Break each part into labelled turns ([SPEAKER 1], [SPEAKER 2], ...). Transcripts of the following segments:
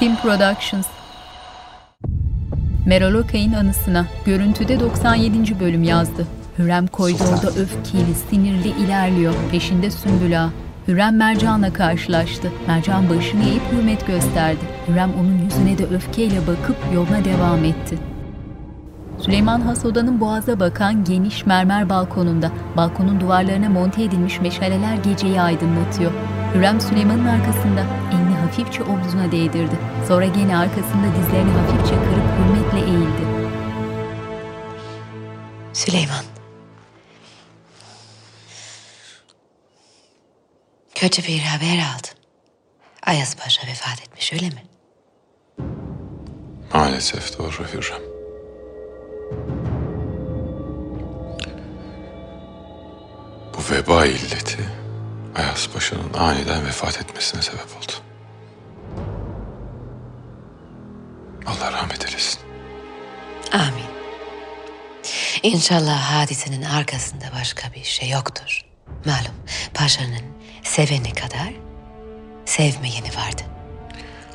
[SPEAKER 1] Team Productions Meral Okay'ın anısına görüntüde 97. bölüm yazdı. Hürrem koridorda öfkeli, sinirli ilerliyor. Peşinde Sümbül Ağa. Hürrem Mercan'la karşılaştı. Mercan başını eğip hürmet gösterdi. Hürrem onun yüzüne de öfkeyle bakıp yoluna devam etti. Süleyman Has odanın boğaza bakan geniş mermer balkonunda. Balkonun duvarlarına monte edilmiş meşaleler geceyi aydınlatıyor. Hürrem Süleyman'ın arkasında elini hafifçe omzuna değdirdi. Sonra gene arkasında dizlerini hafifçe kırıp hürmetle eğildi.
[SPEAKER 2] Süleyman. Kötü bir haber aldım. Ayaz Paşa vefat etmiş öyle mi?
[SPEAKER 3] Maalesef doğru Hürrem. Bu veba illeti Ayas Paşa'nın aniden vefat etmesine sebep oldu. Allah rahmet eylesin.
[SPEAKER 2] Amin. İnşallah hadisenin arkasında başka bir şey yoktur. Malum paşanın seveni kadar sevmeyeni vardı.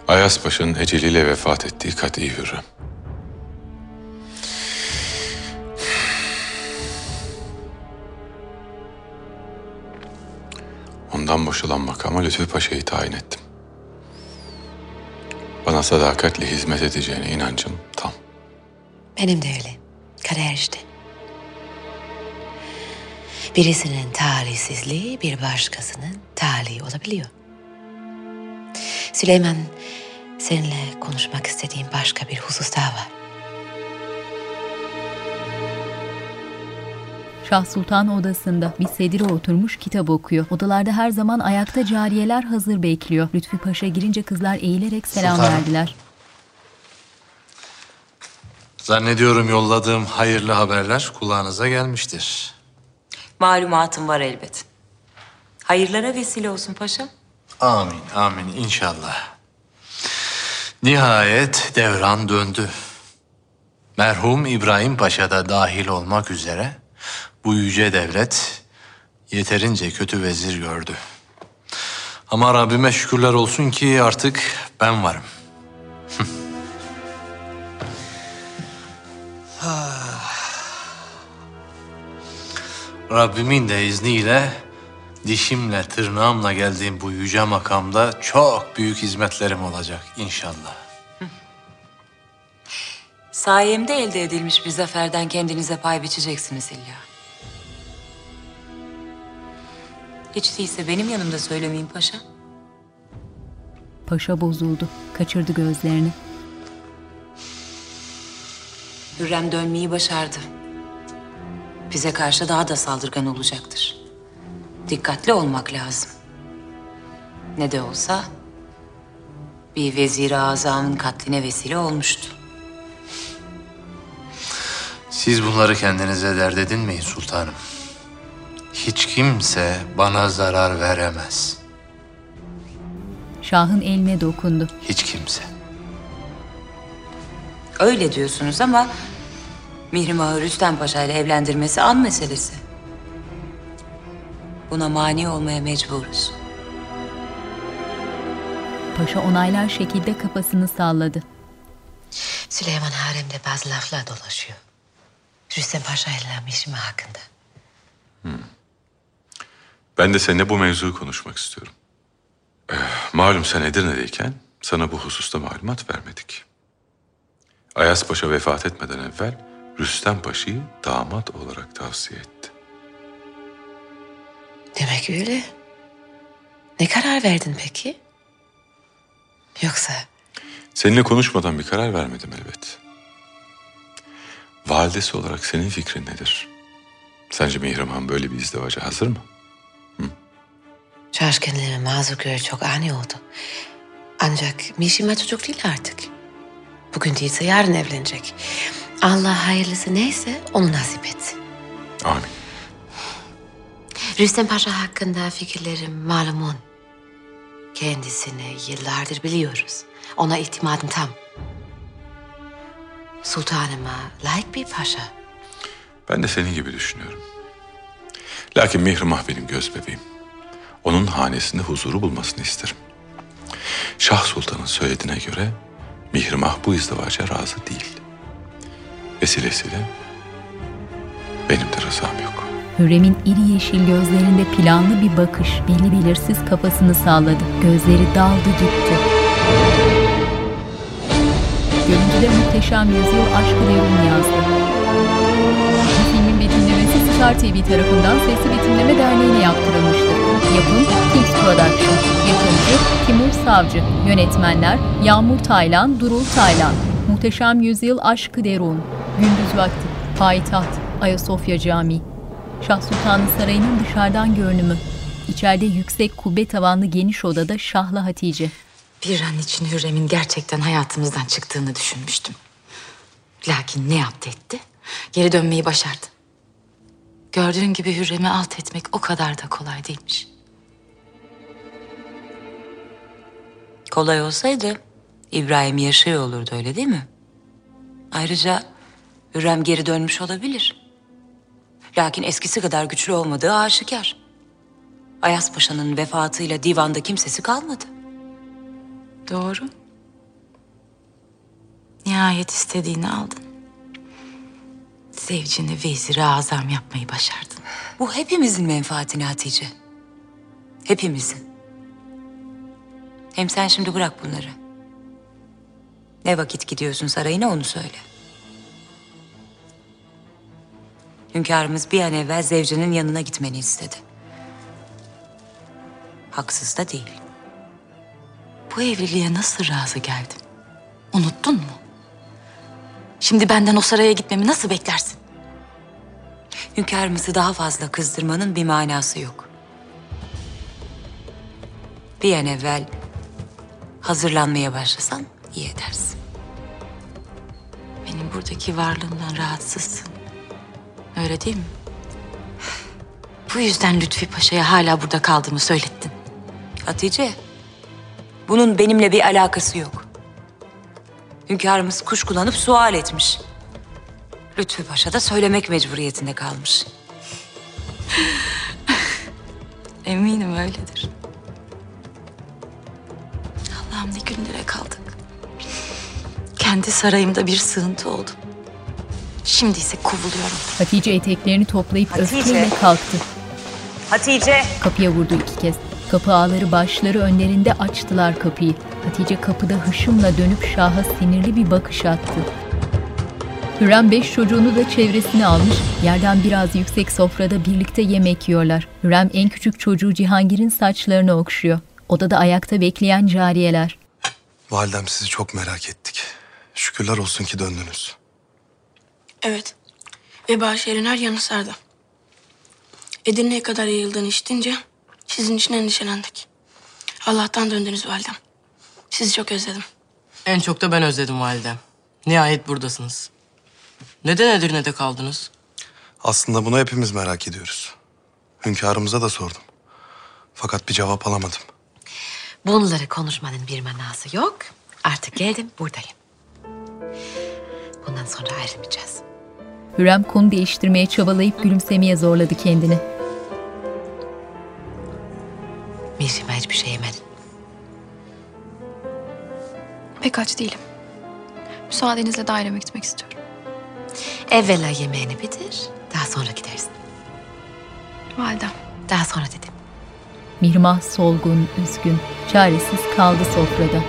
[SPEAKER 3] Ayas Paşa'nın eceliyle vefat ettiği kat'i Hürrem. Ondan boşalan makama Lütfü Paşa'yı tayin ettim. Bana sadakatle hizmet edeceğine inancım tam.
[SPEAKER 2] Benim de öyle. Kader işte. Birisinin talihsizliği bir başkasının talihi olabiliyor. Süleyman, seninle konuşmak istediğim başka bir husus daha var.
[SPEAKER 1] Şah Sultan odasında bir sedire oturmuş kitap okuyor. Odalarda her zaman ayakta cariyeler hazır bekliyor. Lütfü Paşa girince kızlar eğilerek selam
[SPEAKER 4] Sultanım.
[SPEAKER 1] verdiler.
[SPEAKER 4] Zannediyorum yolladığım hayırlı haberler kulağınıza gelmiştir.
[SPEAKER 5] Malumatım var elbet. Hayırlara vesile olsun paşam.
[SPEAKER 4] Amin, amin inşallah. Nihayet devran döndü. Merhum İbrahim Paşa da dahil olmak üzere bu yüce devlet yeterince kötü vezir gördü. Ama Rabbime şükürler olsun ki artık ben varım. Rabbimin de izniyle dişimle tırnağımla geldiğim bu yüce makamda çok büyük hizmetlerim olacak inşallah.
[SPEAKER 5] Sayemde elde edilmiş bir zaferden kendinize pay biçeceksiniz illa. Hiç değilse benim yanımda söylemeyin paşa.
[SPEAKER 1] Paşa bozuldu. Kaçırdı gözlerini.
[SPEAKER 5] Hürrem dönmeyi başardı. Bize karşı daha da saldırgan olacaktır. Dikkatli olmak lazım. Ne de olsa bir vezir-i azamın katline vesile olmuştu.
[SPEAKER 4] Siz bunları kendinize dert edinmeyin sultanım. Hiç kimse bana zarar veremez.
[SPEAKER 1] Şahın eline dokundu.
[SPEAKER 4] Hiç kimse.
[SPEAKER 5] Öyle diyorsunuz ama Mihrimah'ı Rüstem Paşa ile evlendirmesi an meselesi. Buna mani olmaya mecburuz.
[SPEAKER 1] Paşa onaylar şekilde kafasını salladı.
[SPEAKER 2] Süleyman haremde bazı laflar dolaşıyor. Rüstem Paşa ile Mişima hakkında.
[SPEAKER 3] Ben de seninle bu mevzuyu konuşmak istiyorum. Ee, malum sen Edirne'deyken sana bu hususta malumat vermedik. Ayas Paşa vefat etmeden evvel Rüstem Paşa'yı damat olarak tavsiye etti.
[SPEAKER 2] Demek öyle. Ne karar verdin peki? Yoksa
[SPEAKER 3] Seninle konuşmadan bir karar vermedim elbet. Validesi olarak senin fikrin nedir? Sence Mihrimah böyle bir izdivaca hazır mı?
[SPEAKER 2] Şaşkınlığımı mazur gör çok ani oldu. Ancak Mişima çocuk değil artık. Bugün değilse yarın evlenecek. Allah hayırlısı neyse onu nasip etsin.
[SPEAKER 3] Amin.
[SPEAKER 2] Rüstem Paşa hakkında fikirlerim malumun. Kendisini yıllardır biliyoruz. Ona itimadım tam. Sultanıma layık bir paşa.
[SPEAKER 3] Ben de senin gibi düşünüyorum. Lakin Mihrimah benim göz bebeğim. Onun hanesinde huzuru bulmasını isterim. Şah Sultan'ın söylediğine göre Mihrimah bu izdivaca razı değil. Vesilesiyle benim de rızam yok.
[SPEAKER 1] Hürrem'in iri yeşil gözlerinde planlı bir bakış belli belirsiz kafasını salladı. Gözleri daldı gitti. Görüntüde muhteşem yüzyıl aşkı devrini yazdı. Filmin betimlemesi Star TV tarafından Sesli Betimleme Derneği'ne yaptırılmıştır. Yapım Kings Production. Yapımcı Timur Savcı. Yönetmenler Yağmur Taylan, Durul Taylan. Muhteşem Yüzyıl Aşkı Derun. Gündüz vakti. Payitaht. Ayasofya Camii. Şah Sultanı Sarayı'nın dışarıdan görünümü. İçeride yüksek kubbe tavanlı geniş odada Şahlı Hatice.
[SPEAKER 6] Bir an için Hürrem'in gerçekten hayatımızdan çıktığını düşünmüştüm. Lakin ne yaptı etti? Geri dönmeyi başardı. Gördüğün gibi Hürrem'i alt etmek o kadar da kolay değilmiş.
[SPEAKER 5] Kolay olsaydı İbrahim yaşıyor olurdu öyle değil mi? Ayrıca Hürrem geri dönmüş olabilir. Lakin eskisi kadar güçlü olmadığı aşikar. Ayas Paşa'nın vefatıyla divanda kimsesi kalmadı.
[SPEAKER 6] Doğru. Nihayet istediğini aldın. Zevcini veziri azam yapmayı başardın.
[SPEAKER 5] Bu hepimizin menfaatine Hatice. Hepimizin. Hem sen şimdi bırak bunları. Ne vakit gidiyorsun sarayına onu söyle. Hünkârımız bir an evvel Zevce'nin yanına gitmeni istedi. Haksız da değil.
[SPEAKER 6] Bu evliliğe nasıl razı geldim? Unuttun mu? Şimdi benden o saraya gitmemi nasıl beklersin?
[SPEAKER 5] Hünkârımızı daha fazla kızdırmanın bir manası yok. Bir an evvel hazırlanmaya başlasan iyi edersin.
[SPEAKER 6] Benim buradaki varlığımdan rahatsızsın. Öyle değil mi? Bu yüzden Lütfi Paşa'ya hala burada kaldığımı söylettin.
[SPEAKER 5] Hatice, bunun benimle bir alakası yok. Hünkârımız kuşkulanıp sual etmiş. Lütfü Paşa da söylemek mecburiyetinde kalmış.
[SPEAKER 6] Eminim öyledir. Allah'ım ne günlere kaldık. Kendi sarayımda bir sığıntı oldum. Şimdi ise kovuluyorum.
[SPEAKER 1] Hatice eteklerini toplayıp
[SPEAKER 5] Hatice.
[SPEAKER 1] öfkeyle kalktı.
[SPEAKER 5] Hatice!
[SPEAKER 1] Kapıya vurdu iki kez. Kapı ağları başları önlerinde açtılar kapıyı. Hatice kapıda hışımla dönüp Şah'a sinirli bir bakış attı. Hürrem beş çocuğunu da çevresine almış, yerden biraz yüksek sofrada birlikte yemek yiyorlar. Hürrem en küçük çocuğu Cihangir'in saçlarını okşuyor. Odada ayakta bekleyen cariyeler.
[SPEAKER 7] Validem sizi çok merak ettik. Şükürler olsun ki döndünüz.
[SPEAKER 8] Evet. Veba şehrin her yanı sardı. Edirne'ye kadar yayıldığını işitince sizin için endişelendik. Allah'tan döndünüz validem. Sizi çok özledim.
[SPEAKER 9] En çok da ben özledim validem. Nihayet buradasınız. Neden Edirne'de kaldınız?
[SPEAKER 7] Aslında bunu hepimiz merak ediyoruz. Hünkârımıza da sordum. Fakat bir cevap alamadım.
[SPEAKER 2] Bunları konuşmanın bir manası yok. Artık geldim buradayım. Bundan sonra ayrılmayacağız.
[SPEAKER 1] Hürrem konu değiştirmeye çabalayıp gülümsemeye zorladı kendini.
[SPEAKER 2] Mişime hiçbir şey yemedin.
[SPEAKER 10] Pek aç değilim. Müsaadenizle daireme gitmek istiyorum.
[SPEAKER 2] Evvela yemeğini bitir. Daha sonra gidersin.
[SPEAKER 10] Validem.
[SPEAKER 2] Daha sonra dedim.
[SPEAKER 1] Mihrimah solgun, üzgün, çaresiz kaldı sofrada.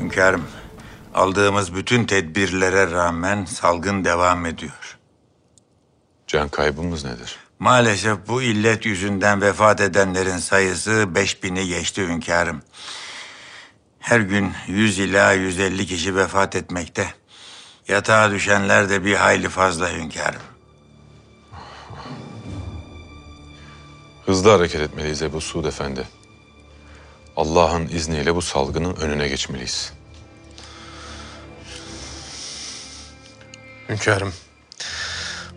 [SPEAKER 11] Hünkârım, aldığımız bütün tedbirlere rağmen salgın devam ediyor.
[SPEAKER 3] Can kaybımız nedir?
[SPEAKER 11] Maalesef bu illet yüzünden vefat edenlerin sayısı beş bini geçti hünkârım. Her gün 100 ila 150 kişi vefat etmekte. Yatağa düşenler de bir hayli fazla hünkârım.
[SPEAKER 3] Hızlı hareket etmeliyiz Ebu Suud Efendi. Allah'ın izniyle bu salgının önüne geçmeliyiz.
[SPEAKER 4] Hünkârım,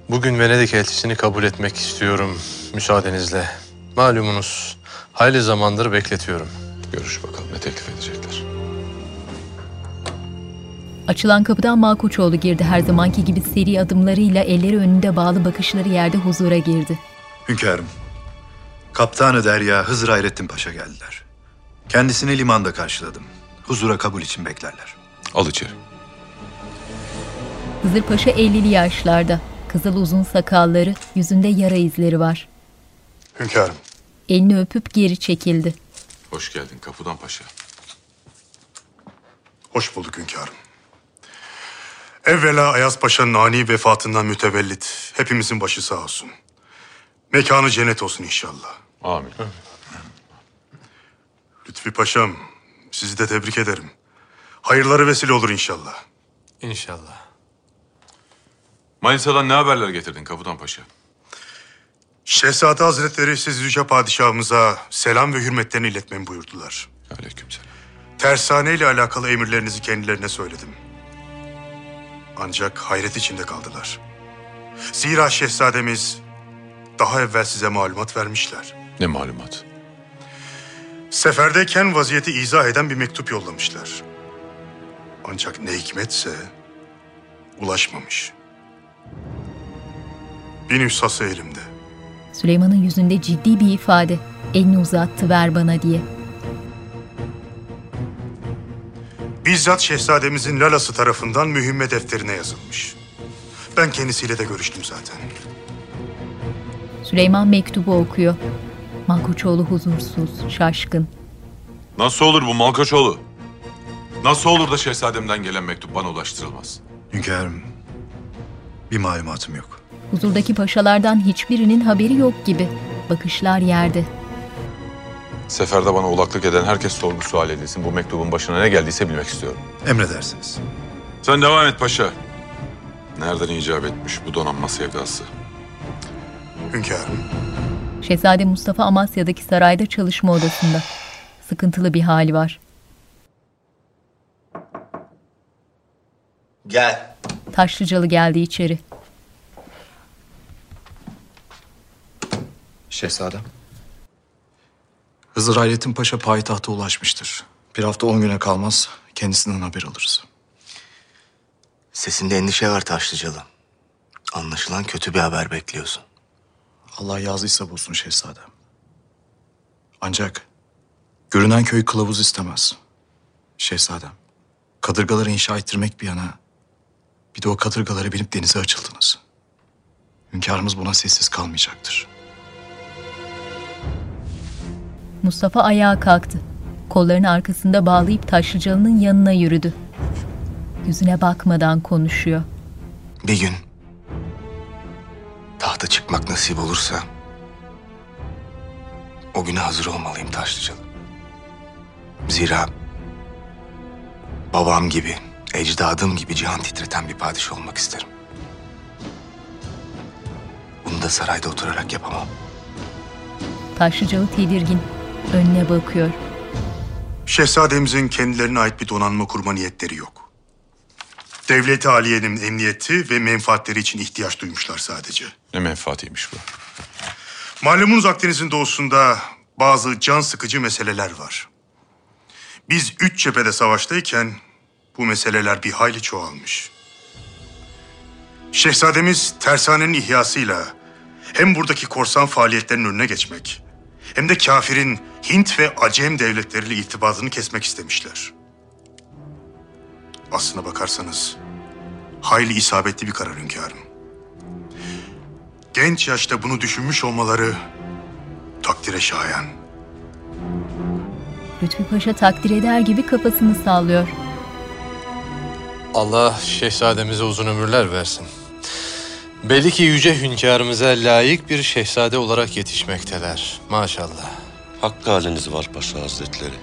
[SPEAKER 4] bugün Venedik elçisini kabul etmek istiyorum müsaadenizle. Malumunuz hayli zamandır bekletiyorum.
[SPEAKER 3] Görüş bakalım ne teklif edecekler.
[SPEAKER 1] Açılan kapıdan Malkoçoğlu girdi her zamanki gibi seri adımlarıyla elleri önünde bağlı bakışları yerde huzura girdi.
[SPEAKER 12] Hünkârım, Kaptanı Derya Hızır Hayrettin Paşa geldiler. Kendisini limanda karşıladım. Huzura kabul için beklerler.
[SPEAKER 3] Al içeri.
[SPEAKER 1] Hızır Paşa 50'li yaşlarda. Kızıl uzun sakalları, yüzünde yara izleri var.
[SPEAKER 7] Hünkârım.
[SPEAKER 1] Elini öpüp geri çekildi.
[SPEAKER 3] Hoş geldin Kapıdan Paşa.
[SPEAKER 7] Hoş bulduk hünkârım. Evvela Ayaz Paşa'nın ani vefatından mütevellit. Hepimizin başı sağ olsun. Mekanı cennet olsun inşallah.
[SPEAKER 3] Amin.
[SPEAKER 7] Lütfi Paşam, sizi de tebrik ederim. Hayırları vesile olur inşallah.
[SPEAKER 4] İnşallah.
[SPEAKER 3] Manisa'dan ne haberler getirdin Kapıdan Paşa?
[SPEAKER 7] Şehzade Hazretleri siz Yüce Padişahımıza selam ve hürmetlerini iletmemi buyurdular.
[SPEAKER 3] Aleykümselam.
[SPEAKER 7] Tersane ile alakalı emirlerinizi kendilerine söyledim. Ancak hayret içinde kaldılar. Zira şehzademiz daha evvel size malumat vermişler.
[SPEAKER 3] Ne malumat?
[SPEAKER 7] Seferdeyken vaziyeti izah eden bir mektup yollamışlar. Ancak ne hikmetse ulaşmamış. Bir nüshası elimde.
[SPEAKER 1] Süleyman'ın yüzünde ciddi bir ifade. Elini uzattı ver bana diye.
[SPEAKER 7] Bizzat şehzademizin lalası tarafından mühimme defterine yazılmış. Ben kendisiyle de görüştüm zaten.
[SPEAKER 1] Süleyman mektubu okuyor. Malkoçoğlu huzursuz, şaşkın.
[SPEAKER 3] Nasıl olur bu Malkaçoğlu? Nasıl olur da şehzademden gelen mektup bana ulaştırılmaz?
[SPEAKER 12] Hünkârım, bir malumatım yok.
[SPEAKER 1] Huzurdaki paşalardan hiçbirinin haberi yok gibi. Bakışlar yerde.
[SPEAKER 3] Seferde bana ulaklık eden herkes sorgu sual edilsin. Bu mektubun başına ne geldiyse bilmek istiyorum.
[SPEAKER 12] Emredersiniz.
[SPEAKER 3] Sen devam et paşa. Nereden icap etmiş bu donanma sevdası?
[SPEAKER 7] Hünkârım.
[SPEAKER 1] Şehzade Mustafa Amasya'daki sarayda çalışma odasında. Sıkıntılı bir hali var.
[SPEAKER 13] Gel.
[SPEAKER 1] Taşlıcalı geldi içeri.
[SPEAKER 12] Şehzadem. Hızır Hayrettin Paşa payitahta ulaşmıştır. Bir hafta on güne kalmaz kendisinden haber alırız.
[SPEAKER 13] Sesinde endişe var Taşlıcalı. Anlaşılan kötü bir haber bekliyorsun.
[SPEAKER 12] Allah yazıysa bulsun şehzadem. Ancak görünen köy kılavuz istemez. Şehzadem, kadırgaları inşa ettirmek bir yana bir de o kadırgalara binip denize açıldınız. Hünkârımız buna sessiz kalmayacaktır.
[SPEAKER 1] Mustafa ayağa kalktı. Kollarını arkasında bağlayıp Taşlıcalı'nın yanına yürüdü. Yüzüne bakmadan konuşuyor.
[SPEAKER 13] Bir gün tahta çıkmak nasip olursa o güne hazır olmalıyım Taşlıcalı. Zira babam gibi, ecdadım gibi cihan titreten bir padişah olmak isterim. Bunu da sarayda oturarak yapamam.
[SPEAKER 1] Taşlıcalı tedirgin. Önüne bakıyor.
[SPEAKER 7] Şehzademizin kendilerine ait bir donanma kurma niyetleri yok. Devlet-i Aliye'nin emniyeti ve menfaatleri için ihtiyaç duymuşlar sadece.
[SPEAKER 3] Ne menfaatiymiş bu?
[SPEAKER 7] Malumunuz Akdeniz'in doğusunda bazı can sıkıcı meseleler var. Biz üç cephede savaştayken bu meseleler bir hayli çoğalmış. Şehzademiz tersanenin ihyasıyla hem buradaki korsan faaliyetlerinin önüne geçmek hem de kafirin Hint ve Acem devletleriyle irtibatını kesmek istemişler. Aslına bakarsanız hayli isabetli bir karar hünkârım. Genç yaşta bunu düşünmüş olmaları takdire şayan.
[SPEAKER 1] Lütfi Paşa takdir eder gibi kafasını sallıyor.
[SPEAKER 4] Allah şehzademize uzun ömürler versin. Belli ki yüce hünkârımıza layık bir şehzade olarak yetişmekteler. Maşallah.
[SPEAKER 14] Hakkı haliniz var Paşa Hazretleri.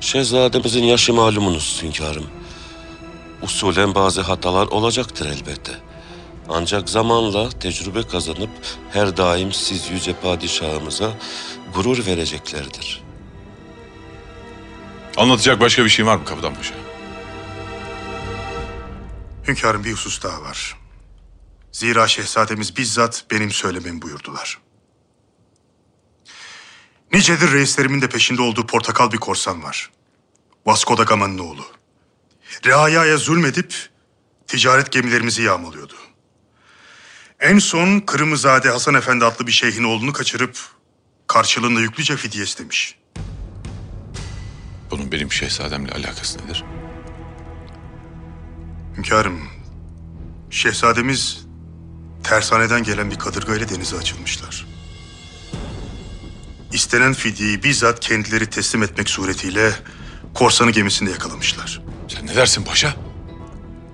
[SPEAKER 14] Şehzademizin yaşı malumunuz hünkârım. Usulen bazı hatalar olacaktır elbette. Ancak zamanla tecrübe kazanıp her daim siz yüce padişahımıza gurur vereceklerdir.
[SPEAKER 3] Anlatacak başka bir şey var mı Kapıdan Paşa?
[SPEAKER 7] Hünkârım bir husus daha var. Zira şehzademiz bizzat benim söylememi buyurdular. Nicedir reislerimin de peşinde olduğu portakal bir korsan var. Vasco da Gama'nın oğlu. Reaya'ya zulmedip ticaret gemilerimizi yağmalıyordu. En son Kırmızade Hasan Efendi adlı bir şeyhin oğlunu kaçırıp karşılığında yüklüce fidye istemiş.
[SPEAKER 3] Bunun benim şehzademle alakası nedir?
[SPEAKER 7] Hünkârım, şehzademiz tersaneden gelen bir kadırga ile denize açılmışlar. İstenen fidyeyi bizzat kendileri teslim etmek suretiyle korsanı gemisinde yakalamışlar.
[SPEAKER 3] Sen ne dersin paşa?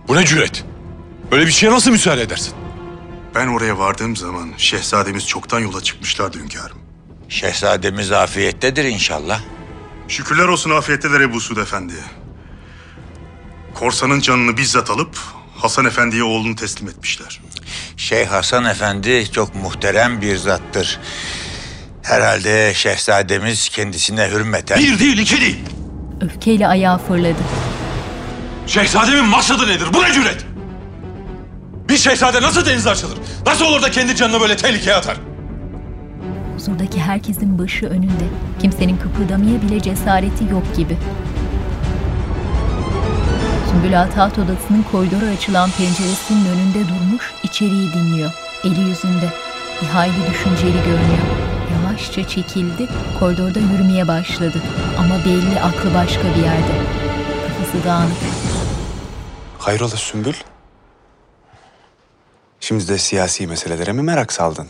[SPEAKER 3] Bu ne cüret? Böyle bir şeye nasıl müsaade edersin?
[SPEAKER 7] Ben oraya vardığım zaman şehzademiz çoktan yola çıkmışlardı hünkârım.
[SPEAKER 11] Şehzademiz afiyettedir inşallah.
[SPEAKER 7] Şükürler olsun afiyetteler Ebu Suud Efendi. Korsanın canını bizzat alıp Hasan Efendi'ye oğlunu teslim etmişler.
[SPEAKER 11] Şeyh Hasan Efendi çok muhterem bir zattır. Herhalde şehzademiz kendisine hürmeten...
[SPEAKER 3] Bir değil, iki değil.
[SPEAKER 1] Öfkeyle ayağa fırladı.
[SPEAKER 3] Şehzademin maksadı nedir? Bu ne cüret? Bir şehzade nasıl denize açılır? Nasıl olur da kendi canını böyle tehlikeye atar?
[SPEAKER 1] Huzurdaki herkesin başı önünde. Kimsenin kıpırdamaya bile cesareti yok gibi. Sümbül Ağa taht odasının koridora açılan penceresinin önünde durmuş, içeriği dinliyor. Eli yüzünde. Bir hayli düşünceli görünüyor. Yavaşça çekildi, koridorda yürümeye başladı. Ama belli aklı başka bir yerde. Kafası dağınık.
[SPEAKER 15] Hayrola Sümbül? Şimdi de siyasi meselelere mi merak saldın?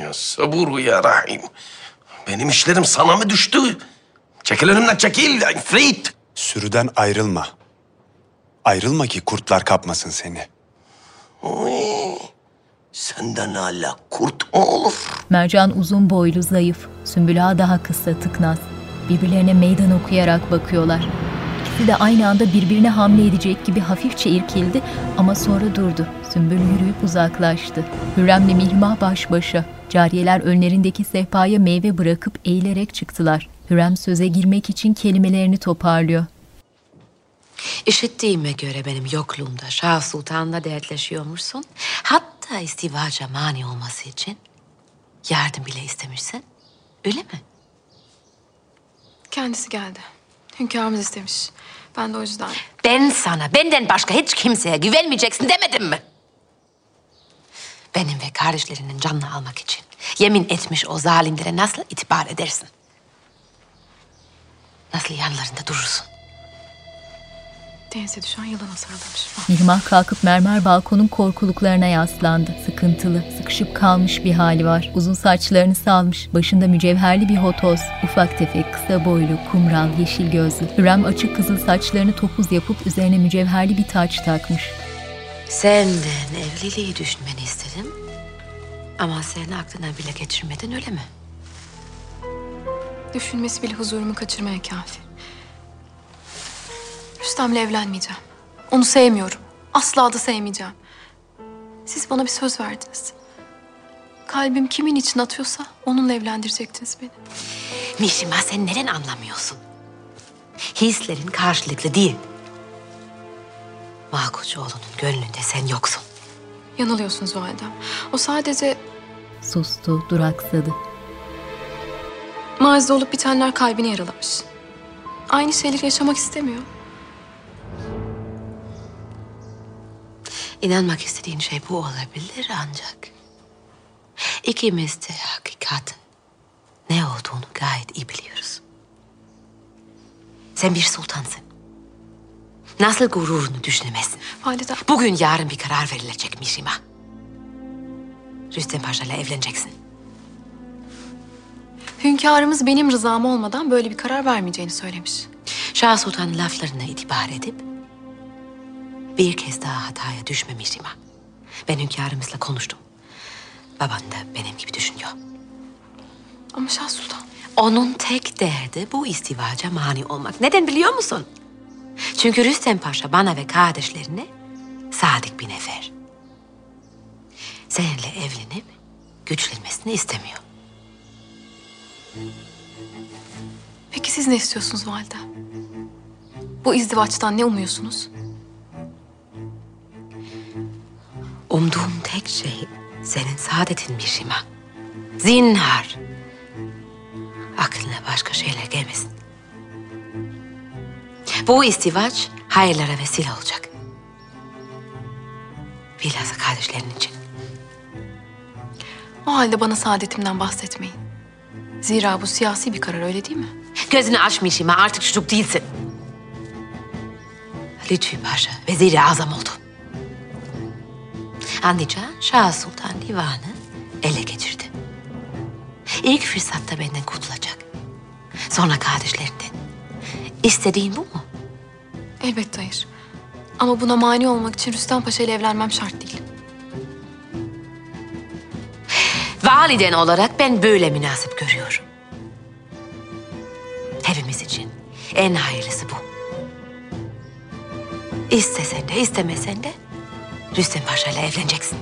[SPEAKER 16] Ya sabur ya Rahim. Benim işlerim sana mı düştü? Çekil önümden çekil ifrit.
[SPEAKER 15] Sürüden ayrılma. Ayrılma ki kurtlar kapmasın seni.
[SPEAKER 16] Oy, senden hala kurt mu olur?
[SPEAKER 1] Mercan uzun boylu, zayıf. Sümbül Ağa daha kısa, tıknaz. Birbirlerine meydan okuyarak bakıyorlar. İkisi de aynı anda birbirine hamle edecek gibi hafifçe irkildi ama sonra durdu. Sümbül yürüyüp uzaklaştı. Hürrem'le Mihrimah baş başa. Cariyeler önlerindeki sehpaya meyve bırakıp eğilerek çıktılar. Hürrem söze girmek için kelimelerini toparlıyor.
[SPEAKER 2] İşittiğime göre benim yokluğumda Şah Sultan'la dertleşiyormuşsun. Hatta istivaca mani olması için yardım bile istemişsin. Öyle mi?
[SPEAKER 10] Kendisi geldi. Hünkârımız istemiş. Ben de o yüzden...
[SPEAKER 2] Ben sana benden başka hiç kimseye güvenmeyeceksin demedim mi? Benim ve kardeşlerinin canını almak için yemin etmiş o zalimlere nasıl itibar edersin? Nasıl yanlarında durursun?
[SPEAKER 10] Denize düşen yılana sarılmış.
[SPEAKER 1] Mihrimah kalkıp mermer balkonun korkuluklarına yaslandı. Sıkıntılı, sıkışıp kalmış bir hali var. Uzun saçlarını salmış, başında mücevherli bir hotoz. Ufak tefek, kısa boylu, kumral, yeşil gözlü. Hürrem açık kızıl saçlarını topuz yapıp üzerine mücevherli bir taç takmış.
[SPEAKER 2] Senden evliliği düşünmeni istedim. Ama sen aklına bile geçirmedin öyle mi?
[SPEAKER 10] Düşünmesi bile huzurumu kaçırmaya kafi. Rüstem'le evlenmeyeceğim. Onu sevmiyorum. Asla da sevmeyeceğim. Siz bana bir söz verdiniz. Kalbim kimin için atıyorsa onunla evlendirecektiniz beni.
[SPEAKER 2] Mişima sen neden anlamıyorsun? Hislerin karşılıklı değil. Malkoçoğlu'nun gönlünde sen yoksun.
[SPEAKER 10] Yanılıyorsunuz validem. O sadece
[SPEAKER 1] Sustu, duraksadı.
[SPEAKER 10] mazide olup bitenler kalbini yaralamış. Aynı şeyleri yaşamak istemiyor.
[SPEAKER 2] İnanmak istediğin şey bu olabilir ancak... ...ikimiz de hakikatin ne olduğunu gayet iyi biliyoruz. Sen bir sultansın. Nasıl gururunu düşünemezsin?
[SPEAKER 10] Validem.
[SPEAKER 2] Bugün yarın bir karar verilecek Mişima. Rüstem Paşa'yla evleneceksin.
[SPEAKER 10] Hünkârımız benim rızam olmadan böyle bir karar vermeyeceğini söylemiş.
[SPEAKER 2] Şah Sultan'ın laflarına itibar edip... ...bir kez daha hataya düşme Mişima. Ben hünkârımızla konuştum. Baban da benim gibi düşünüyor.
[SPEAKER 10] Ama Şah Sultan...
[SPEAKER 2] Onun tek derdi bu istivaca mani olmak. Neden biliyor musun? Çünkü Rüstem Paşa bana ve kardeşlerine sadık bir nefer. Seninle evlenip güçlenmesini istemiyor.
[SPEAKER 10] Peki siz ne istiyorsunuz validem? Bu izdivaçtan ne umuyorsunuz?
[SPEAKER 2] Umduğum tek şey senin saadetin bir şima. Zinhar. Aklına başka şeyler gelmesin. Bu istivaç hayırlara vesile olacak. Bilhassa kardeşlerin için.
[SPEAKER 10] O halde bana saadetimden bahsetmeyin. Zira bu siyasi bir karar öyle değil mi?
[SPEAKER 2] Gözünü aç Mişima artık çocuk değilsin. Lütfü Paşa veziri azam oldu. Anlayacağın Şah Sultan Divanı ele geçirdi. İlk fırsatta benden kurtulacak. Sonra kardeşlerinden. İstediğin bu mu?
[SPEAKER 10] Elbette hayır. Ama buna mani olmak için Rüstem Paşa ile evlenmem şart değil.
[SPEAKER 2] Validen olarak ben böyle münasip görüyorum. Hepimiz için en hayırlısı bu. İstesen de istemesen de Rüstem Paşa ile evleneceksin.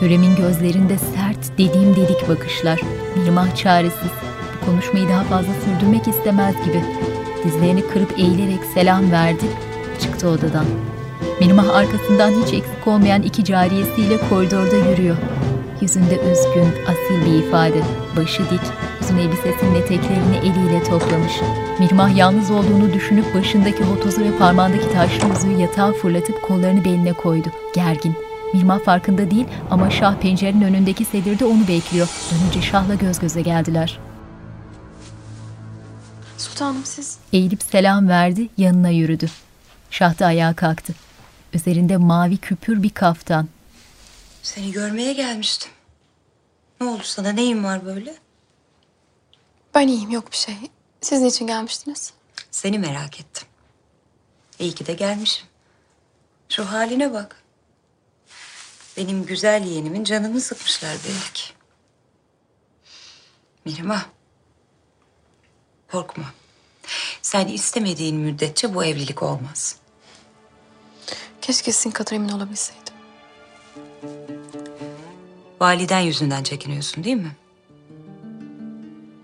[SPEAKER 1] Hürrem'in gözlerinde sert, dediğim dedik bakışlar. Mirmah çaresiz. Bu konuşmayı daha fazla sürdürmek istemez gibi. Dizlerini kırıp eğilerek selam verdi. Çıktı odadan. Mirmah arkasından hiç eksik olmayan iki cariyesiyle koridorda yürüyor. Yüzünde üzgün, asil bir ifade. Başı dik, uzun elbisesinin eteklerini eliyle toplamış. Mirmah yalnız olduğunu düşünüp başındaki botozu ve parmağındaki taşlı yüzüğü yatağa fırlatıp kollarını beline koydu. Gergin. Mirmah farkında değil ama Şah pencerenin önündeki sedirde onu bekliyor. Dönünce Şah'la göz göze geldiler.
[SPEAKER 10] Sultanım siz...
[SPEAKER 1] Eğilip selam verdi, yanına yürüdü. Şah da ayağa kalktı. Üzerinde mavi küpür bir kaftan.
[SPEAKER 5] Seni görmeye gelmiştim. Ne oldu sana? Neyin var böyle?
[SPEAKER 10] Ben iyiyim yok bir şey. Siz niçin gelmiştiniz?
[SPEAKER 5] Seni merak ettim. İyi ki de gelmişim. Şu haline bak. Benim güzel yeğenimin canını sıkmışlar belki. Mirma. Korkma. Sen istemediğin müddetçe bu evlilik olmaz.
[SPEAKER 10] Keşke sizin kadar emin olabilseydim.
[SPEAKER 5] Validen yüzünden çekiniyorsun değil mi?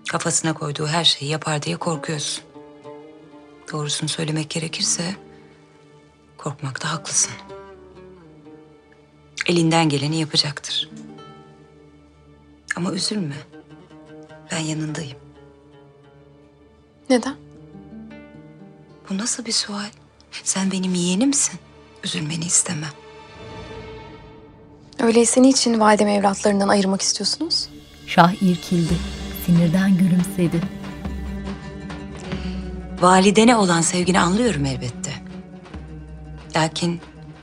[SPEAKER 5] Kafasına koyduğu her şeyi yapar diye korkuyorsun. Doğrusunu söylemek gerekirse korkmakta haklısın. Elinden geleni yapacaktır. Ama üzülme. Ben yanındayım.
[SPEAKER 10] Neden?
[SPEAKER 5] Bu nasıl bir sual? Sen benim yeğenimsin. Üzülmeni istemem.
[SPEAKER 10] Öyleyse niçin validemi evlatlarından ayırmak istiyorsunuz?
[SPEAKER 1] Şah irkildi. Sinirden gülümsedi.
[SPEAKER 5] Validene olan sevgini anlıyorum elbette. Lakin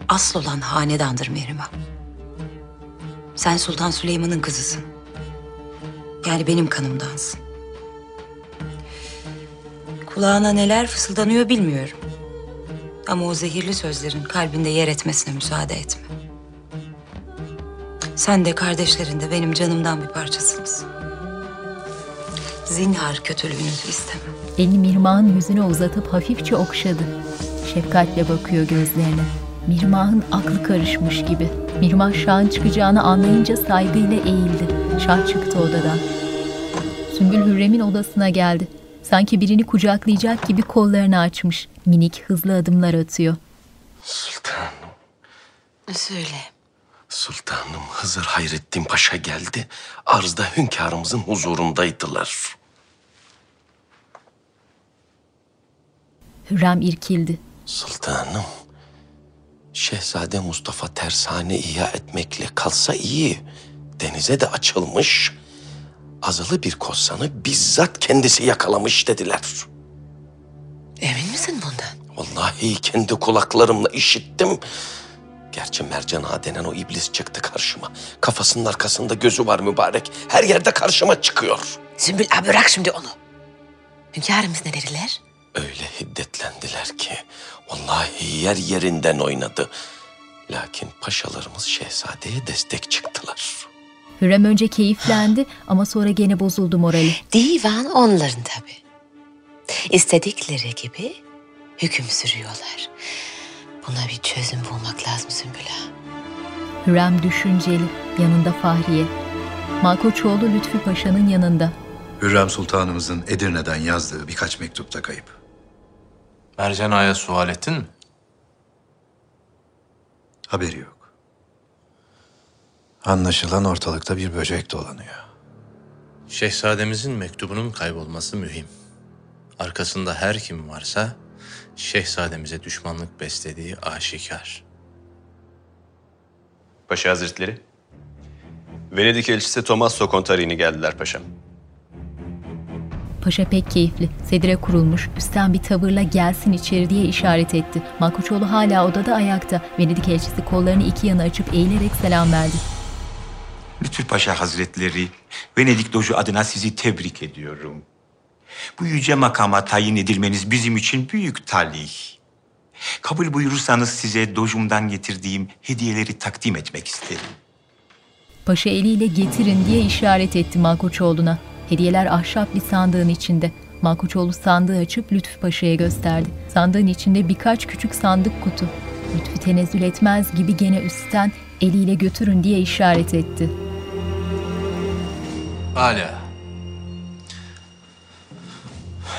[SPEAKER 5] asıl olan hanedandır Meriman. Sen Sultan Süleyman'ın kızısın. Yani benim kanımdansın. Kulağına neler fısıldanıyor bilmiyorum. Ama o zehirli sözlerin kalbinde yer etmesine müsaade etme. Sen de kardeşlerin de benim canımdan bir parçasınız. Zinhar kötülüğünüzü istemem.
[SPEAKER 1] Elini Mirmah'ın yüzüne uzatıp hafifçe okşadı. Şefkatle bakıyor gözlerine. Mirmah'ın aklı karışmış gibi. Mirmah Şah'ın çıkacağını anlayınca saygıyla eğildi. Şah çıktı odadan. Sümbül Hürrem'in odasına geldi. Sanki birini kucaklayacak gibi kollarını açmış. Minik hızlı adımlar atıyor.
[SPEAKER 14] Sultanım,
[SPEAKER 2] Söyle.
[SPEAKER 14] sultanım Hızır Hayrettin Paşa geldi. Arzda hünkârımızın huzurundaydılar.
[SPEAKER 1] Hürrem irkildi.
[SPEAKER 14] Sultanım, Şehzade Mustafa tersane ihya etmekle kalsa iyi. Denize de açılmış. Azılı bir korsanı bizzat kendisi yakalamış dediler.
[SPEAKER 2] Emin misin bundan?
[SPEAKER 14] Vallahi kendi kulaklarımla işittim. Gerçi Mercan Ağa denen o iblis çıktı karşıma. Kafasının arkasında gözü var mübarek. Her yerde karşıma çıkıyor.
[SPEAKER 2] Sümbül abi bırak şimdi onu. Hünkârımız ne dediler?
[SPEAKER 14] Öyle hiddetlendiler ki vallahi yer yerinden oynadı. Lakin paşalarımız şehzadeye destek çıktılar.
[SPEAKER 1] Hürrem önce keyiflendi ama sonra gene bozuldu morali.
[SPEAKER 2] Divan onların tabii. İstedikleri gibi hüküm sürüyorlar. Buna bir çözüm bulmak lazım Sümbül ağa.
[SPEAKER 1] Hürrem düşünceli, yanında Fahriye. Malkoçoğlu Lütfü Paşa'nın yanında.
[SPEAKER 17] Hürrem Sultanımızın Edirne'den yazdığı birkaç mektupta kayıp.
[SPEAKER 4] Mercan Ağa'ya sual ettin mi?
[SPEAKER 17] Haberi yok. Anlaşılan ortalıkta bir böcek dolanıyor.
[SPEAKER 4] Şehzademizin mektubunun kaybolması mühim. Arkasında her kim varsa şehzademize düşmanlık beslediği aşikar.
[SPEAKER 18] Paşa Hazretleri. Venedik elçisi Tommaso Contarini geldiler paşam.
[SPEAKER 1] Paşa pek keyifli. Sedire kurulmuş, üstten bir tavırla gelsin içeri diye işaret etti. Malkoçoğlu hala odada ayakta. Venedik elçisi kollarını iki yana açıp eğilerek selam verdi.
[SPEAKER 19] Lütfü Paşa Hazretleri, Venedik Doju adına sizi tebrik ediyorum. Bu yüce makama tayin edilmeniz bizim için büyük talih. Kabul buyurursanız size dojumdan getirdiğim hediyeleri takdim etmek isterim.
[SPEAKER 1] Paşa eliyle getirin diye işaret etti Malkoçoğlu'na. Hediyeler ahşap bir sandığın içinde. Malkoçoğlu sandığı açıp Lütfü Paşa'ya gösterdi. Sandığın içinde birkaç küçük sandık kutu. Lütfü tenezzül etmez gibi gene üstten eliyle götürün diye işaret etti.
[SPEAKER 4] Hala.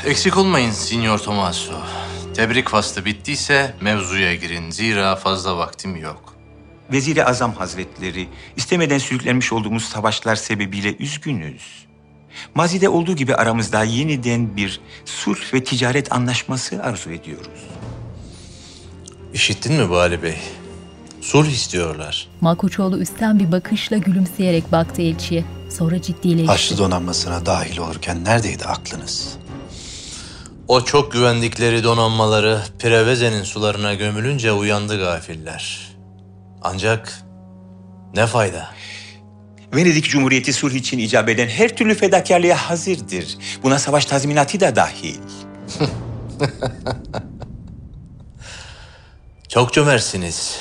[SPEAKER 4] Eksik olmayın Signor Tomaso. Tebrik faslı bittiyse mevzuya girin. Zira fazla vaktim yok.
[SPEAKER 19] Vezir-i Azam Hazretleri, istemeden sürüklenmiş olduğumuz savaşlar sebebiyle üzgünüz. Mazide olduğu gibi aramızda yeniden bir sulh ve ticaret anlaşması arzu ediyoruz.
[SPEAKER 4] İşittin mi Bali Bey? Sulh istiyorlar.
[SPEAKER 1] Malkoçoğlu üstten bir bakışla gülümseyerek baktı elçiye. Sonra ciddileşti.
[SPEAKER 20] Haçlı donanmasına dahil olurken neredeydi aklınız?
[SPEAKER 4] O çok güvendikleri donanmaları Preveze'nin sularına gömülünce uyandı gafiller. Ancak ne fayda?
[SPEAKER 19] Venedik Cumhuriyeti sulh için icap eden her türlü fedakarlığa hazırdır. Buna savaş tazminatı da dahil.
[SPEAKER 4] Çok cömertsiniz.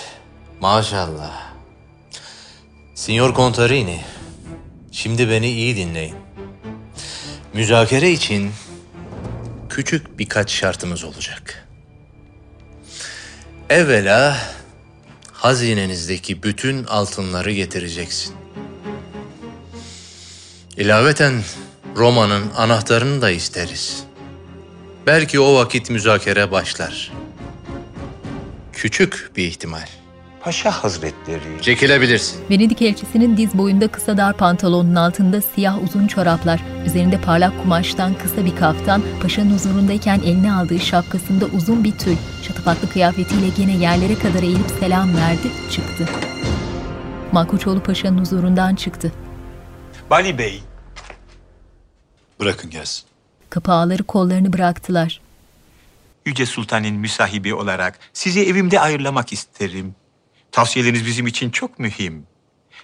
[SPEAKER 4] Maşallah. Signor Contarini, şimdi beni iyi dinleyin. Müzakere için küçük birkaç şartımız olacak. Evvela hazinenizdeki bütün altınları getireceksin. İlaveten Roma'nın anahtarını da isteriz. Belki o vakit müzakere başlar. Küçük bir ihtimal.
[SPEAKER 19] Paşa Hazretleri.
[SPEAKER 4] Çekilebilirsin.
[SPEAKER 1] Venedik elçisinin diz boyunda kısa dar pantolonun altında siyah uzun çoraplar, üzerinde parlak kumaştan kısa bir kaftan, paşanın huzurundayken eline aldığı şapkasında uzun bir tül, şatafatlı kıyafetiyle gene yerlere kadar eğilip selam verdi, çıktı. Malkoçoğlu paşanın huzurundan çıktı.
[SPEAKER 19] Bali Bey.
[SPEAKER 17] Bırakın gelsin.
[SPEAKER 1] Kapı ağları kollarını bıraktılar.
[SPEAKER 19] Yüce Sultan'ın müsahibi olarak sizi evimde ayırlamak isterim. Tavsiyeleriniz bizim için çok mühim.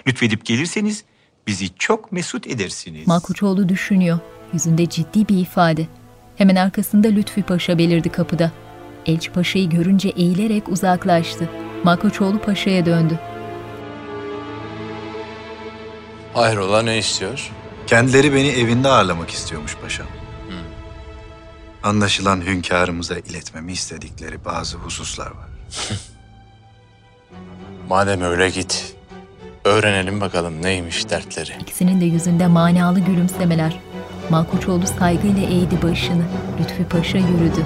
[SPEAKER 19] Lütfedip gelirseniz bizi çok mesut edersiniz.
[SPEAKER 1] Malkoçoğlu düşünüyor. Yüzünde ciddi bir ifade. Hemen arkasında Lütfi Paşa belirdi kapıda. Elçi Paşa'yı görünce eğilerek uzaklaştı. Malkoçoğlu Paşa'ya döndü.
[SPEAKER 4] Hayrola ne istiyor?
[SPEAKER 17] Kendileri beni evinde ağırlamak istiyormuş paşam. Anlaşılan hünkârımıza iletmemi istedikleri bazı hususlar var.
[SPEAKER 4] Madem öyle git. Öğrenelim bakalım neymiş dertleri.
[SPEAKER 1] İkisinin de yüzünde manalı gülümsemeler. Malkoçoğlu saygıyla eğdi başını. Lütfi Paşa yürüdü.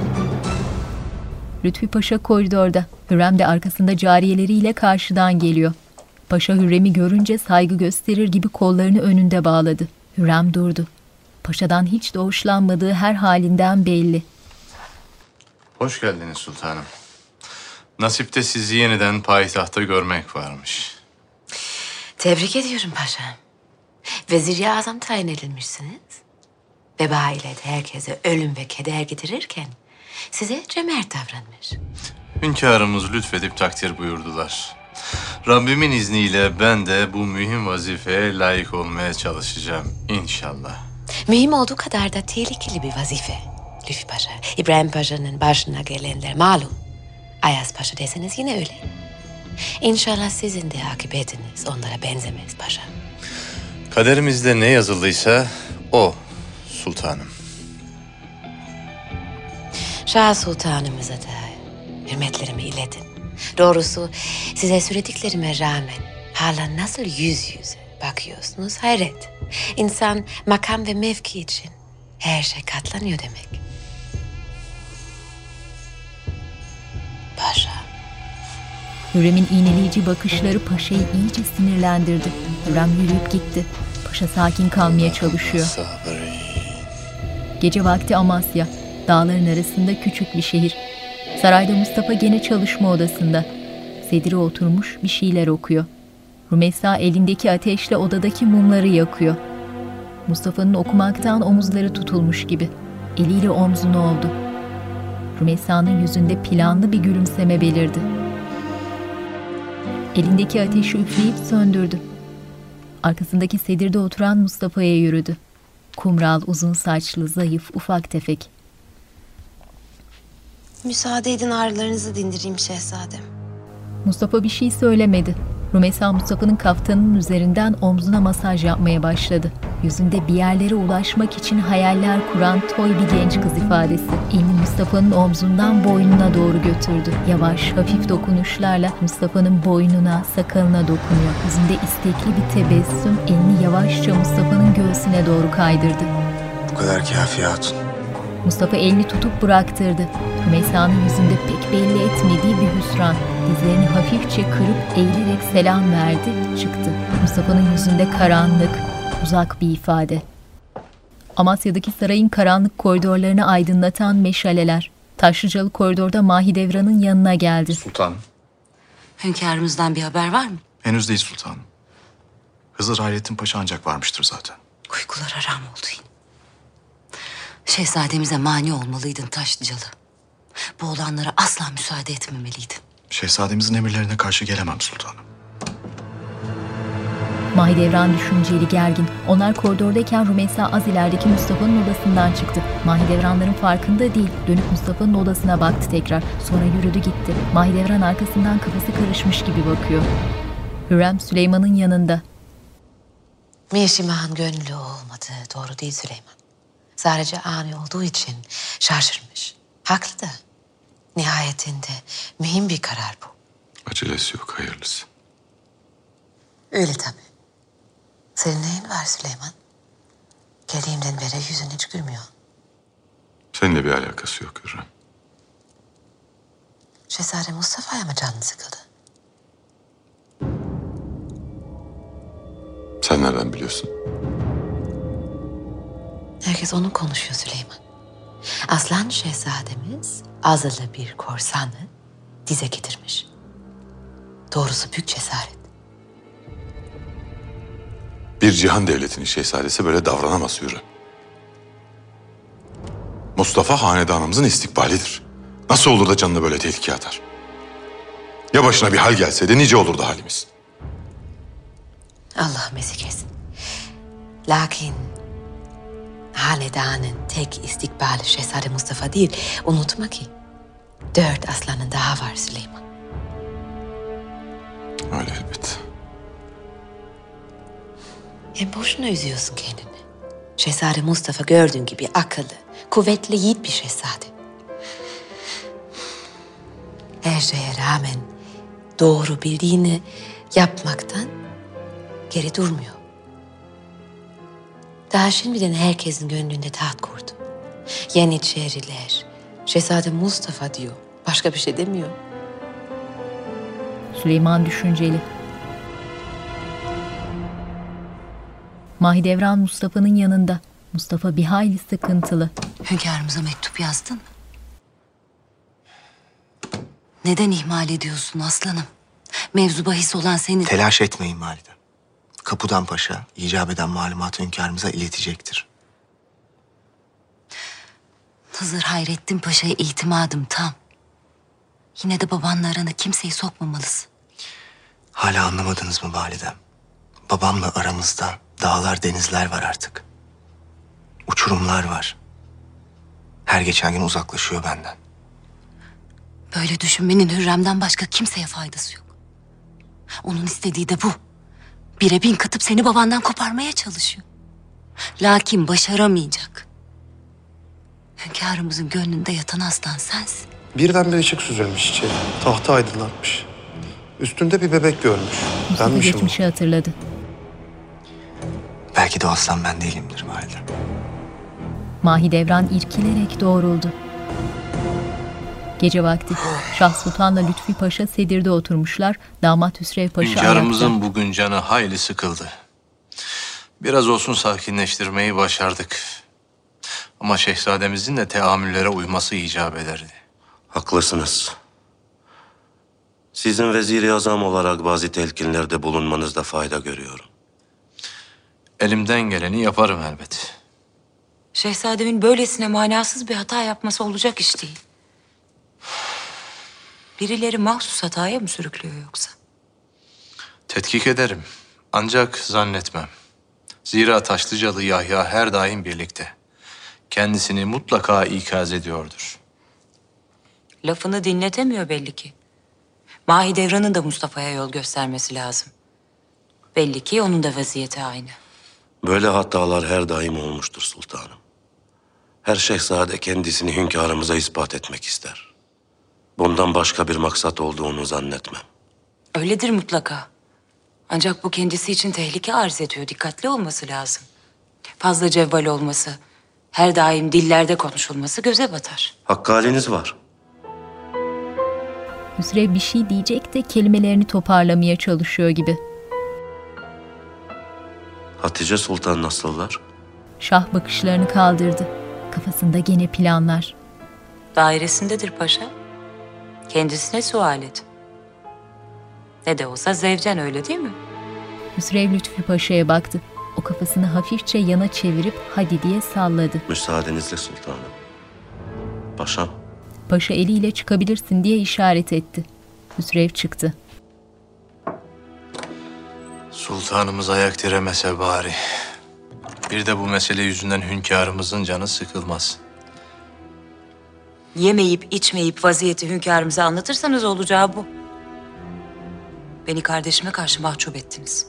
[SPEAKER 1] Lütfi Paşa koridorda. Hürrem de arkasında cariyeleriyle karşıdan geliyor. Paşa Hürrem'i görünce saygı gösterir gibi kollarını önünde bağladı. Hürrem durdu. Paşadan hiç de hoşlanmadığı her halinden belli.
[SPEAKER 4] Hoş geldiniz sultanım. Nasipte sizi yeniden payitahta görmek varmış.
[SPEAKER 2] Tebrik ediyorum paşam. Vezir-i Azam tayin edilmişsiniz. Veba ile de herkese ölüm ve keder getirirken size cömert davranmış.
[SPEAKER 4] Hünkârımız lütfedip takdir buyurdular. Rabbimin izniyle ben de bu mühim vazifeye layık olmaya çalışacağım inşallah.
[SPEAKER 2] Mühim olduğu kadar da tehlikeli bir vazife. Lütfi Paşa, İbrahim Paşa'nın başına gelenler malum. Ayaz Paşa deseniz yine öyle. İnşallah sizin de akıbetiniz onlara benzemez paşa.
[SPEAKER 4] Kaderimizde ne yazıldıysa o sultanım.
[SPEAKER 2] Şah Sultanımıza da hürmetlerimi iletin. Doğrusu size söylediklerime rağmen hala nasıl yüz yüze bakıyorsunuz hayret. İnsan makam ve mevki için her şey katlanıyor demek. Paşa.
[SPEAKER 1] Hürrem'in iğneleyici bakışları Paşa'yı iyice sinirlendirdi. Hürrem yürüyüp gitti. Paşa sakin kalmaya çalışıyor. Gece vakti Amasya. Dağların arasında küçük bir şehir. Sarayda Mustafa gene çalışma odasında. Sedire oturmuş bir şeyler okuyor. Rumeysa elindeki ateşle odadaki mumları yakıyor. Mustafa'nın okumaktan omuzları tutulmuş gibi. Eliyle omzunu oldu. Rümeysa'nın yüzünde planlı bir gülümseme belirdi. Elindeki ateşi üfleyip söndürdü. Arkasındaki sedirde oturan Mustafa'ya yürüdü. Kumral, uzun saçlı, zayıf, ufak tefek.
[SPEAKER 2] Müsaade edin ağrılarınızı dindireyim şehzadem.
[SPEAKER 1] Mustafa bir şey söylemedi. Rümeysa Mustafa'nın kaftanının üzerinden omzuna masaj yapmaya başladı. Yüzünde bir yerlere ulaşmak için hayaller kuran toy bir genç kız ifadesi. Elini Mustafa'nın omzundan boynuna doğru götürdü. Yavaş, hafif dokunuşlarla Mustafa'nın boynuna, sakalına dokunuyor. Yüzünde istekli bir tebessüm elini yavaşça Mustafa'nın göğsüne doğru kaydırdı.
[SPEAKER 15] Bu kadar kafi hatun.
[SPEAKER 1] Mustafa elini tutup bıraktırdı. Rümeysa'nın yüzünde pek belli etmediği bir hüsran. Dizlerini hafifçe kırıp eğilerek selam verdi, çıktı. Mustafa'nın yüzünde karanlık, uzak bir ifade. Amasya'daki sarayın karanlık koridorlarını aydınlatan meşaleler. Taşlıcalı koridorda Mahidevran'ın yanına geldi.
[SPEAKER 12] Sultanım.
[SPEAKER 5] Hünkârımızdan bir haber var mı?
[SPEAKER 12] Henüz değil sultanım. Hızır Hayrettin Paşa ancak varmıştır zaten.
[SPEAKER 5] Uykular haram oldu yine. Şehzademize mani olmalıydın Taşlıcalı. Bu olanlara asla müsaade etmemeliydin.
[SPEAKER 12] Şehzademizin emirlerine karşı gelemem sultanım.
[SPEAKER 1] Mahidevran düşünceli gergin. Onlar koridordayken Rümeysa az ilerideki Mustafa'nın odasından çıktı. Mahidevranların farkında değil. Dönüp Mustafa'nın odasına baktı tekrar. Sonra yürüdü gitti. Mahidevran arkasından kafası karışmış gibi bakıyor. Hürrem Süleyman'ın yanında.
[SPEAKER 2] Mişimah'ın gönlü olmadı. Doğru değil Süleyman. Sadece ani olduğu için şaşırmış. Haklı da. Nihayetinde mühim bir karar bu.
[SPEAKER 3] Acelesi yok hayırlısı.
[SPEAKER 2] Öyle tabii. Senin neyin var Süleyman? Geldiğimden beri yüzün hiç gülmüyor.
[SPEAKER 3] Seninle bir alakası yok Hürrem.
[SPEAKER 2] Şehzade Mustafa'ya mı canın sıkıldı?
[SPEAKER 3] Sen nereden biliyorsun?
[SPEAKER 2] Herkes onu konuşuyor Süleyman. Aslan şehzademiz azılı bir korsanı dize getirmiş. Doğrusu büyük cesaret.
[SPEAKER 3] Bir cihan devletinin şehzadesi böyle davranamaz Hürrem. Mustafa hanedanımızın istikbalidir. Nasıl olur da canını böyle tehlikeye atar? Ya başına bir hal gelseydi nice olurdu halimiz.
[SPEAKER 2] Allah mesik etsin. Lakin hanedanın tek istikbali Şehzade Mustafa değil. Unutma ki dört aslanın daha var Süleyman.
[SPEAKER 3] Öyle elbet.
[SPEAKER 2] Hem boşuna üzüyorsun kendini. Şehzade Mustafa gördüğün gibi akıllı, kuvvetli, yiğit bir şehzade. Her şeye rağmen doğru bildiğini yapmaktan geri durmuyor. Daha şimdiden herkesin gönlünde taht kurdu. Yeniçeriler, Şehzade Mustafa diyor. Başka bir şey demiyor.
[SPEAKER 1] Süleyman düşünceli. Mahidevran Mustafa'nın yanında. Mustafa bir hayli sıkıntılı.
[SPEAKER 5] Hünkârımıza mektup yazdın mı? Neden ihmal ediyorsun aslanım? Mevzu bahis olan senin.
[SPEAKER 15] Telaş etmeyin validem. Kapıdan Paşa icap eden malumatı hünkârımıza iletecektir.
[SPEAKER 5] Hızır Hayrettin Paşa'ya itimadım tam. Yine de babanla arana kimseyi sokmamalısın.
[SPEAKER 15] Hala anlamadınız mı validem? Babamla aramızda dağlar denizler var artık. Uçurumlar var. Her geçen gün uzaklaşıyor benden.
[SPEAKER 5] Böyle düşünmenin Hürrem'den başka kimseye faydası yok. Onun istediği de bu. Bire bin katıp seni babandan koparmaya çalışıyor. Lakin başaramayacak. Hünkârımızın gönlünde yatan aslan sensin.
[SPEAKER 18] Birden bir ışık süzülmüş içeri. Tahtı aydınlatmış. Üstünde bir bebek görmüş.
[SPEAKER 1] Mustafa
[SPEAKER 18] Benmişim.
[SPEAKER 1] geçmişi hatırladı.
[SPEAKER 15] Belki de o aslan ben değilimdir validem.
[SPEAKER 1] Mahidevran irkilerek doğruldu. Gece vakti Şah Sultan'la Lütfi Paşa sedirde oturmuşlar. Damat Hüsrev Paşa
[SPEAKER 4] Hünkârımızın
[SPEAKER 1] ayakta.
[SPEAKER 4] bugün canı hayli sıkıldı. Biraz olsun sakinleştirmeyi başardık. Ama şehzademizin de teamüllere uyması icap ederdi.
[SPEAKER 14] Haklısınız. Sizin vezir-i azam olarak bazı telkinlerde bulunmanızda fayda görüyorum.
[SPEAKER 4] Elimden geleni yaparım elbet.
[SPEAKER 5] Şehzademin böylesine manasız bir hata yapması olacak iş değil. Birileri mahsus hataya mı sürüklüyor yoksa?
[SPEAKER 4] Tetkik ederim. Ancak zannetmem. Zira Taşlıcalı Yahya her daim birlikte. Kendisini mutlaka ikaz ediyordur.
[SPEAKER 5] Lafını dinletemiyor belli ki. Mahidevran'ın da Mustafa'ya yol göstermesi lazım. Belli ki onun da vaziyeti aynı.
[SPEAKER 14] Böyle hatalar her daim olmuştur sultanım. Her şehzade kendisini hünkârımıza ispat etmek ister. Bundan başka bir maksat olduğunu zannetmem.
[SPEAKER 5] Öyledir mutlaka. Ancak bu kendisi için tehlike arz ediyor. Dikkatli olması lazım. Fazla cevval olması, her daim dillerde konuşulması göze batar.
[SPEAKER 14] Hakkaliniz var.
[SPEAKER 1] Hüsrev bir şey diyecek de kelimelerini toparlamaya çalışıyor gibi.
[SPEAKER 14] Hatice Sultan nasıllar?
[SPEAKER 1] Şah bakışlarını kaldırdı. Kafasında gene planlar.
[SPEAKER 5] Dairesindedir paşa. Kendisine sual et. Ne de olsa zevcen öyle değil mi?
[SPEAKER 1] Hüsrev Lütfü Paşa'ya baktı. O kafasını hafifçe yana çevirip hadi diye salladı.
[SPEAKER 14] Müsaadenizle sultanım. Paşam.
[SPEAKER 1] Paşa eliyle çıkabilirsin diye işaret etti. Hüsrev çıktı.
[SPEAKER 4] Sultanımız ayak diremese bari. Bir de bu mesele yüzünden hünkârımızın canı sıkılmaz.
[SPEAKER 5] Yemeyip içmeyip vaziyeti hünkârımıza anlatırsanız olacağı bu. Beni kardeşime karşı mahcup ettiniz.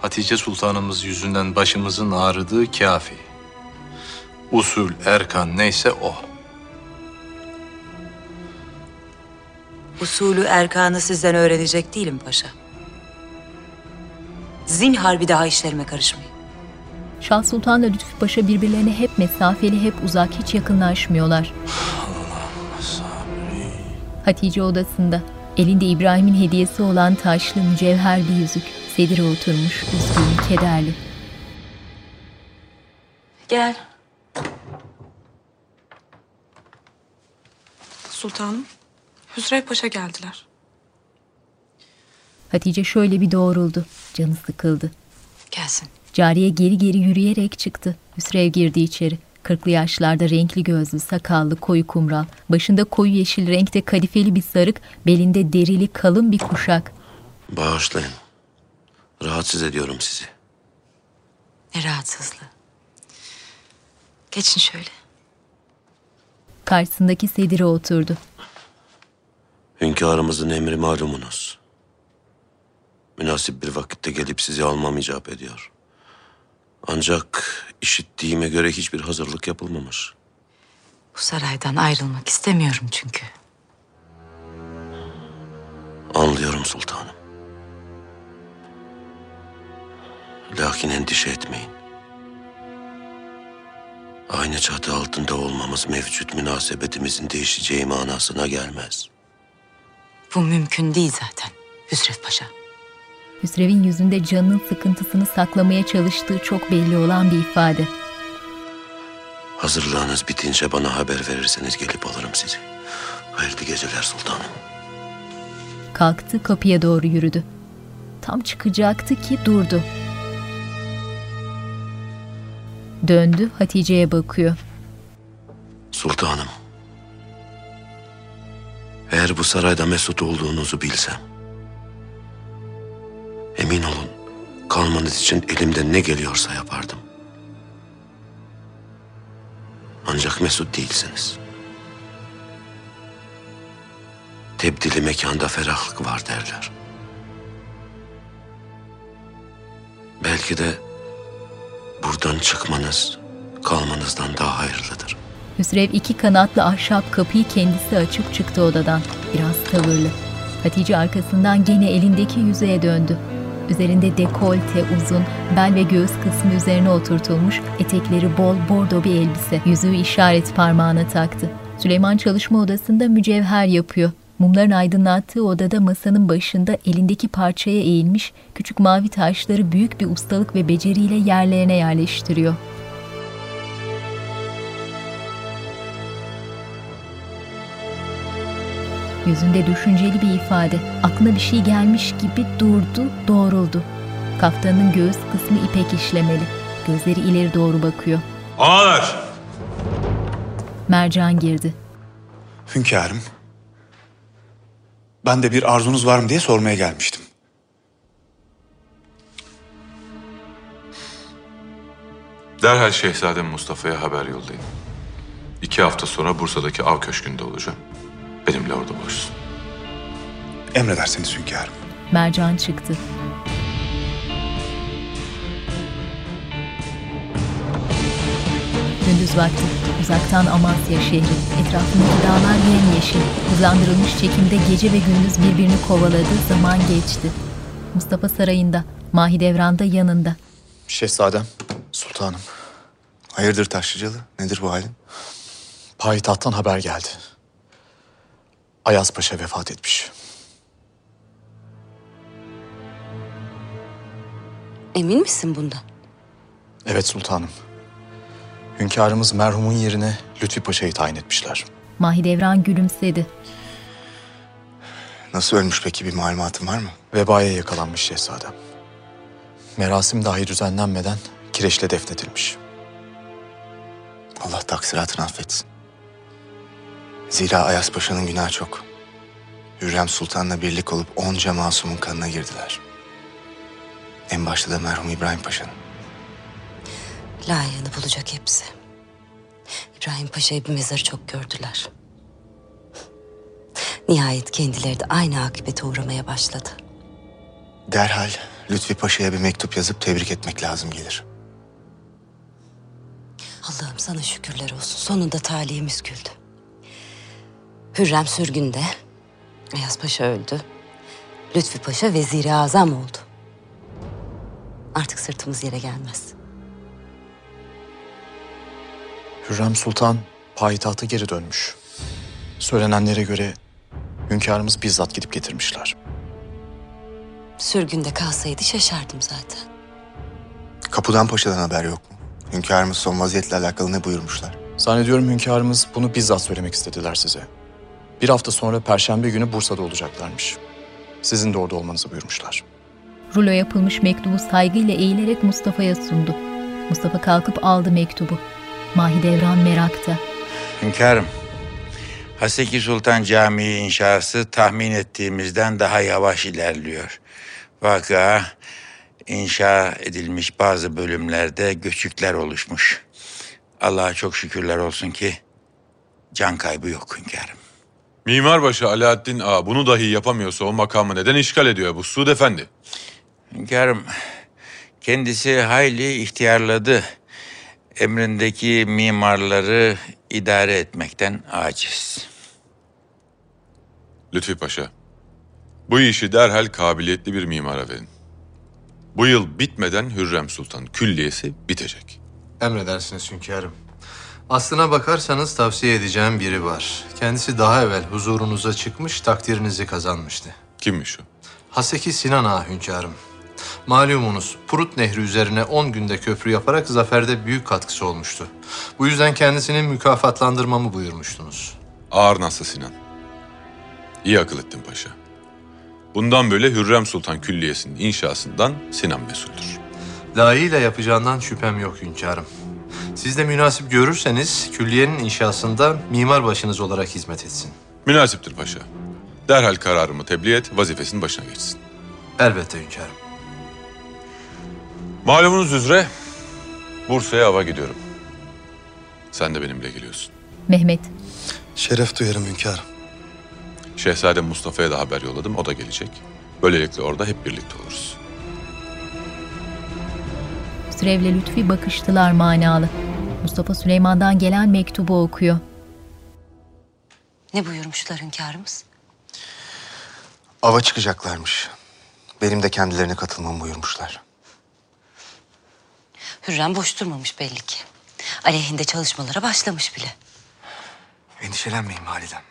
[SPEAKER 4] Hatice Sultanımız yüzünden başımızın ağrıdığı kafi. Usul, erkan neyse o.
[SPEAKER 5] Usulü erkanı sizden öğrenecek değilim paşa. Zinhar bir daha işlerime karışmayın.
[SPEAKER 1] Şah Sultan'la Lütfü Paşa birbirlerine hep mesafeli, hep uzak, hiç yakınlaşmıyorlar. Hatice odasında. Elinde İbrahim'in hediyesi olan taşlı mücevher bir yüzük. Sedire oturmuş, üzgün, kederli.
[SPEAKER 5] Gel.
[SPEAKER 21] Sultanım, Hüsrev Paşa geldiler.
[SPEAKER 1] Hatice şöyle bir doğruldu. Canı sıkıldı.
[SPEAKER 6] Gelsin.
[SPEAKER 1] Cariye geri geri yürüyerek çıktı. Hüsrev girdi içeri. Kırklı yaşlarda renkli gözlü, sakallı, koyu kumral, başında koyu yeşil renkte kadifeli bir sarık, belinde derili kalın bir kuşak.
[SPEAKER 14] Bağışlayın. Rahatsız ediyorum sizi.
[SPEAKER 6] Ne rahatsızlığı. Geçin şöyle.
[SPEAKER 1] Karşısındaki sedire oturdu.
[SPEAKER 14] Hünkârımızın emri malumunuz. Münasip bir vakitte gelip sizi almam icap ediyor. Ancak işittiğime göre hiçbir hazırlık yapılmamış.
[SPEAKER 6] Bu saraydan ayrılmak istemiyorum çünkü.
[SPEAKER 14] Anlıyorum sultanım. Lakin endişe etmeyin. Aynı çatı altında olmamız mevcut münasebetimizin değişeceği manasına gelmez.
[SPEAKER 6] Bu mümkün değil zaten Hüsrev Paşa.
[SPEAKER 1] Hüsrev'in yüzünde canının sıkıntısını saklamaya çalıştığı çok belli olan bir ifade.
[SPEAKER 14] Hazırlığınız bitince bana haber verirseniz gelip alırım sizi. Hayırlı geceler sultanım.
[SPEAKER 1] Kalktı kapıya doğru yürüdü. Tam çıkacaktı ki durdu. Döndü Hatice'ye bakıyor.
[SPEAKER 14] Sultanım. Eğer bu sarayda mesut olduğunuzu bilsem. Emin olun kalmanız için elimden ne geliyorsa yapardım. Ancak mesut değilsiniz. Tebdili mekanda ferahlık var derler. Belki de buradan çıkmanız kalmanızdan daha hayırlıdır.
[SPEAKER 1] Hüsrev iki kanatlı ahşap kapıyı kendisi açıp çıktı odadan. Biraz tavırlı. Hatice arkasından gene elindeki yüzeye döndü. Üzerinde dekolte uzun, bel ve göğüs kısmı üzerine oturtulmuş, etekleri bol bordo bir elbise. Yüzüğü işaret parmağına taktı. Süleyman çalışma odasında mücevher yapıyor. Mumların aydınlattığı odada masanın başında elindeki parçaya eğilmiş, küçük mavi taşları büyük bir ustalık ve beceriyle yerlerine yerleştiriyor. Yüzünde düşünceli bir ifade. Aklına bir şey gelmiş gibi durdu, doğruldu. Kaftanın göğüs kısmı ipek işlemeli. Gözleri ileri doğru bakıyor.
[SPEAKER 7] Ağalar!
[SPEAKER 1] Mercan girdi.
[SPEAKER 7] Hünkârım. Ben de bir arzunuz var mı diye sormaya gelmiştim.
[SPEAKER 3] Derhal Şehzadem Mustafa'ya haber yollayın. İki hafta sonra Bursa'daki av köşkünde olacağım. Benimle orada buluşsun.
[SPEAKER 7] Emredersiniz hünkârım.
[SPEAKER 1] Mercan çıktı. Gündüz vakti uzaktan Amasya şehri, etrafındaki dağlar yemyeşil. Hızlandırılmış çekimde gece ve gündüz birbirini kovaladı, zaman geçti. Mustafa sarayında, Mahidevran da yanında.
[SPEAKER 12] Şehzadem, sultanım.
[SPEAKER 15] Hayırdır Taşlıcalı? Nedir bu halin?
[SPEAKER 12] Payitahttan haber geldi. Ayaz Paşa vefat etmiş.
[SPEAKER 2] Emin misin bundan?
[SPEAKER 12] Evet sultanım. Hünkârımız merhumun yerine Lütfi Paşa'yı tayin etmişler.
[SPEAKER 1] Mahidevran gülümsedi.
[SPEAKER 15] Nasıl ölmüş peki bir malumatın var mı?
[SPEAKER 12] Vebaya yakalanmış şehzadem. Merasim dahi düzenlenmeden kireçle defnedilmiş.
[SPEAKER 15] Allah taksiratını affetsin. Zira Ayas Paşa'nın günahı çok. Hürrem Sultan'la birlik olup onca masumun kanına girdiler. En başta da merhum İbrahim Paşa'nın.
[SPEAKER 2] Layığını bulacak hepsi. İbrahim Paşa'yı bir mezarı çok gördüler. Nihayet kendileri de aynı akıbete uğramaya başladı.
[SPEAKER 15] Derhal Lütfi Paşa'ya bir mektup yazıp tebrik etmek lazım gelir.
[SPEAKER 2] Allah'ım sana şükürler olsun. Sonunda talihimiz güldü. Hürrem sürgünde. Ayaz Paşa öldü. Lütfi Paşa veziri azam oldu. Artık sırtımız yere gelmez.
[SPEAKER 12] Hürrem Sultan payitahta geri dönmüş. Söylenenlere göre hünkârımız bizzat gidip getirmişler.
[SPEAKER 2] Sürgünde kalsaydı şaşardım zaten.
[SPEAKER 15] Kapudan Paşa'dan haber yok mu? Hünkârımız son vaziyetle alakalı ne buyurmuşlar?
[SPEAKER 12] Zannediyorum hünkârımız bunu bizzat söylemek istediler size. Bir hafta sonra Perşembe günü Bursa'da olacaklarmış. Sizin de orada olmanızı buyurmuşlar.
[SPEAKER 1] Rulo yapılmış mektubu saygıyla eğilerek Mustafa'ya sundu. Mustafa kalkıp aldı mektubu. Mahidevran merakta.
[SPEAKER 11] Hünkârım, Haseki Sultan Camii inşası tahmin ettiğimizden daha yavaş ilerliyor. Vaka inşa edilmiş bazı bölümlerde göçükler oluşmuş. Allah'a çok şükürler olsun ki can kaybı yok hünkârım.
[SPEAKER 3] Mimarbaşı Alaaddin Ağa bunu dahi yapamıyorsa o makamı neden işgal ediyor bu Suud Efendi?
[SPEAKER 11] Hünkârım, kendisi hayli ihtiyarladı. Emrindeki mimarları idare etmekten aciz.
[SPEAKER 3] Lütfi Paşa, bu işi derhal kabiliyetli bir mimara verin. Bu yıl bitmeden Hürrem Sultan külliyesi bitecek.
[SPEAKER 4] Emredersiniz hünkârım. Aslına bakarsanız tavsiye edeceğim biri var. Kendisi daha evvel huzurunuza çıkmış, takdirinizi kazanmıştı.
[SPEAKER 3] Kimmiş o?
[SPEAKER 4] Haseki Sinan Ağa hünkârım. Malumunuz Prut Nehri üzerine 10 günde köprü yaparak zaferde büyük katkısı olmuştu. Bu yüzden kendisini mükafatlandırmamı buyurmuştunuz.
[SPEAKER 3] Ağır nasıl Sinan? İyi akıl ettin paşa. Bundan böyle Hürrem Sultan Külliyesi'nin inşasından Sinan mesuldür.
[SPEAKER 4] Layığıyla yapacağından şüphem yok hünkârım. Siz de münasip görürseniz külliyenin inşasında mimar başınız olarak hizmet etsin.
[SPEAKER 3] Münasiptir paşa. Derhal kararımı tebliğ et, vazifesinin başına geçsin.
[SPEAKER 4] Elbette hünkârım.
[SPEAKER 3] Malumunuz üzere Bursa'ya ava gidiyorum. Sen de benimle geliyorsun.
[SPEAKER 1] Mehmet,
[SPEAKER 18] Şeref duyarım hünkârım.
[SPEAKER 3] Şehzadem Mustafa'ya da haber yolladım, o da gelecek. Böylelikle orada hep birlikte oluruz.
[SPEAKER 1] Sürevle Lütfi bakıştılar manalı. Mustafa Süleyman'dan gelen mektubu okuyor.
[SPEAKER 2] Ne buyurmuşlar hünkârımız?
[SPEAKER 15] Ava çıkacaklarmış. Benim de kendilerine katılmamı buyurmuşlar.
[SPEAKER 2] Hürrem boş durmamış belli ki. Aleyhinde çalışmalara başlamış bile.
[SPEAKER 15] Endişelenmeyin validem.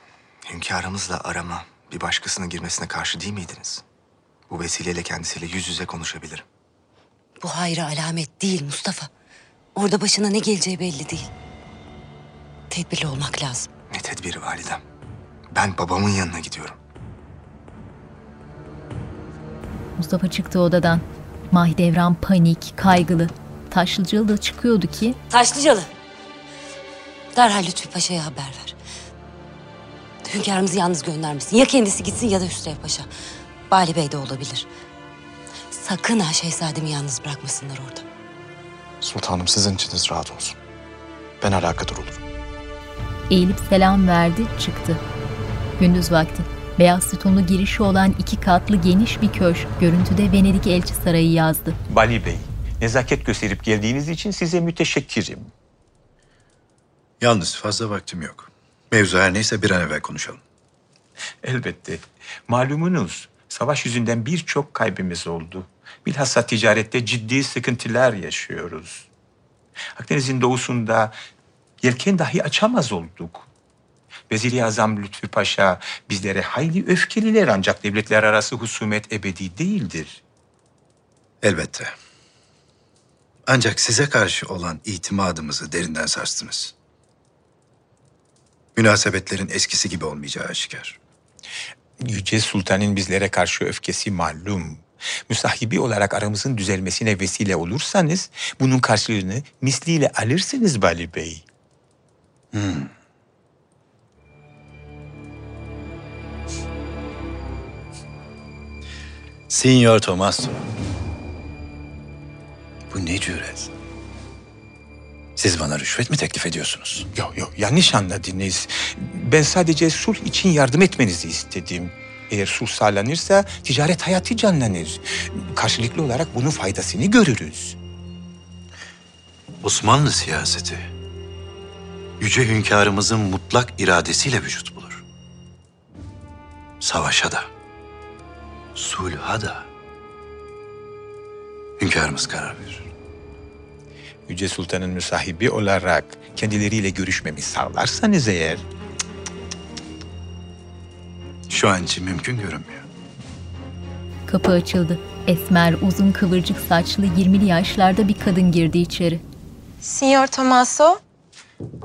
[SPEAKER 15] Hünkârımızla arama bir başkasının girmesine karşı değil miydiniz? Bu vesileyle kendisiyle yüz yüze konuşabilirim.
[SPEAKER 2] Bu hayra alamet değil Mustafa. Orada başına ne geleceği belli değil. Tedbirli olmak lazım.
[SPEAKER 15] Ne tedbiri validem? Ben babamın yanına gidiyorum.
[SPEAKER 1] Mustafa çıktı odadan. Mahidevran panik, kaygılı. Taşlıcalı da çıkıyordu ki
[SPEAKER 22] Taşlıcalı. Derhal Lütfü Paşa'ya haber ver. Hünkârımızı yalnız göndermesin. Ya kendisi gitsin ya da Hüsrev Paşa. Bali Bey de olabilir. Sakın ha şehzademi yalnız bırakmasınlar orada.
[SPEAKER 17] Sultanım sizin içiniz rahat olsun. Ben alakadar olurum.
[SPEAKER 1] eğilip selam verdi, çıktı. Gündüz vakti. Beyaz sütunlu girişi olan iki katlı geniş bir köşk. Görüntüde Venedik Elçi Sarayı yazdı.
[SPEAKER 19] Bali Bey, nezaket gösterip geldiğiniz için size müteşekkirim.
[SPEAKER 17] Yalnız fazla vaktim yok. Mevzu her neyse bir an evvel konuşalım.
[SPEAKER 19] Elbette. Malumunuz, savaş yüzünden birçok kaybımız oldu. Bilhassa ticarette ciddi sıkıntılar yaşıyoruz. Akdeniz'in doğusunda yelken dahi açamaz olduk. Vezir-i Azam Lütfü Paşa bizlere hayli öfkeliler ancak devletler arası husumet ebedi değildir.
[SPEAKER 17] Elbette. Ancak size karşı olan itimadımızı derinden sarstınız. Münasebetlerin eskisi gibi olmayacağı aşikar.
[SPEAKER 19] Yüce Sultan'ın bizlere karşı öfkesi malum. Müsahibi olarak aramızın düzelmesine vesile olursanız bunun karşılığını misliyle alırsınız Bali Bey.
[SPEAKER 17] Hmm. Signor Tomaso. Bu ne cüret? Siz bana rüşvet mi teklif ediyorsunuz?
[SPEAKER 19] Yok yok yanlış anladınız. Ben sadece sulh için yardım etmenizi istedim. Eğer sulh sağlanırsa ticaret hayatı canlanır. Karşılıklı olarak bunun faydasını görürüz.
[SPEAKER 17] Osmanlı siyaseti yüce hünkârımızın mutlak iradesiyle vücut bulur. Savaşa da, sulha da hünkârımız karar verir.
[SPEAKER 19] Yüce Sultan'ın müsahibi olarak kendileriyle görüşmemi sağlarsanız eğer...
[SPEAKER 17] Şu an için mümkün görünmüyor.
[SPEAKER 1] Kapı açıldı. Esmer, uzun kıvırcık saçlı 20'li yaşlarda bir kadın girdi içeri.
[SPEAKER 23] Signor Tommaso,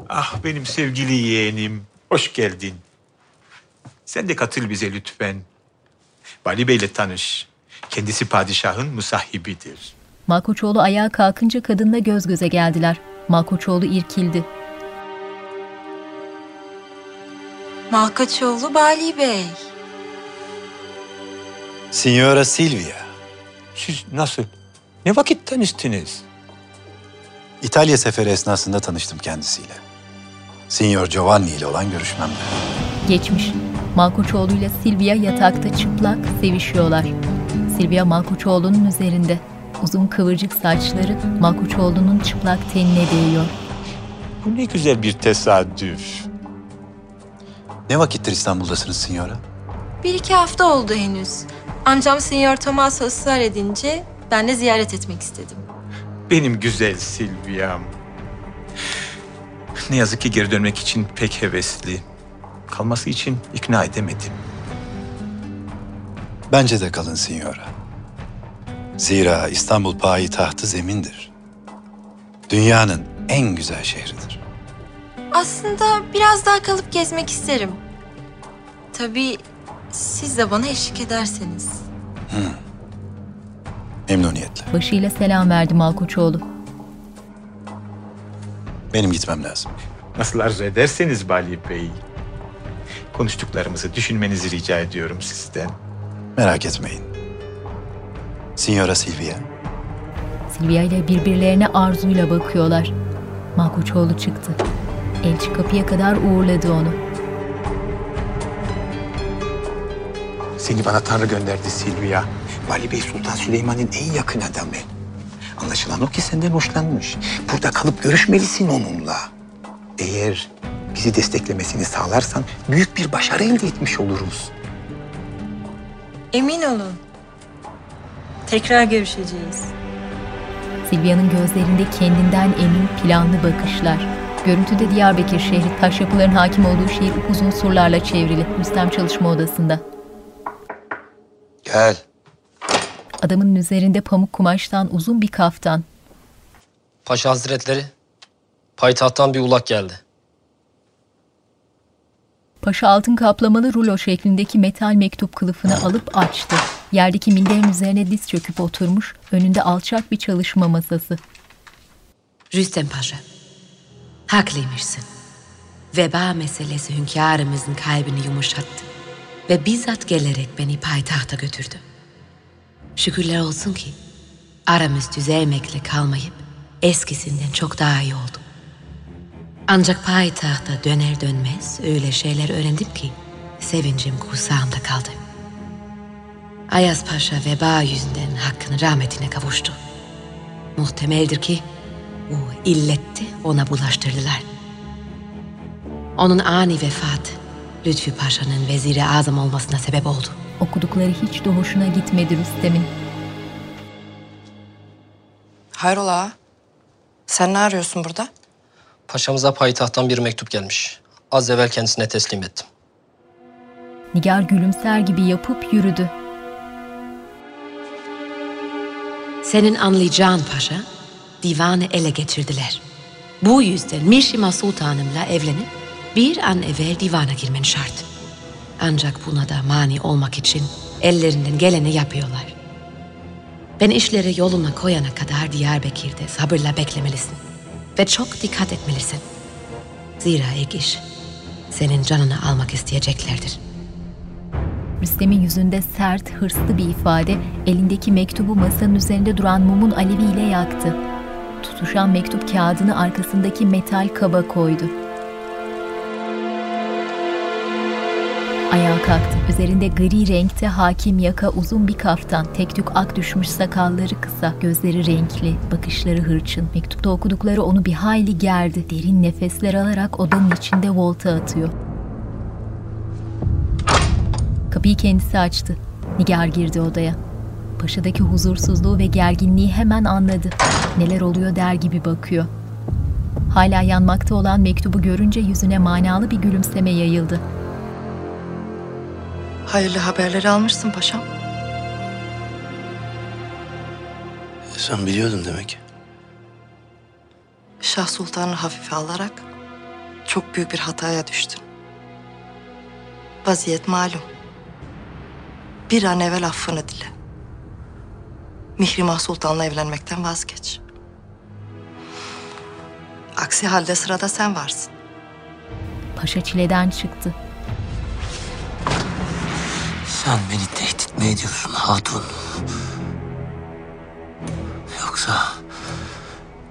[SPEAKER 19] Ah benim sevgili yeğenim, hoş geldin. Sen de katıl bize lütfen. Bali Bey'le tanış. Kendisi padişahın musahibidir.
[SPEAKER 1] Malkoçoğlu ayağa kalkınca kadınla göz göze geldiler. Malkoçoğlu irkildi.
[SPEAKER 23] Malkaçoğlu Bali Bey.
[SPEAKER 17] Signora Silvia.
[SPEAKER 19] Siz nasıl? Ne vakit tanıştınız?
[SPEAKER 17] İtalya seferi esnasında tanıştım kendisiyle. Signor Giovanni ile olan görüşmemde.
[SPEAKER 1] Geçmiş. Malkoçoğlu ile Silvia yatakta çıplak sevişiyorlar. Silvia Malkoçoğlu'nun üzerinde. Uzun kıvırcık saçları Malkoçoğlu'nun çıplak tenine değiyor.
[SPEAKER 19] Bu ne güzel bir tesadüf.
[SPEAKER 17] Ne vakittir İstanbul'dasınız Signora?
[SPEAKER 23] Bir iki hafta oldu henüz. Amcam Signor Tommaso ısrar edince ben de ziyaret etmek istedim.
[SPEAKER 19] Benim güzel Silvia'm. Ne yazık ki geri dönmek için pek hevesli. Kalması için ikna edemedim.
[SPEAKER 17] Bence de kalın Signora. Zira İstanbul payitahtı zemindir. Dünyanın en güzel şehridir.
[SPEAKER 23] Aslında biraz daha kalıp gezmek isterim. Tabii siz de bana eşlik ederseniz.
[SPEAKER 17] Memnuniyetle.
[SPEAKER 1] Başıyla selam verdi Malkoçoğlu.
[SPEAKER 17] Benim gitmem lazım.
[SPEAKER 19] Nasıl arzu ederseniz Bali Bey. Konuştuklarımızı düşünmenizi rica ediyorum sizden.
[SPEAKER 17] Merak etmeyin. Signora Silvia.
[SPEAKER 1] Silvia ile birbirlerine arzuyla bakıyorlar. Malkoçoğlu çıktı. Elçi kapıya kadar uğurladı onu.
[SPEAKER 19] Seni bana Tanrı gönderdi Silvia. Vali Bey Sultan Süleyman'ın en yakın adamı. Anlaşılan o ki senden hoşlanmış. Burada kalıp görüşmelisin onunla. Eğer bizi desteklemesini sağlarsan büyük bir başarı elde etmiş oluruz.
[SPEAKER 23] Emin olun. Tekrar görüşeceğiz.
[SPEAKER 1] Silvia'nın gözlerinde kendinden emin planlı bakışlar. Görüntüde Diyarbakır şehri taş yapıların hakim olduğu şehir uzun surlarla çevrili. Rüstem çalışma odasında.
[SPEAKER 17] Gel.
[SPEAKER 1] Adamın üzerinde pamuk kumaştan uzun bir kaftan.
[SPEAKER 24] Paşa Hazretleri, payitahttan bir ulak geldi.
[SPEAKER 1] Paşa altın kaplamalı rulo şeklindeki metal mektup kılıfını alıp açtı. Yerdeki minderin üzerine diz çöküp oturmuş, önünde alçak bir çalışma masası.
[SPEAKER 2] Rüstem Paşa, haklıymışsın. Veba meselesi hünkârımızın kalbini yumuşattı ve bizzat gelerek beni payitahta götürdü. Şükürler olsun ki aramız düzelmekle kalmayıp eskisinden çok daha iyi oldu. Ancak payitahta döner dönmez öyle şeyler öğrendim ki sevincim kursağımda kaldı. Ayaz Paşa veba yüzünden hakkını rahmetine kavuştu. Muhtemeldir ki bu illetti ona bulaştırdılar. Onun ani vefatı Lütfü Paşa'nın veziri azam olmasına sebep oldu.
[SPEAKER 1] Okudukları hiç de hoşuna gitmedi Rüstem'in.
[SPEAKER 24] Hayrola ağa? Sen ne arıyorsun burada?
[SPEAKER 25] Paşamıza payitahttan bir mektup gelmiş. Az evvel kendisine teslim ettim.
[SPEAKER 1] Nigar gülümser gibi yapıp yürüdü.
[SPEAKER 2] Senin anlayacağın paşa, divanı ele getirdiler. Bu yüzden Mişima Sultanımla evlenip bir an evvel divana girmen şart. Ancak buna da mani olmak için ellerinden geleni yapıyorlar. Ben işleri yoluna koyana kadar Diyarbakır'da sabırla beklemelisin. Ve çok dikkat etmelisin. Zira ilk iş senin canını almak isteyeceklerdir.
[SPEAKER 1] Rüstem'in yüzünde sert, hırslı bir ifade, elindeki mektubu masanın üzerinde duran mumun aleviyle yaktı. Tutuşan mektup kağıdını arkasındaki metal kaba koydu. Ayağa kalktı. Üzerinde gri renkte hakim yaka uzun bir kaftan. Tek tük ak düşmüş sakalları kısa. Gözleri renkli, bakışları hırçın. Mektupta okudukları onu bir hayli gerdi. Derin nefesler alarak odanın içinde volta atıyor. Kapıyı kendisi açtı. Nigar girdi odaya. Paşadaki huzursuzluğu ve gerginliği hemen anladı. Neler oluyor der gibi bakıyor. Hala yanmakta olan mektubu görünce yüzüne manalı bir gülümseme yayıldı.
[SPEAKER 24] Hayırlı haberleri almışsın paşam.
[SPEAKER 13] Sen biliyordun demek.
[SPEAKER 24] Şah Sultan'ı hafife alarak çok büyük bir hataya düştün. Vaziyet malum. Bir an evvel affını dile. Mihrimah Sultan'la evlenmekten vazgeç. Aksi halde sırada sen varsın.
[SPEAKER 1] Paşa çileden çıktı.
[SPEAKER 13] Sen beni tehdit mi ediyorsun hatun? Yoksa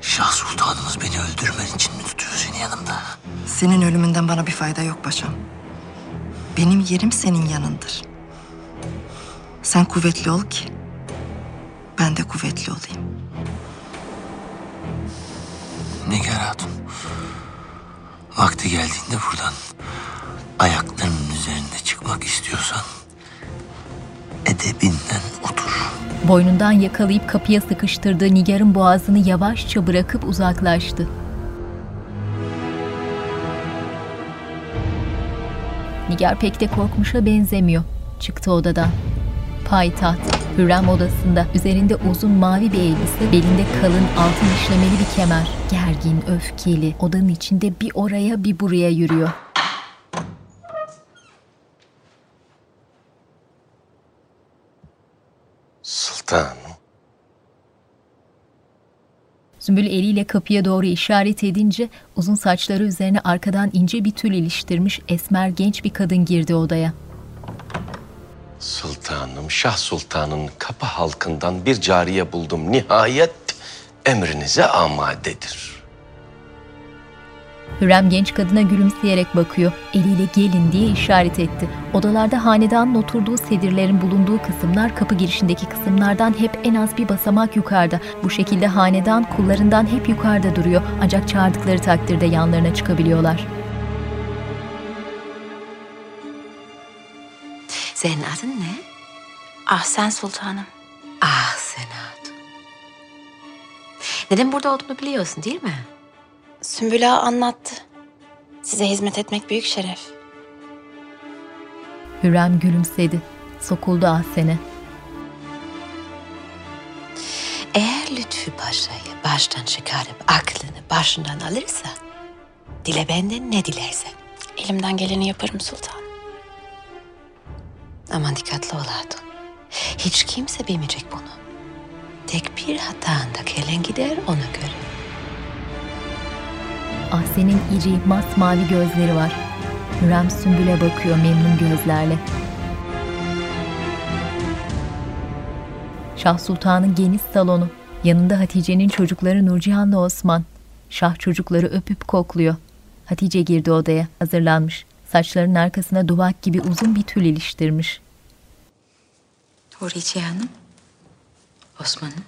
[SPEAKER 13] Şah Sultanımız beni öldürmen için mi tutuyor seni yanımda?
[SPEAKER 24] Senin ölümünden bana bir fayda yok paşam. Benim yerim senin yanındır. Sen kuvvetli ol ki ben de kuvvetli olayım.
[SPEAKER 13] Nigar Hatun. Vakti geldiğinde buradan ayaklarının üzerinde çıkmak istiyorsan edebinden otur.
[SPEAKER 1] Boynundan yakalayıp kapıya sıkıştırdığı Nigar'ın boğazını yavaşça bırakıp uzaklaştı. Nigar pek de korkmuşa benzemiyor. Çıktı odadan. Payitaht, Hürrem odasında, üzerinde uzun mavi bir elbise, belinde kalın altın işlemeli bir kemer. Gergin, öfkeli, odanın içinde bir oraya bir buraya yürüyor.
[SPEAKER 16] Sultanım.
[SPEAKER 1] Sümbül eliyle kapıya doğru işaret edince uzun saçları üzerine arkadan ince bir tül iliştirmiş esmer genç bir kadın girdi odaya.
[SPEAKER 16] Sultanım, Şah Sultan'ın kapı halkından bir cariye buldum. Nihayet emrinize amadedir.
[SPEAKER 1] Hürrem genç kadına gülümseyerek bakıyor. Eliyle gelin diye işaret etti. Odalarda hanedanın oturduğu sedirlerin bulunduğu kısımlar kapı girişindeki kısımlardan hep en az bir basamak yukarıda. Bu şekilde hanedan kullarından hep yukarıda duruyor. Ancak çağırdıkları takdirde yanlarına çıkabiliyorlar.
[SPEAKER 2] Senin adın ne?
[SPEAKER 5] Ahsen Sultanım.
[SPEAKER 2] Ah Senat. Neden burada olduğunu biliyorsun değil mi?
[SPEAKER 5] Sümbül Ağa anlattı. Size hizmet etmek büyük şeref.
[SPEAKER 1] Hürrem gülümsedi. Sokuldu Ahsen'e.
[SPEAKER 2] Eğer Lütfü Paşa'yı baştan çıkarıp aklını başından alırsa... ...dile benden ne dilersen.
[SPEAKER 5] Elimden geleni yaparım sultanım.
[SPEAKER 2] Aman dikkatli ol hatun. Hiç kimse bilmeyecek bunu. Tek bir hatanda kelen gider ona göre.
[SPEAKER 1] Ahsen'in iri, masmavi gözleri var. Hürrem Sümbül'e bakıyor memnun gözlerle. Şah Sultan'ın geniş salonu. Yanında Hatice'nin çocukları Nurcihan'la Osman. Şah çocukları öpüp kokluyor. Hatice girdi odaya, hazırlanmış. Saçlarının arkasına duvak gibi uzun bir tül iliştirmiş.
[SPEAKER 6] Huriye Hanım. Osman'ım.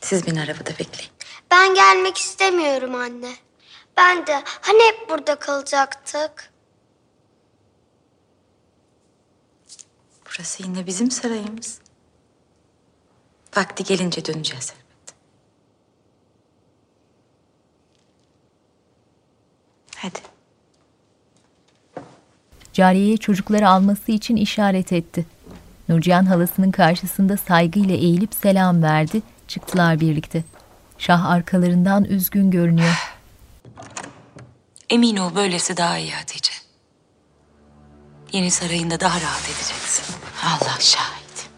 [SPEAKER 6] Siz beni arabada bekleyin.
[SPEAKER 26] Ben gelmek istemiyorum anne. Ben de hani hep burada kalacaktık.
[SPEAKER 6] Burası yine bizim sarayımız. Vakti gelince döneceğiz
[SPEAKER 1] Cariyeye çocukları alması için işaret etti. Nurcihan halasının karşısında saygıyla eğilip selam verdi. Çıktılar birlikte. Şah arkalarından üzgün görünüyor.
[SPEAKER 5] Emin ol böylesi daha iyi Hatice. Yeni sarayında daha rahat edeceksin.
[SPEAKER 6] Allah şahit.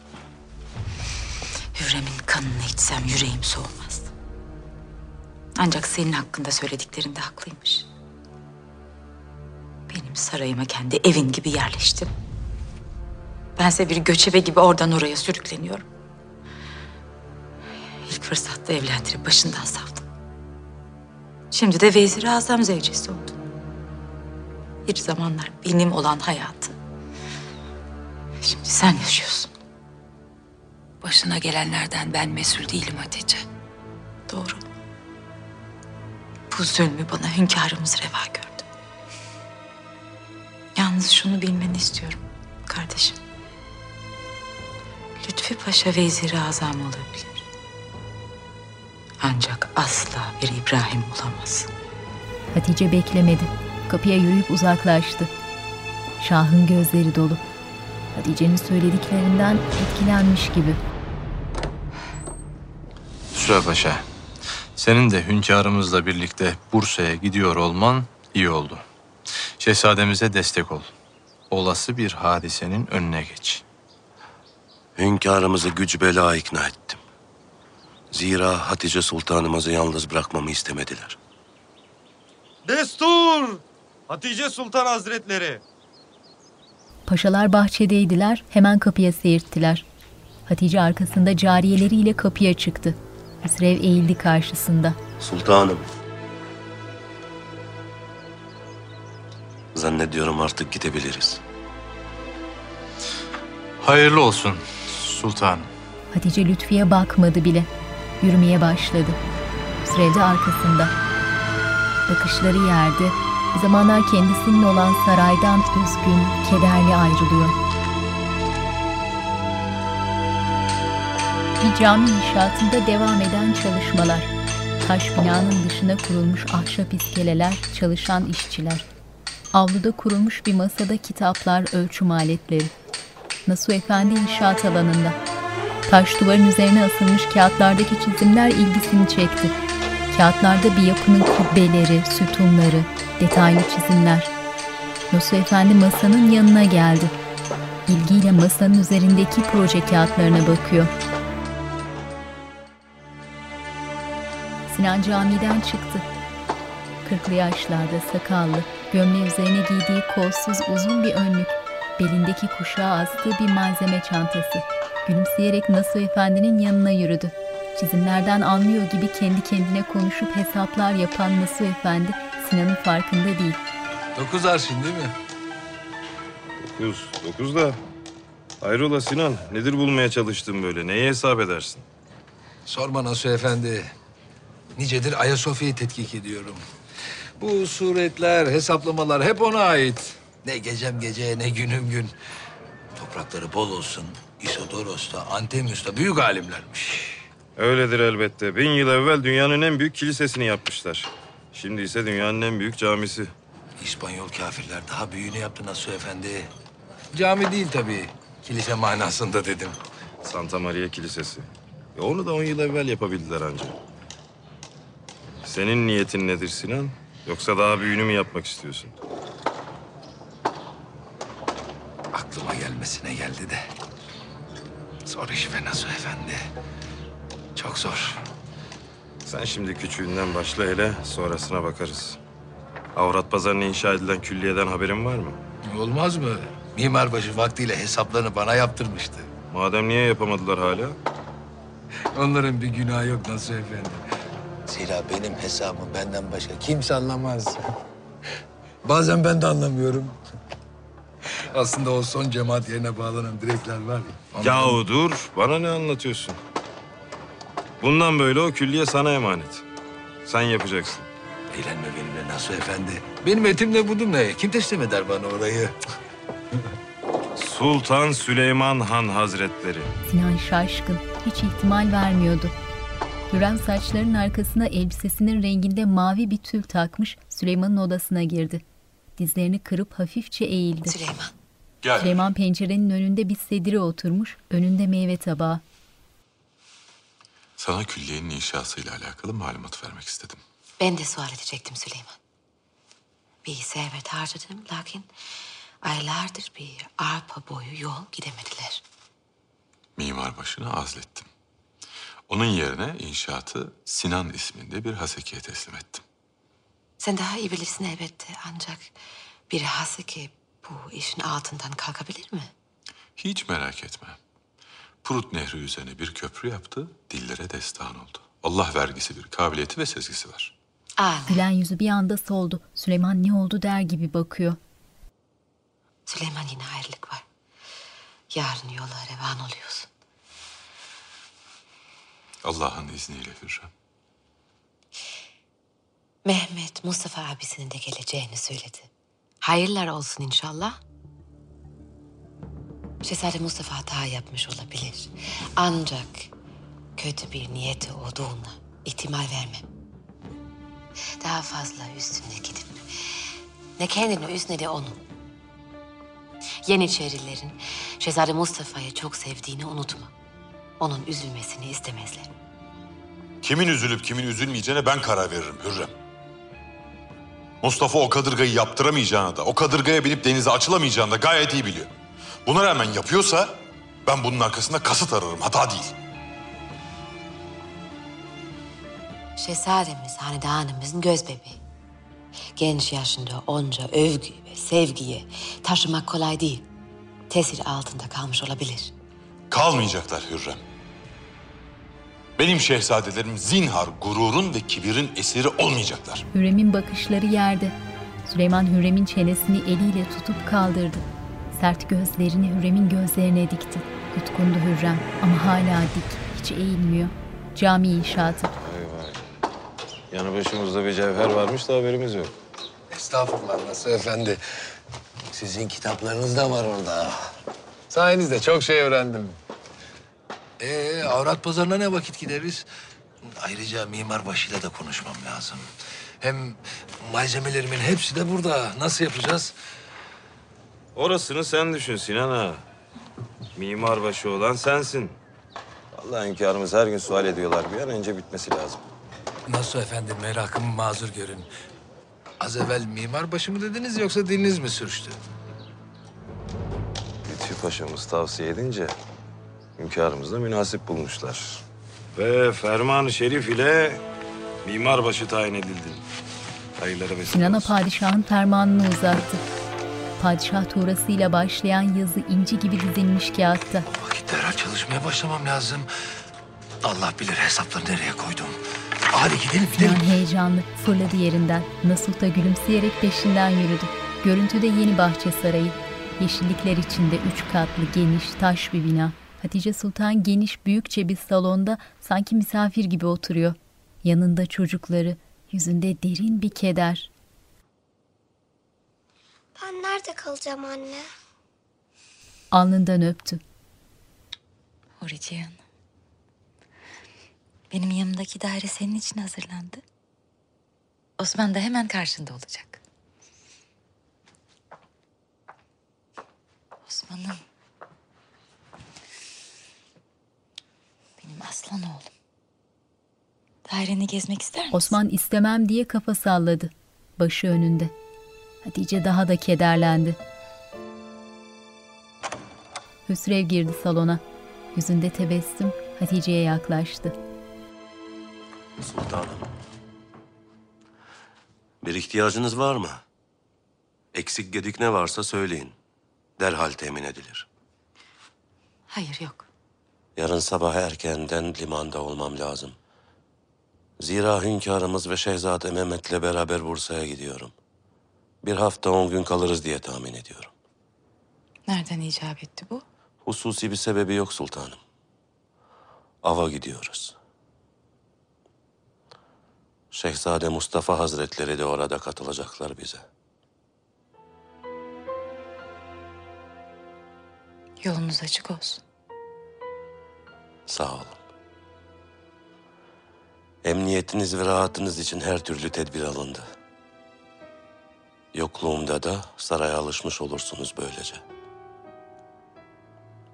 [SPEAKER 6] Hürrem'in kanını içsem yüreğim soğumaz. Ancak senin hakkında söylediklerinde haklıymış. Sarayıma kendi evin gibi yerleştim. Bense bir göçebe gibi oradan oraya sürükleniyorum. İlk fırsatta evlendirip başından savdum. Şimdi de Vezir-i Azam zevcesi oldum. Bir zamanlar benim olan hayatı. Şimdi sen yaşıyorsun.
[SPEAKER 5] Başına gelenlerden ben mesul değilim Hatice.
[SPEAKER 6] Doğru. Bu zulmü bana hünkârımız reva gördü. Yalnız şunu bilmeni istiyorum kardeşim. Lütfi Paşa veziri azam olabilir. Ancak asla bir İbrahim olamaz.
[SPEAKER 1] Hatice beklemedi. Kapıya yürüyüp uzaklaştı. Şah'ın gözleri dolu. Hatice'nin söylediklerinden etkilenmiş gibi.
[SPEAKER 4] Süre Paşa, senin de hünkârımızla birlikte Bursa'ya gidiyor olman iyi oldu. Şehzademize destek ol. Olası bir hadisenin önüne geç.
[SPEAKER 14] Hünkârımızı güç bela ikna ettim. Zira Hatice Sultanımızı yalnız bırakmamı istemediler.
[SPEAKER 27] Destur! Hatice Sultan Hazretleri.
[SPEAKER 1] Paşalar bahçedeydiler, hemen kapıya seyirttiler. Hatice arkasında cariyeleriyle kapıya çıktı. Hüsrev eğildi karşısında.
[SPEAKER 14] Sultanım. Zannediyorum artık gidebiliriz.
[SPEAKER 4] Hayırlı olsun sultanım.
[SPEAKER 1] Hatice Lütfi'ye bakmadı bile. Yürümeye başladı. Hüsrev de arkasında. Bakışları yerde, zamanlar kendisinin olan saraydan üzgün, kederli ayrılıyor. Bir cami inşaatında devam eden çalışmalar. Taş binanın dışına kurulmuş ahşap iskeleler, çalışan işçiler. Avluda kurulmuş bir masada kitaplar, ölçüm aletleri. Nasuh Efendi inşaat alanında. Taş duvarın üzerine asılmış kağıtlardaki çizimler ilgisini çekti. Kağıtlarda bir yapının kubbeleri, sütunları, detaylı çizimler. Nasuh Efendi masanın yanına geldi. İlgiyle masanın üzerindeki proje kağıtlarına bakıyor. Sinan camiden çıktı. Kırklı yaşlarda sakallı, gömleği üzerine giydiği kolsuz uzun bir önlük, belindeki kuşağı astığı bir malzeme çantası. Gülümseyerek Nasuh Efendi'nin yanına yürüdü. Çizimlerden anlıyor gibi kendi kendine konuşup hesaplar yapan Nasuh Efendi, Sinan'ın farkında değil.
[SPEAKER 28] Dokuz arşın değil mi?
[SPEAKER 27] Dokuz. Dokuz da. Hayrola Sinan, nedir bulmaya çalıştın böyle? Neyi hesap edersin?
[SPEAKER 28] Sorma Nasuh Efendi. Nicedir Ayasofya'yı tetkik ediyorum. Bu suretler, hesaplamalar hep ona ait. Ne gecem gece, ne günüm gün. Toprakları bol olsun. Isodoros da, Antemius da büyük alimlermiş.
[SPEAKER 27] Öyledir elbette. Bin yıl evvel dünyanın en büyük kilisesini yapmışlar. Şimdi ise dünyanın en büyük camisi.
[SPEAKER 28] İspanyol kafirler daha büyüğünü yaptı Nasuh Efendi. Cami değil tabii. Kilise manasında dedim.
[SPEAKER 27] Santa Maria Kilisesi. E onu da on yıl evvel yapabildiler ancak. Senin niyetin nedir Sinan? Yoksa daha büyüğünü mü yapmak istiyorsun?
[SPEAKER 28] Aklıma gelmesine geldi de. Zor iş be Nasuh Efendi. Çok zor.
[SPEAKER 27] Sen şimdi küçüğünden başla hele, sonrasına bakarız. Avrat pazarına inşa edilen külliyeden haberin var mı?
[SPEAKER 28] Olmaz mı? Mimarbaşı vaktiyle hesaplarını bana yaptırmıştı.
[SPEAKER 27] Madem niye yapamadılar hala?
[SPEAKER 28] Onların bir günahı yok Nasuh Efendi. Zira benim hesabım benden başka kimse anlamaz. Bazen ben de anlamıyorum. Aslında o son cemaat yerine bağlanan direkler var ya.
[SPEAKER 27] Yahu dur, bana ne anlatıyorsun? Bundan böyle o külliye sana emanet. Sen yapacaksın.
[SPEAKER 28] Eğlenme benimle Nasuh Efendi. Benim etimle budum ne? Kim teslim eder bana orayı?
[SPEAKER 27] Sultan Süleyman Han Hazretleri.
[SPEAKER 1] Sinan şaşkın. Hiç ihtimal vermiyordu. Hürrem saçlarının arkasına elbisesinin renginde mavi bir tül takmış Süleyman'ın odasına girdi. Dizlerini kırıp hafifçe eğildi.
[SPEAKER 2] Süleyman.
[SPEAKER 3] Gel.
[SPEAKER 1] Süleyman pencerenin önünde bir sedire oturmuş, önünde meyve tabağı.
[SPEAKER 3] Sana külliyenin inşasıyla alakalı malumat vermek istedim.
[SPEAKER 2] Ben de sual edecektim Süleyman. Bir servet harcadım lakin aylardır bir arpa boyu yol gidemediler.
[SPEAKER 3] Mimar başına azlettim. Onun yerine inşaatı Sinan isminde bir hasekiye teslim ettim.
[SPEAKER 2] Sen daha iyi bilirsin elbette ancak bir haseki bu işin altından kalkabilir mi?
[SPEAKER 3] Hiç merak etme. Prut Nehri üzerine bir köprü yaptı, dillere destan oldu. Allah vergisi bir kabiliyeti ve sezgisi var.
[SPEAKER 1] Gülen yüzü bir anda soldu. Süleyman ne oldu der gibi bakıyor.
[SPEAKER 2] Süleyman yine ayrılık var. Yarın yola revan oluyorsun.
[SPEAKER 3] Allah'ın izniyle Hürrem.
[SPEAKER 2] Mehmet Mustafa abisinin de geleceğini söyledi. Hayırlar olsun inşallah. Şehzade Mustafa hata yapmış olabilir. Ancak kötü bir niyeti olduğuna ihtimal vermem. Daha fazla üstüne gidip ne kendini üz ne de onu. Yeniçerilerin Şehzade Mustafa'yı çok sevdiğini unutma. Onun üzülmesini istemezler.
[SPEAKER 29] Kimin üzülüp kimin üzülmeyeceğine ben karar veririm Hürrem. Mustafa o kadırgayı yaptıramayacağını da, o kadırgaya binip denize açılamayacağını da gayet iyi biliyor. Buna rağmen yapıyorsa ben bunun arkasında kasıt ararım, hata değil.
[SPEAKER 2] Şehzademiz hanedanımızın göz bebeği. Genç yaşında onca övgü ve sevgiye taşımak kolay değil. Tesir altında kalmış olabilir.
[SPEAKER 29] Kalmayacaklar Hürrem. Benim şehzadelerim zinhar gururun ve kibirin esiri olmayacaklar.
[SPEAKER 1] Hürrem'in bakışları yerde. Süleyman Hürrem'in çenesini eliyle tutup kaldırdı. Sert gözlerini Hürrem'in gözlerine dikti. Yutkundu Hürrem ama hala dik, hiç eğilmiyor. Cami inşaatı.
[SPEAKER 27] Vay vay. Yanı başımızda bir cevher varmış da haberimiz yok.
[SPEAKER 28] Estağfurullah Nasuh Efendi. Sizin kitaplarınız da var orada. Sayenizde çok şey öğrendim. Ee, avrat pazarına ne vakit gideriz? Ayrıca mimarbaşıyla da konuşmam lazım. Hem malzemelerimin hepsi de burada. Nasıl yapacağız?
[SPEAKER 27] Orasını sen düşün Sinan ağa. Mimarbaşı olan sensin. Vallahi hünkârımız her gün sual ediyorlar. Bir an önce bitmesi lazım.
[SPEAKER 28] Nasıl efendim merakımı mazur görün. Az evvel mimarbaşı mı dediniz yoksa diliniz mi sürçtü?
[SPEAKER 27] Lütfü Paşa'mız tavsiye edince hünkârımız da münasip bulmuşlar. Ve ferman-ı şerif ile mimarbaşı tayin edildin. Hayırlara vesile
[SPEAKER 1] Sinan'a
[SPEAKER 27] olsun.
[SPEAKER 1] padişahın fermanını uzattı. Padişah tuğrasıyla başlayan yazı inci gibi dizilmiş kağıtta.
[SPEAKER 28] Derhal çalışmaya başlamam lazım. Allah bilir hesapları nereye koydum. Hadi gidelim gidelim.
[SPEAKER 1] Sinan heyecanlı fırladı yerinden. Nasuh da gülümseyerek peşinden yürüdü. Görüntüde yeni bahçe sarayı. Yeşillikler içinde üç katlı geniş taş bir bina. Hatice Sultan geniş büyükçe bir salonda sanki misafir gibi oturuyor. Yanında çocukları, yüzünde derin bir keder.
[SPEAKER 26] Ben nerede kalacağım anne?
[SPEAKER 1] Alnından öptü.
[SPEAKER 6] Huriye Hanım. Benim yanımdaki daire senin için hazırlandı. Osman da hemen karşında olacak. Osman'ım. Aslan oğlum. Daireni gezmek ister misin?
[SPEAKER 1] Osman istemem diye kafa salladı. Başı önünde. Hatice daha da kederlendi. Hüsrev girdi salona. Yüzünde tebessüm Hatice'ye yaklaştı.
[SPEAKER 14] Sultanım. Bir ihtiyacınız var mı? Eksik gedik ne varsa söyleyin. Derhal temin edilir.
[SPEAKER 6] Hayır yok.
[SPEAKER 14] Yarın sabah erkenden limanda olmam lazım. Zira hünkârımız ve Şehzade Mehmet'le beraber Bursa'ya gidiyorum. Bir hafta on gün kalırız diye tahmin ediyorum.
[SPEAKER 6] Nereden icap etti bu?
[SPEAKER 14] Hususi bir sebebi yok sultanım. Ava gidiyoruz. Şehzade Mustafa Hazretleri de orada katılacaklar bize.
[SPEAKER 6] Yolunuz açık olsun.
[SPEAKER 14] Sağ olun. Emniyetiniz ve rahatınız için her türlü tedbir alındı. Yokluğumda da saraya alışmış olursunuz böylece.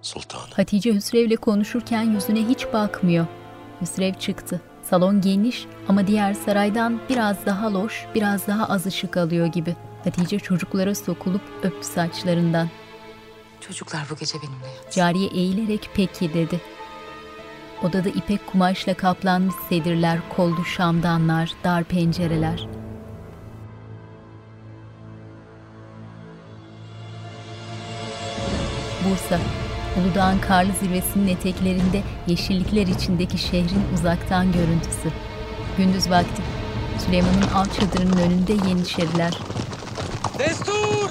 [SPEAKER 14] Sultanım.
[SPEAKER 1] Hatice Hüsrev'le konuşurken yüzüne hiç bakmıyor. Hüsrev çıktı. Salon geniş ama diğer saraydan biraz daha loş, biraz daha az ışık alıyor gibi. Hatice çocuklara sokulup öptü saçlarından.
[SPEAKER 6] Çocuklar bu gece benimle yat.
[SPEAKER 1] Cariye eğilerek peki dedi. Odada ipek kumaşla kaplanmış sedirler, kollu şamdanlar, dar pencereler. Bursa, Uludağ'ın karlı zirvesinin eteklerinde yeşillikler içindeki şehrin uzaktan görüntüsü. Gündüz vakti Süleyman'ın alt çadırının önünde Yeniçeriler.
[SPEAKER 30] Destur!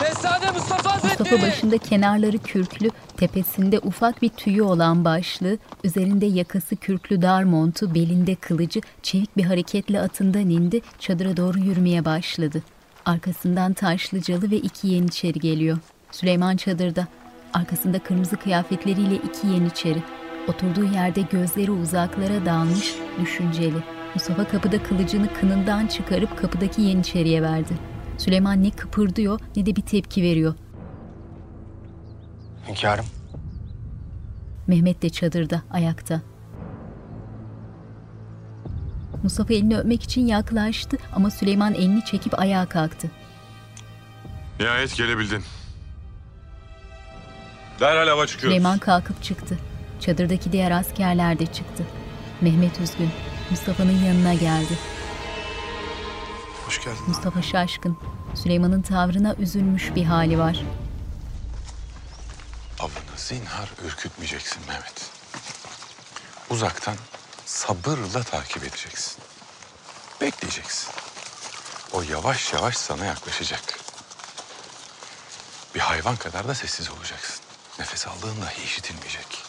[SPEAKER 30] Şehzade Mustafa Hazretleri!
[SPEAKER 1] Mustafa başında kenarları kürklü, tepesinde ufak bir tüyü olan başlığı, üzerinde yakası kürklü dar montu, belinde kılıcı, çevik bir hareketle atından indi, çadıra doğru yürümeye başladı. Arkasından Taşlıcalı ve iki yeniçeri geliyor. Süleyman çadırda. Arkasında kırmızı kıyafetleriyle iki yeniçeri. Oturduğu yerde gözleri uzaklara dalmış, düşünceli. Mustafa kapıda kılıcını kınından çıkarıp kapıdaki yeniçeriye verdi. Süleyman ne kıpırdıyor ne de bir tepki veriyor.
[SPEAKER 15] Hünkârım.
[SPEAKER 1] Mehmet de çadırda, ayakta. Mustafa elini öpmek için yaklaştı ama Süleyman elini çekip ayağa kalktı.
[SPEAKER 3] Nihayet gelebildin. Derhal hava çıkıyoruz.
[SPEAKER 1] Süleyman kalkıp çıktı. Çadırdaki diğer askerler de çıktı. Mehmet üzgün. Mustafa'nın yanına geldi.
[SPEAKER 12] Hoş geldin.
[SPEAKER 1] Mustafa şaşkın. Süleyman'ın tavrına üzülmüş bir hali var.
[SPEAKER 3] Avını zinhar ürkütmeyeceksin Mehmet. Uzaktan sabırla takip edeceksin. Bekleyeceksin. O yavaş yavaş sana yaklaşacak. Bir hayvan kadar da sessiz olacaksın. Nefes aldığın dahi işitilmeyecek.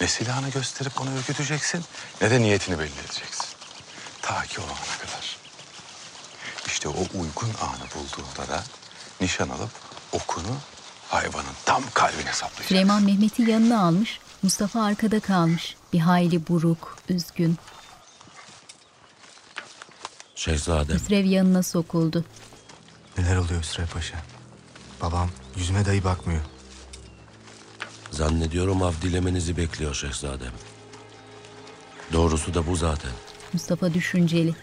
[SPEAKER 3] Ne silahını gösterip onu ürküteceksin ne de niyetini belli edeceksin. Ta ki o ana kadar. İşte o uygun anı bulduğunda da nişan alıp okunu hayvanın tam kalbine saplayacaksın.
[SPEAKER 1] Süleyman Mehmet'i yanına almış. Mustafa arkada kalmış. Bir hayli buruk, üzgün.
[SPEAKER 14] Şehzadem.
[SPEAKER 1] Hüsrev yanına sokuldu.
[SPEAKER 15] Neler oluyor Hüsrev Paşa? Babam yüzüme dahi bakmıyor.
[SPEAKER 14] Zannediyorum av dilemenizi bekliyor şehzadem. Doğrusu da bu zaten.
[SPEAKER 1] Mustafa düşünceli.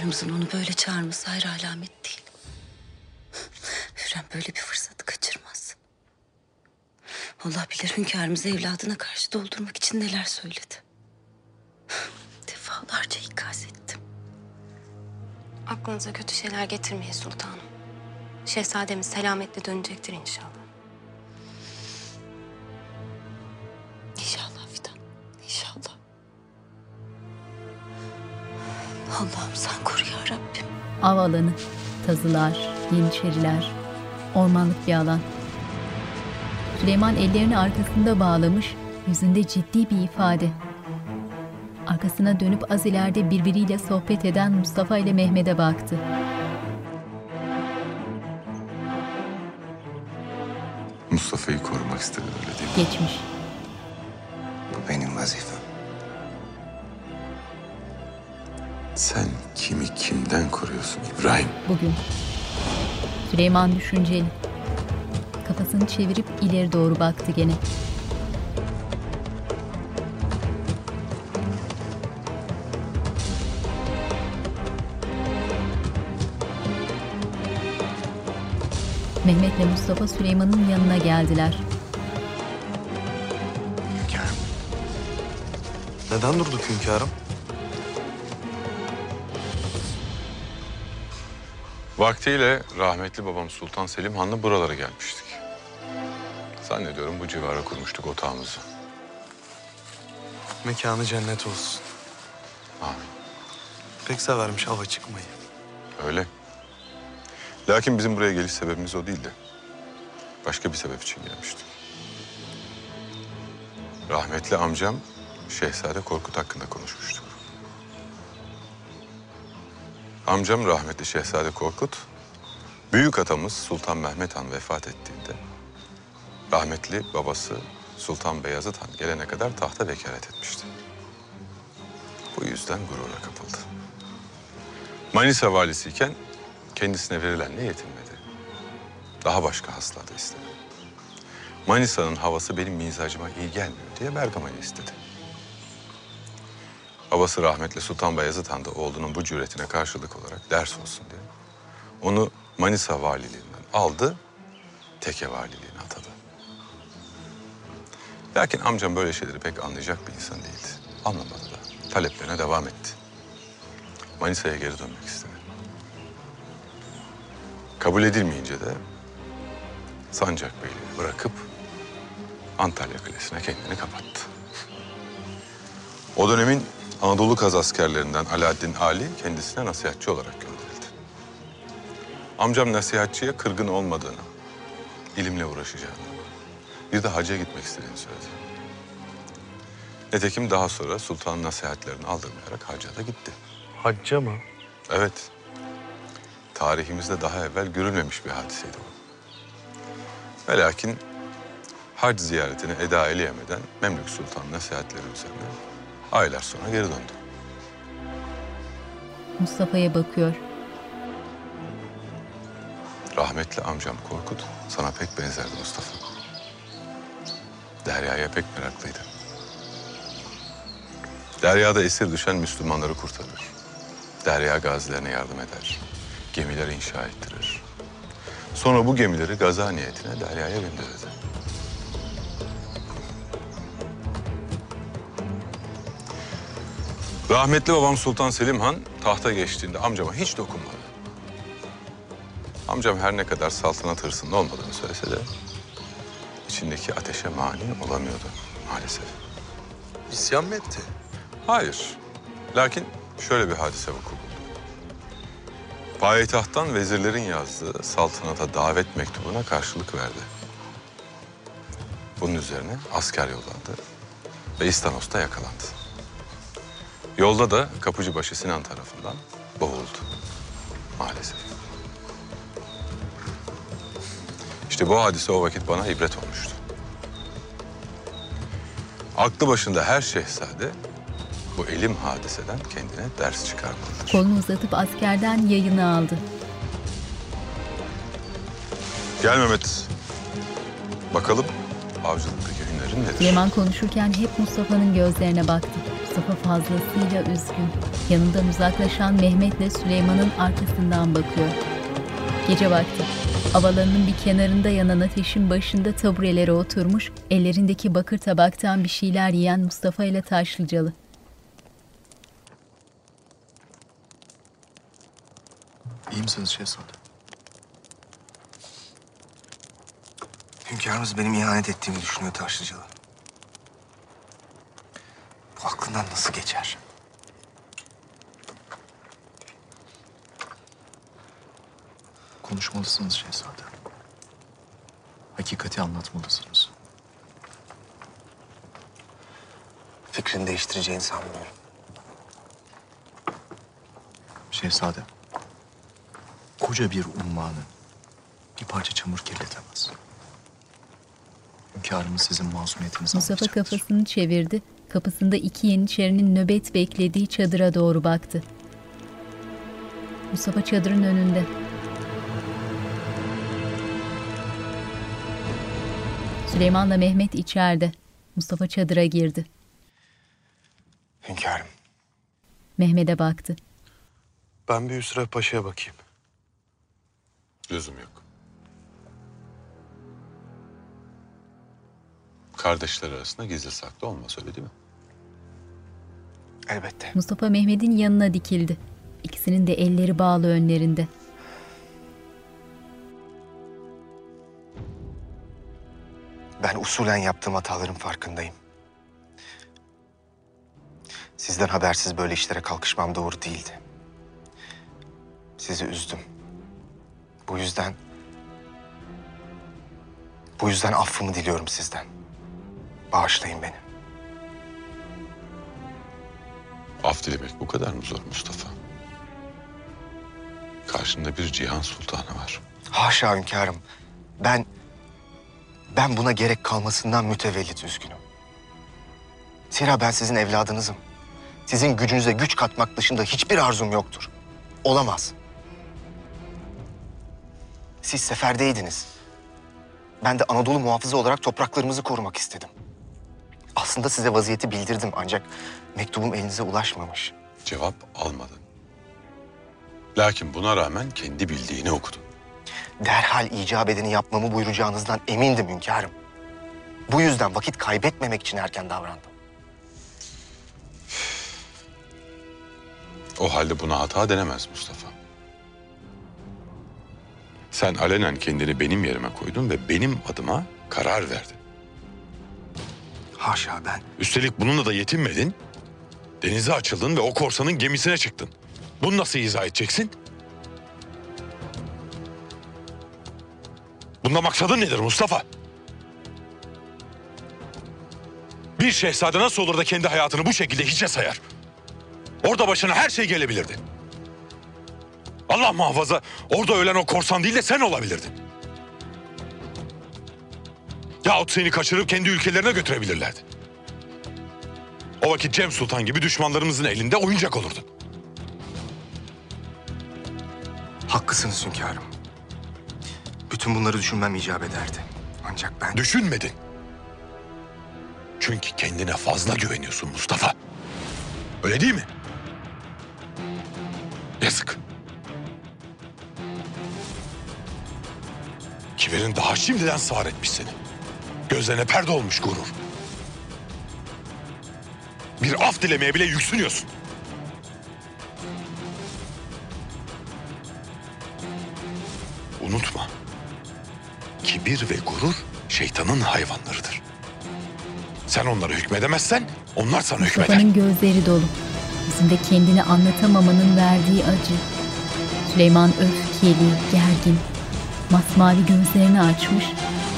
[SPEAKER 5] Hünkârımızın onu böyle çağırması hayır alamet değil. Hürrem böyle bir fırsatı kaçırmaz. Allah bilir hünkârımız evladına karşı doldurmak için neler söyledi. Defalarca ikaz ettim.
[SPEAKER 31] Aklınıza kötü şeyler getirmeyin sultanım. Şehzademiz selametle dönecektir. İnşallah
[SPEAKER 5] Allah'ım sen koru ya Rabbim.
[SPEAKER 1] Av alanı, tazılar, yeniçeriler, ormanlık bir alan. Süleyman ellerini arkasında bağlamış, yüzünde ciddi bir ifade. Arkasına dönüp az ileride birbiriyle sohbet eden Mustafa ile Mehmet'e baktı.
[SPEAKER 3] Mustafa'yı korumak istedin öyle değil mi?
[SPEAKER 1] Geçmiş.
[SPEAKER 15] Bu benim vazifem.
[SPEAKER 3] Sen kimi kimden koruyorsun İbrahim?
[SPEAKER 1] Bugün. Süleyman düşünceli. Kafasını çevirip ileri doğru baktı gene. Mehmet'le Mustafa Süleyman'ın yanına geldiler.
[SPEAKER 15] Hünkârım. Neden durduk hünkârım?
[SPEAKER 3] Vaktiyle rahmetli babam Sultan Selim Han'la buralara gelmiştik. Zannediyorum bu civara kurmuştuk otağımızı.
[SPEAKER 15] Mekanı cennet olsun.
[SPEAKER 3] Amin.
[SPEAKER 15] Pek severmiş hava çıkmayı.
[SPEAKER 3] Öyle. Lakin bizim buraya geliş sebebimiz o değildi. Başka bir sebep için gelmiştik. Rahmetli amcam Şehzade Korkut hakkında konuşmuştuk. Amcam rahmetli Şehzade Korkut, büyük atamız Sultan Mehmet Han vefat ettiğinde rahmetli babası Sultan Beyazıt Han gelene kadar tahta vekalet etmişti. Bu yüzden gurura kapıldı. Manisa valisiyken kendisine verilenle yetinmedi. Daha başka haslar istedi. Manisa'nın havası benim mizacıma iyi gelmiyor diye Bergama'yı istedi. Babası rahmetli Sultan Bayezid Han da oğlunun bu cüretine karşılık olarak ders olsun diye onu Manisa valiliğinden aldı, Teke valiliğine atadı. Lakin amcam böyle şeyleri pek anlayacak bir insan değildi. Anlamadı da taleplerine devam etti. Manisa'ya geri dönmek istedi. Kabul edilmeyince de Sancak Beyliğini bırakıp Antalya Kalesi'ne kendini kapattı. O dönemin Anadolu Kaz askerlerinden Alaaddin Ali kendisine nasihatçi olarak gönderildi. Amcam nasihatçiye kırgın olmadığını, ilimle uğraşacağını, bir de hacca gitmek istediğini söyledi. Nitekim daha sonra sultanın nasihatlerini aldırmayarak hacca da gitti.
[SPEAKER 15] Hacca mı?
[SPEAKER 3] Evet. Tarihimizde daha evvel görülmemiş bir hadiseydi bu. Ve lakin hac ziyaretini eda eleyemeden Memlük Sultan nasihatleri üzerine aylar sonra geri döndü.
[SPEAKER 1] Mustafa'ya bakıyor.
[SPEAKER 3] Rahmetli amcam Korkut sana pek benzerdi Mustafa. Derya'ya pek meraklıydı. Derya'da esir düşen Müslümanları kurtarır. Derya gazilerine yardım eder. Gemiler inşa ettirir. Sonra bu gemileri gaza niyetine Derya'ya gönderirdi. Rahmetli babam Sultan Selim Han tahta geçtiğinde amcama hiç dokunmadı. Amcam her ne kadar saltanat hırsında olmadığını söylese de içindeki ateşe mani olamıyordu maalesef.
[SPEAKER 15] İsyan mı etti?
[SPEAKER 3] Hayır. Lakin şöyle bir hadise vuku buldu. Payitahttan vezirlerin yazdığı saltanata davet mektubuna karşılık verdi. Bunun üzerine asker yollandı ve İstanos'ta yakalandı. Yolda da Kapıcıbaşı Sinan tarafından boğuldu. Maalesef. İşte bu hadise o vakit bana ibret olmuştu. Aklı başında her şehzade bu elim hadiseden kendine ders çıkarmalıdır.
[SPEAKER 1] Kolunu uzatıp askerden yayını aldı.
[SPEAKER 3] Gel Mehmet. Bakalım avcılıktaki hünerin nedir?
[SPEAKER 1] Süleyman konuşurken hep Mustafa'nın gözlerine baktı. Mustafa fazlasıyla üzgün. Yanından uzaklaşan Mehmet'le Süleyman'ın arkasından bakıyor. Gece vakti. Havalanının bir kenarında yanan ateşin başında taburelere oturmuş, ellerindeki bakır tabaktan bir şeyler yiyen Mustafa ile Taşlıcalı.
[SPEAKER 15] İyi misiniz şehzadem? Hünkârımız benim ihanet ettiğimi düşünüyor Taşlıcalı. Bu aklından nasıl geçer?
[SPEAKER 12] Konuşmalısınız şehzadem. Hakikati anlatmalısınız.
[SPEAKER 15] Fikrini değiştireceğini sanmıyorum.
[SPEAKER 12] Şehzadem. Koca bir ummanı bir parça çamur kirletemez. Hünkârımız sizin masumiyetinizi
[SPEAKER 1] Mustafa
[SPEAKER 12] anlayacaktır.
[SPEAKER 1] kafasını çevirdi kapısında iki yeniçerinin nöbet beklediği çadıra doğru baktı. Mustafa çadırın önünde. Süleyman'la Mehmet içeride. Mustafa çadıra girdi.
[SPEAKER 15] Hünkârım.
[SPEAKER 1] Mehmet'e baktı.
[SPEAKER 15] Ben bir Hüsrev Paşa'ya bakayım.
[SPEAKER 3] Lüzum yok. Kardeşler arasında gizli saklı olmaz öyle değil mi?
[SPEAKER 15] Elbette.
[SPEAKER 1] Mustafa Mehmet'in yanına dikildi. İkisinin de elleri bağlı önlerinde.
[SPEAKER 15] Ben usulen yaptığım hataların farkındayım. Sizden habersiz böyle işlere kalkışmam doğru değildi. Sizi üzdüm. Bu yüzden... Bu yüzden affımı diliyorum sizden. Bağışlayın beni.
[SPEAKER 3] Af dilemek bu kadar mı zor Mustafa? Karşında bir cihan sultanı var.
[SPEAKER 15] Haşa hünkârım. Ben... Ben buna gerek kalmasından mütevellit üzgünüm. Zira ben sizin evladınızım. Sizin gücünüze güç katmak dışında hiçbir arzum yoktur. Olamaz. Siz seferdeydiniz. Ben de Anadolu muhafızı olarak topraklarımızı korumak istedim. Aslında size vaziyeti bildirdim ancak mektubum elinize ulaşmamış.
[SPEAKER 3] Cevap almadın. Lakin buna rağmen kendi bildiğini okudun.
[SPEAKER 15] Derhal icap edeni yapmamı buyuracağınızdan emindim hünkârım. Bu yüzden vakit kaybetmemek için erken davrandım.
[SPEAKER 3] O halde buna hata denemez Mustafa. Sen alenen kendini benim yerime koydun ve benim adıma karar verdin.
[SPEAKER 15] Haşa ben.
[SPEAKER 3] Üstelik bununla da yetinmedin. Denize açıldın ve o korsanın gemisine çıktın. Bunu nasıl izah edeceksin? Bunda maksadın nedir Mustafa? Bir şehzade nasıl olur da kendi hayatını bu şekilde hiçe sayar? Orada başına her şey gelebilirdi. Allah muhafaza orada ölen o korsan değil de sen olabilirdin. Yahut seni kaçırıp kendi ülkelerine götürebilirlerdi. O vakit Cem Sultan gibi düşmanlarımızın elinde oyuncak olurdun.
[SPEAKER 15] Haklısınız hünkârım. Bütün bunları düşünmem icap ederdi. Ancak ben...
[SPEAKER 3] Düşünmedin. Çünkü kendine fazla güveniyorsun Mustafa. Öyle değil mi? Yazık. Kiberin daha şimdiden sağır etmiş seni. Gözlerine perde olmuş gurur. Bir af dilemeye bile yüksünüyorsun. Unutma. Kibir ve gurur şeytanın hayvanlarıdır. Sen onlara hükmedemezsen onlar sana hükmeder.
[SPEAKER 1] Mustafa'nın gözleri dolu. Yüzünde kendini anlatamamanın verdiği acı. Süleyman öfkeli, gergin. Masmavi gözlerini açmış,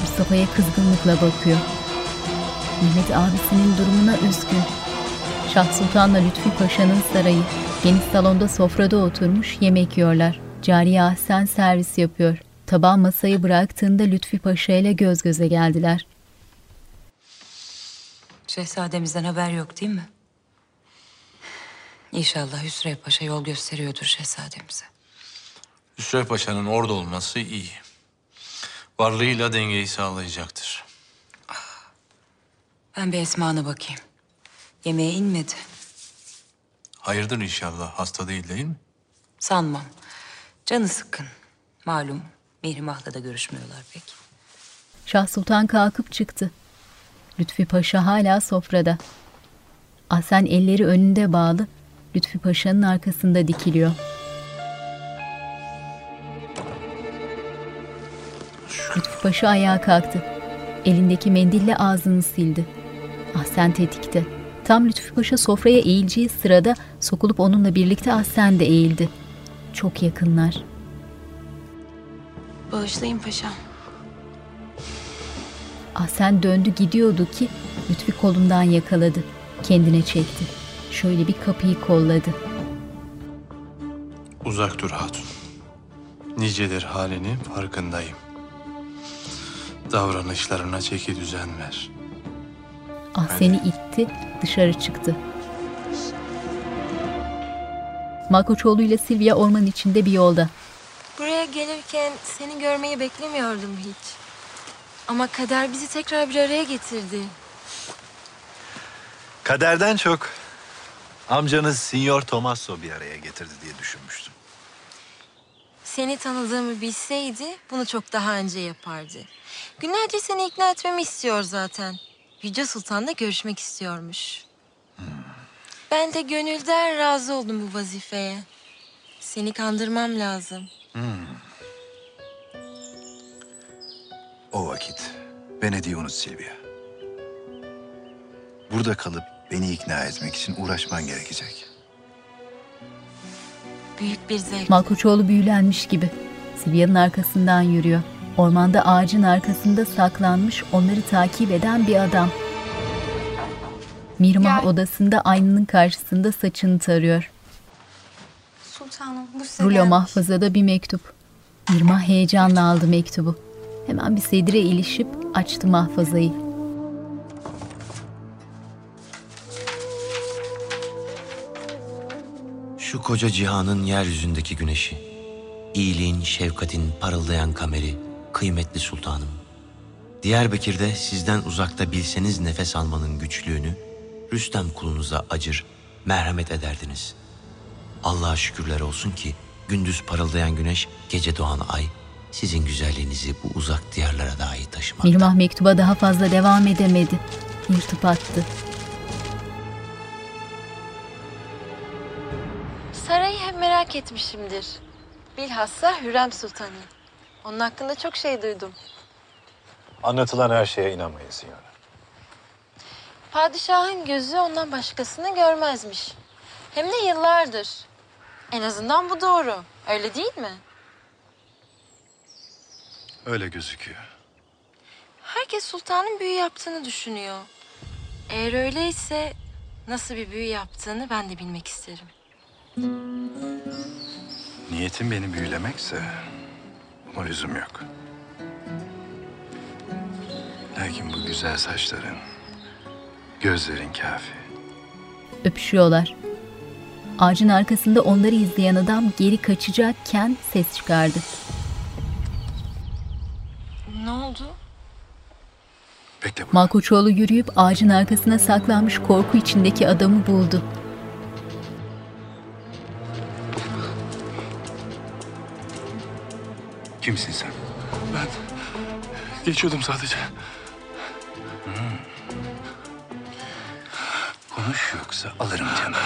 [SPEAKER 1] Mustafa'ya kızgınlıkla bakıyor. Mehmet abisinin durumuna üzgün. Şah Sultan'la Lütfi Paşa'nın sarayı. Geniş salonda sofrada oturmuş yemek yiyorlar. Cariye Ahsen servis yapıyor. Taban masayı bıraktığında Lütfi Paşa ile göz göze geldiler.
[SPEAKER 5] Şehzademizden haber yok değil mi? İnşallah Hüsrev Paşa yol gösteriyordur şehzademize.
[SPEAKER 4] Hüsrev Paşa'nın orada olması iyi. Varlığıyla dengeyi sağlayacaktır.
[SPEAKER 5] Ben bir Esma'na bakayım. Yemeğe inmedi.
[SPEAKER 4] Hayırdır inşallah. Hasta değil değil mi?
[SPEAKER 5] Sanmam. Canı sıkkın. Malum Mihrimah'la da görüşmüyorlar pek.
[SPEAKER 1] Şah Sultan kalkıp çıktı. Lütfi Paşa hala sofrada. Ahsen elleri önünde bağlı, Lütfi Paşa'nın arkasında dikiliyor. Lütfi Paşa ayağa kalktı. Elindeki mendille ağzını sildi. Ahsen tetikte. Tam Lütfi Paşa sofraya eğileceği sırada sokulup onunla birlikte Ahsen de eğildi. Çok yakınlar.
[SPEAKER 31] Bağışlayın paşam.
[SPEAKER 1] Ahsen döndü gidiyordu ki Lütfi kolundan yakaladı. Kendine çekti. Şöyle bir kapıyı kolladı.
[SPEAKER 4] Uzak dur hatun. Nicedir halinin farkındayım. Davranışlarına çeki düzen ver.
[SPEAKER 1] Ahsen'i itti, dışarı çıktı. Malkoçoğlu ile Silvia ormanın içinde bir yolda.
[SPEAKER 23] Buraya gelirken seni görmeyi beklemiyordum hiç. Ama kader bizi tekrar bir araya getirdi.
[SPEAKER 17] Kaderden çok amcanız Signor Tomaso bir araya getirdi diye düşünmüştüm.
[SPEAKER 23] Seni tanıdığımı bilseydi bunu çok daha önce yapardı. Günlerce seni ikna etmemi istiyor zaten. Yüce Sultan'la görüşmek istiyormuş. Ben de gönülden razı oldum bu vazifeye. Seni kandırmam lazım.
[SPEAKER 17] O vakit Venedik'i unut Silvia. Burada kalıp beni ikna etmek için uğraşman gerekecek.
[SPEAKER 23] Büyük bir zevk.
[SPEAKER 1] Malkoçoğlu büyülenmiş gibi. Sivya'nın arkasından yürüyor. Ormanda ağacın arkasında saklanmış onları takip eden bir adam. Mirmah odasında aynanın karşısında saçını tarıyor.
[SPEAKER 31] Sultanım bu size
[SPEAKER 1] Rulo
[SPEAKER 31] gelmiş.
[SPEAKER 1] mahfazada bir mektup. Mirmah heyecanla aldı mektubu. Hemen bir sedire ilişip açtı mahfazayı.
[SPEAKER 13] Şu koca cihanın yeryüzündeki güneşi, iyiliğin, şefkatin parıldayan kameri, kıymetli sultanım. Diyarbakır'da sizden uzakta bilseniz nefes almanın güçlüğünü, Rüstem kulunuza acır, merhamet ederdiniz. Allah'a şükürler olsun ki gündüz parıldayan güneş, gece doğan ay, sizin güzelliğinizi bu uzak diyarlara dahi taşımak.
[SPEAKER 1] Mirmah mektuba daha fazla devam edemedi. Yırtıp attı.
[SPEAKER 23] Sarayı hep merak etmişimdir. Bilhassa Hürrem Sultan'ı. Onun hakkında çok şey duydum.
[SPEAKER 17] Anlatılan her şeye inanmayın Signora.
[SPEAKER 23] Padişahın gözü ondan başkasını görmezmiş. Hem de yıllardır. En azından bu doğru. Öyle değil mi?
[SPEAKER 17] Öyle gözüküyor.
[SPEAKER 23] Herkes sultanın büyü yaptığını düşünüyor. Eğer öyleyse nasıl bir büyü yaptığını ben de bilmek isterim.
[SPEAKER 17] Niyetin beni büyülemekse buna lüzum yok. Lakin bu güzel saçların, gözlerin kafi.
[SPEAKER 1] Öpüşüyorlar. Ağacın arkasında onları izleyen adam geri kaçacakken ses çıkardı.
[SPEAKER 23] Ne oldu?
[SPEAKER 17] Bekle
[SPEAKER 1] Malkoçoğlu yürüyüp ağacın arkasına saklanmış korku içindeki adamı buldu.
[SPEAKER 17] Kimsin sen?
[SPEAKER 32] Ben geçiyordum sadece.
[SPEAKER 17] Konuş yoksa alırım canını.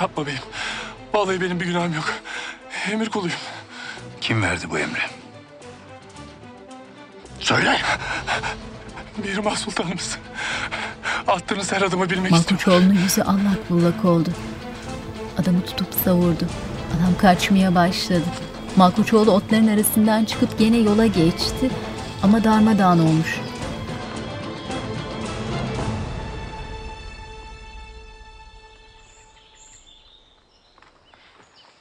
[SPEAKER 32] Yapma beyim. Vallahi benim bir günahım yok. Emir kuluyum.
[SPEAKER 17] Kim verdi bu emri? Söyle.
[SPEAKER 32] Mirmah Sultanımız. Attığınız her adımı bilmek istiyorum.
[SPEAKER 1] Malkoçoğlu'nun yüzü allak bullak oldu. Adamı tutup savurdu. Adam kaçmaya başladı. Malkoçoğlu otların arasından çıkıp gene yola geçti ama darmadağın olmuş.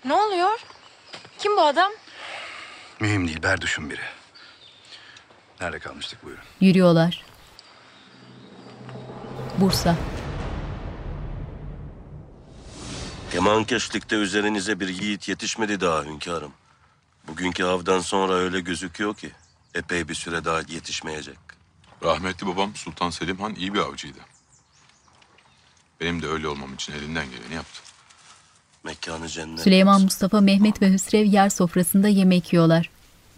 [SPEAKER 23] Ne oluyor? Kim bu adam?
[SPEAKER 17] Mühim değil, Berduş'un biri. Nerede kalmıştık buyurun.
[SPEAKER 1] Yürüyorlar. Bursa.
[SPEAKER 14] Kemankeşlikte üzerinize bir yiğit yetişmedi daha hünkârım. Bugünkü avdan sonra öyle gözüküyor ki epey bir süre daha yetişmeyecek.
[SPEAKER 3] Rahmetli babam Sultan Selim Han iyi bir avcıydı. Benim de öyle olmam için elinden geleni yaptı.
[SPEAKER 14] Mekanı cennet.
[SPEAKER 1] Süleyman Mustafa, Mehmet ve Hüsrev yer sofrasında yemek yiyorlar.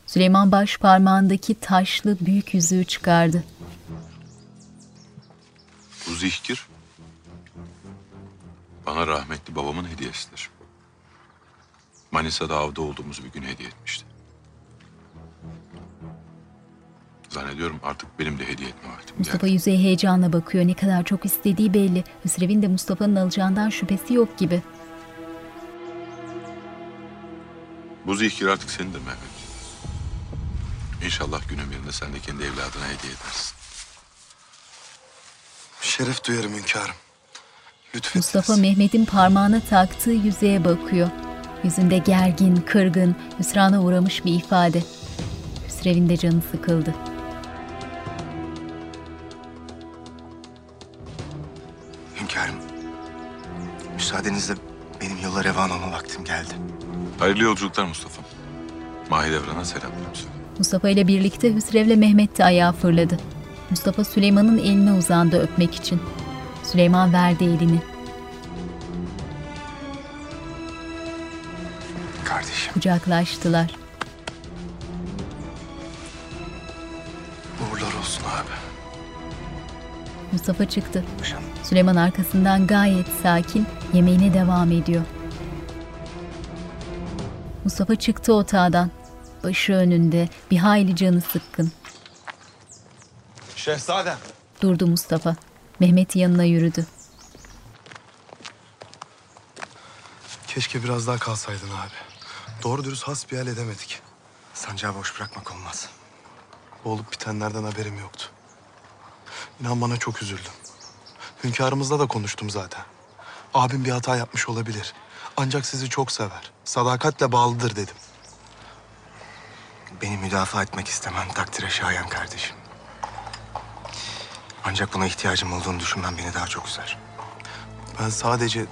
[SPEAKER 1] Süleyman baş parmağındaki taşlı büyük yüzüğü çıkardı.
[SPEAKER 3] Bu zihkir bana rahmetli babamın hediyesidir. Manisa'da avda olduğumuz bir gün hediye etmişti. Zannediyorum artık benim de hediye etme vaktim geldi.
[SPEAKER 1] Mustafa yüzeye heyecanla bakıyor. Ne kadar çok istediği belli. Hüsrev'in de Mustafa'nın alacağından şüphesi yok gibi.
[SPEAKER 3] Bu zihkir artık senindir Mehmet. İnşallah günün birinde sen de kendi evladına hediye edersin.
[SPEAKER 12] Şeref duyarım hünkârım.
[SPEAKER 1] Mustafa Mehmet'in parmağına taktığı yüzeye bakıyor. Yüzünde gergin, kırgın, hüsrana uğramış bir ifade. Hüsrev'in de canı sıkıldı.
[SPEAKER 15] Hünkârım, müsaadenizle benim yola revan olma vaktim geldi.
[SPEAKER 3] Hayırlı yolculuklar Mustafa. Mahidevran'a selamlarımı söyle.
[SPEAKER 1] Mustafa ile birlikte Hüsrev'le Mehmet de ayağa fırladı. Mustafa Süleyman'ın eline uzandı öpmek için. Süleyman verdi elini.
[SPEAKER 15] Kardeşim.
[SPEAKER 1] Kucaklaştılar.
[SPEAKER 15] Uğurlar olsun abi.
[SPEAKER 1] Mustafa çıktı. Süleyman arkasından gayet sakin yemeğine devam ediyor. Mustafa çıktı otağdan. Başı önünde bir hayli canı sıkkın.
[SPEAKER 7] Şehzadem.
[SPEAKER 1] Durdu Mustafa. Mehmet yanına yürüdü.
[SPEAKER 7] Keşke biraz daha kalsaydın abi. Doğru dürüst hasbihal edemedik.
[SPEAKER 15] Sancağı boş bırakmak olmaz.
[SPEAKER 7] Bu olup bitenlerden haberim yoktu. İnan bana çok üzüldüm. Hünkârımızla da konuştum zaten. Abim bir hata yapmış olabilir. Ancak sizi çok sever. Sadakatle bağlıdır dedim.
[SPEAKER 15] Beni müdafaa etmek istemem takdire şayan kardeşim. Ancak buna ihtiyacım olduğunu düşünmem beni daha çok üzer.
[SPEAKER 7] Ben sadece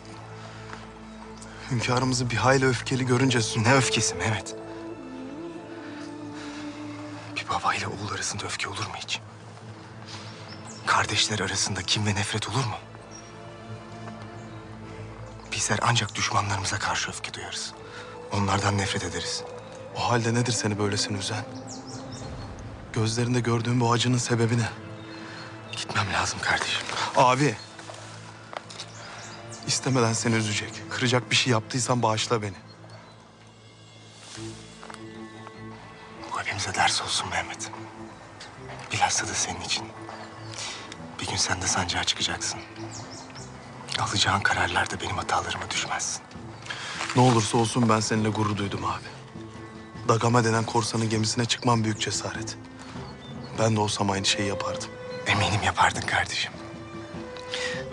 [SPEAKER 7] hünkârımızı bir hayli öfkeli görünce...
[SPEAKER 15] Ne öfkesi Mehmet? Bir babayla oğul arasında öfke olur mu hiç? Kardeşler arasında kim ve nefret olur mu? Bizler ancak düşmanlarımıza karşı öfke duyarız. Onlardan nefret ederiz.
[SPEAKER 7] O halde nedir seni böylesine üzen? Gözlerinde gördüğüm bu acının sebebi ne?
[SPEAKER 15] Gitmem lazım kardeşim.
[SPEAKER 7] Abi. İstemeden seni üzecek, kıracak bir şey yaptıysan bağışla beni.
[SPEAKER 15] Bu hepimize ders olsun Mehmet. Bilhassa da senin için. Bir gün sen de sancağa çıkacaksın. Alacağın kararlarda benim hatalarıma düşmezsin.
[SPEAKER 7] Ne olursa olsun ben seninle gurur duydum abi. Dagama denen korsanın gemisine çıkmam büyük cesaret. Ben de olsam aynı şeyi yapardım.
[SPEAKER 15] Eminim yapardın kardeşim.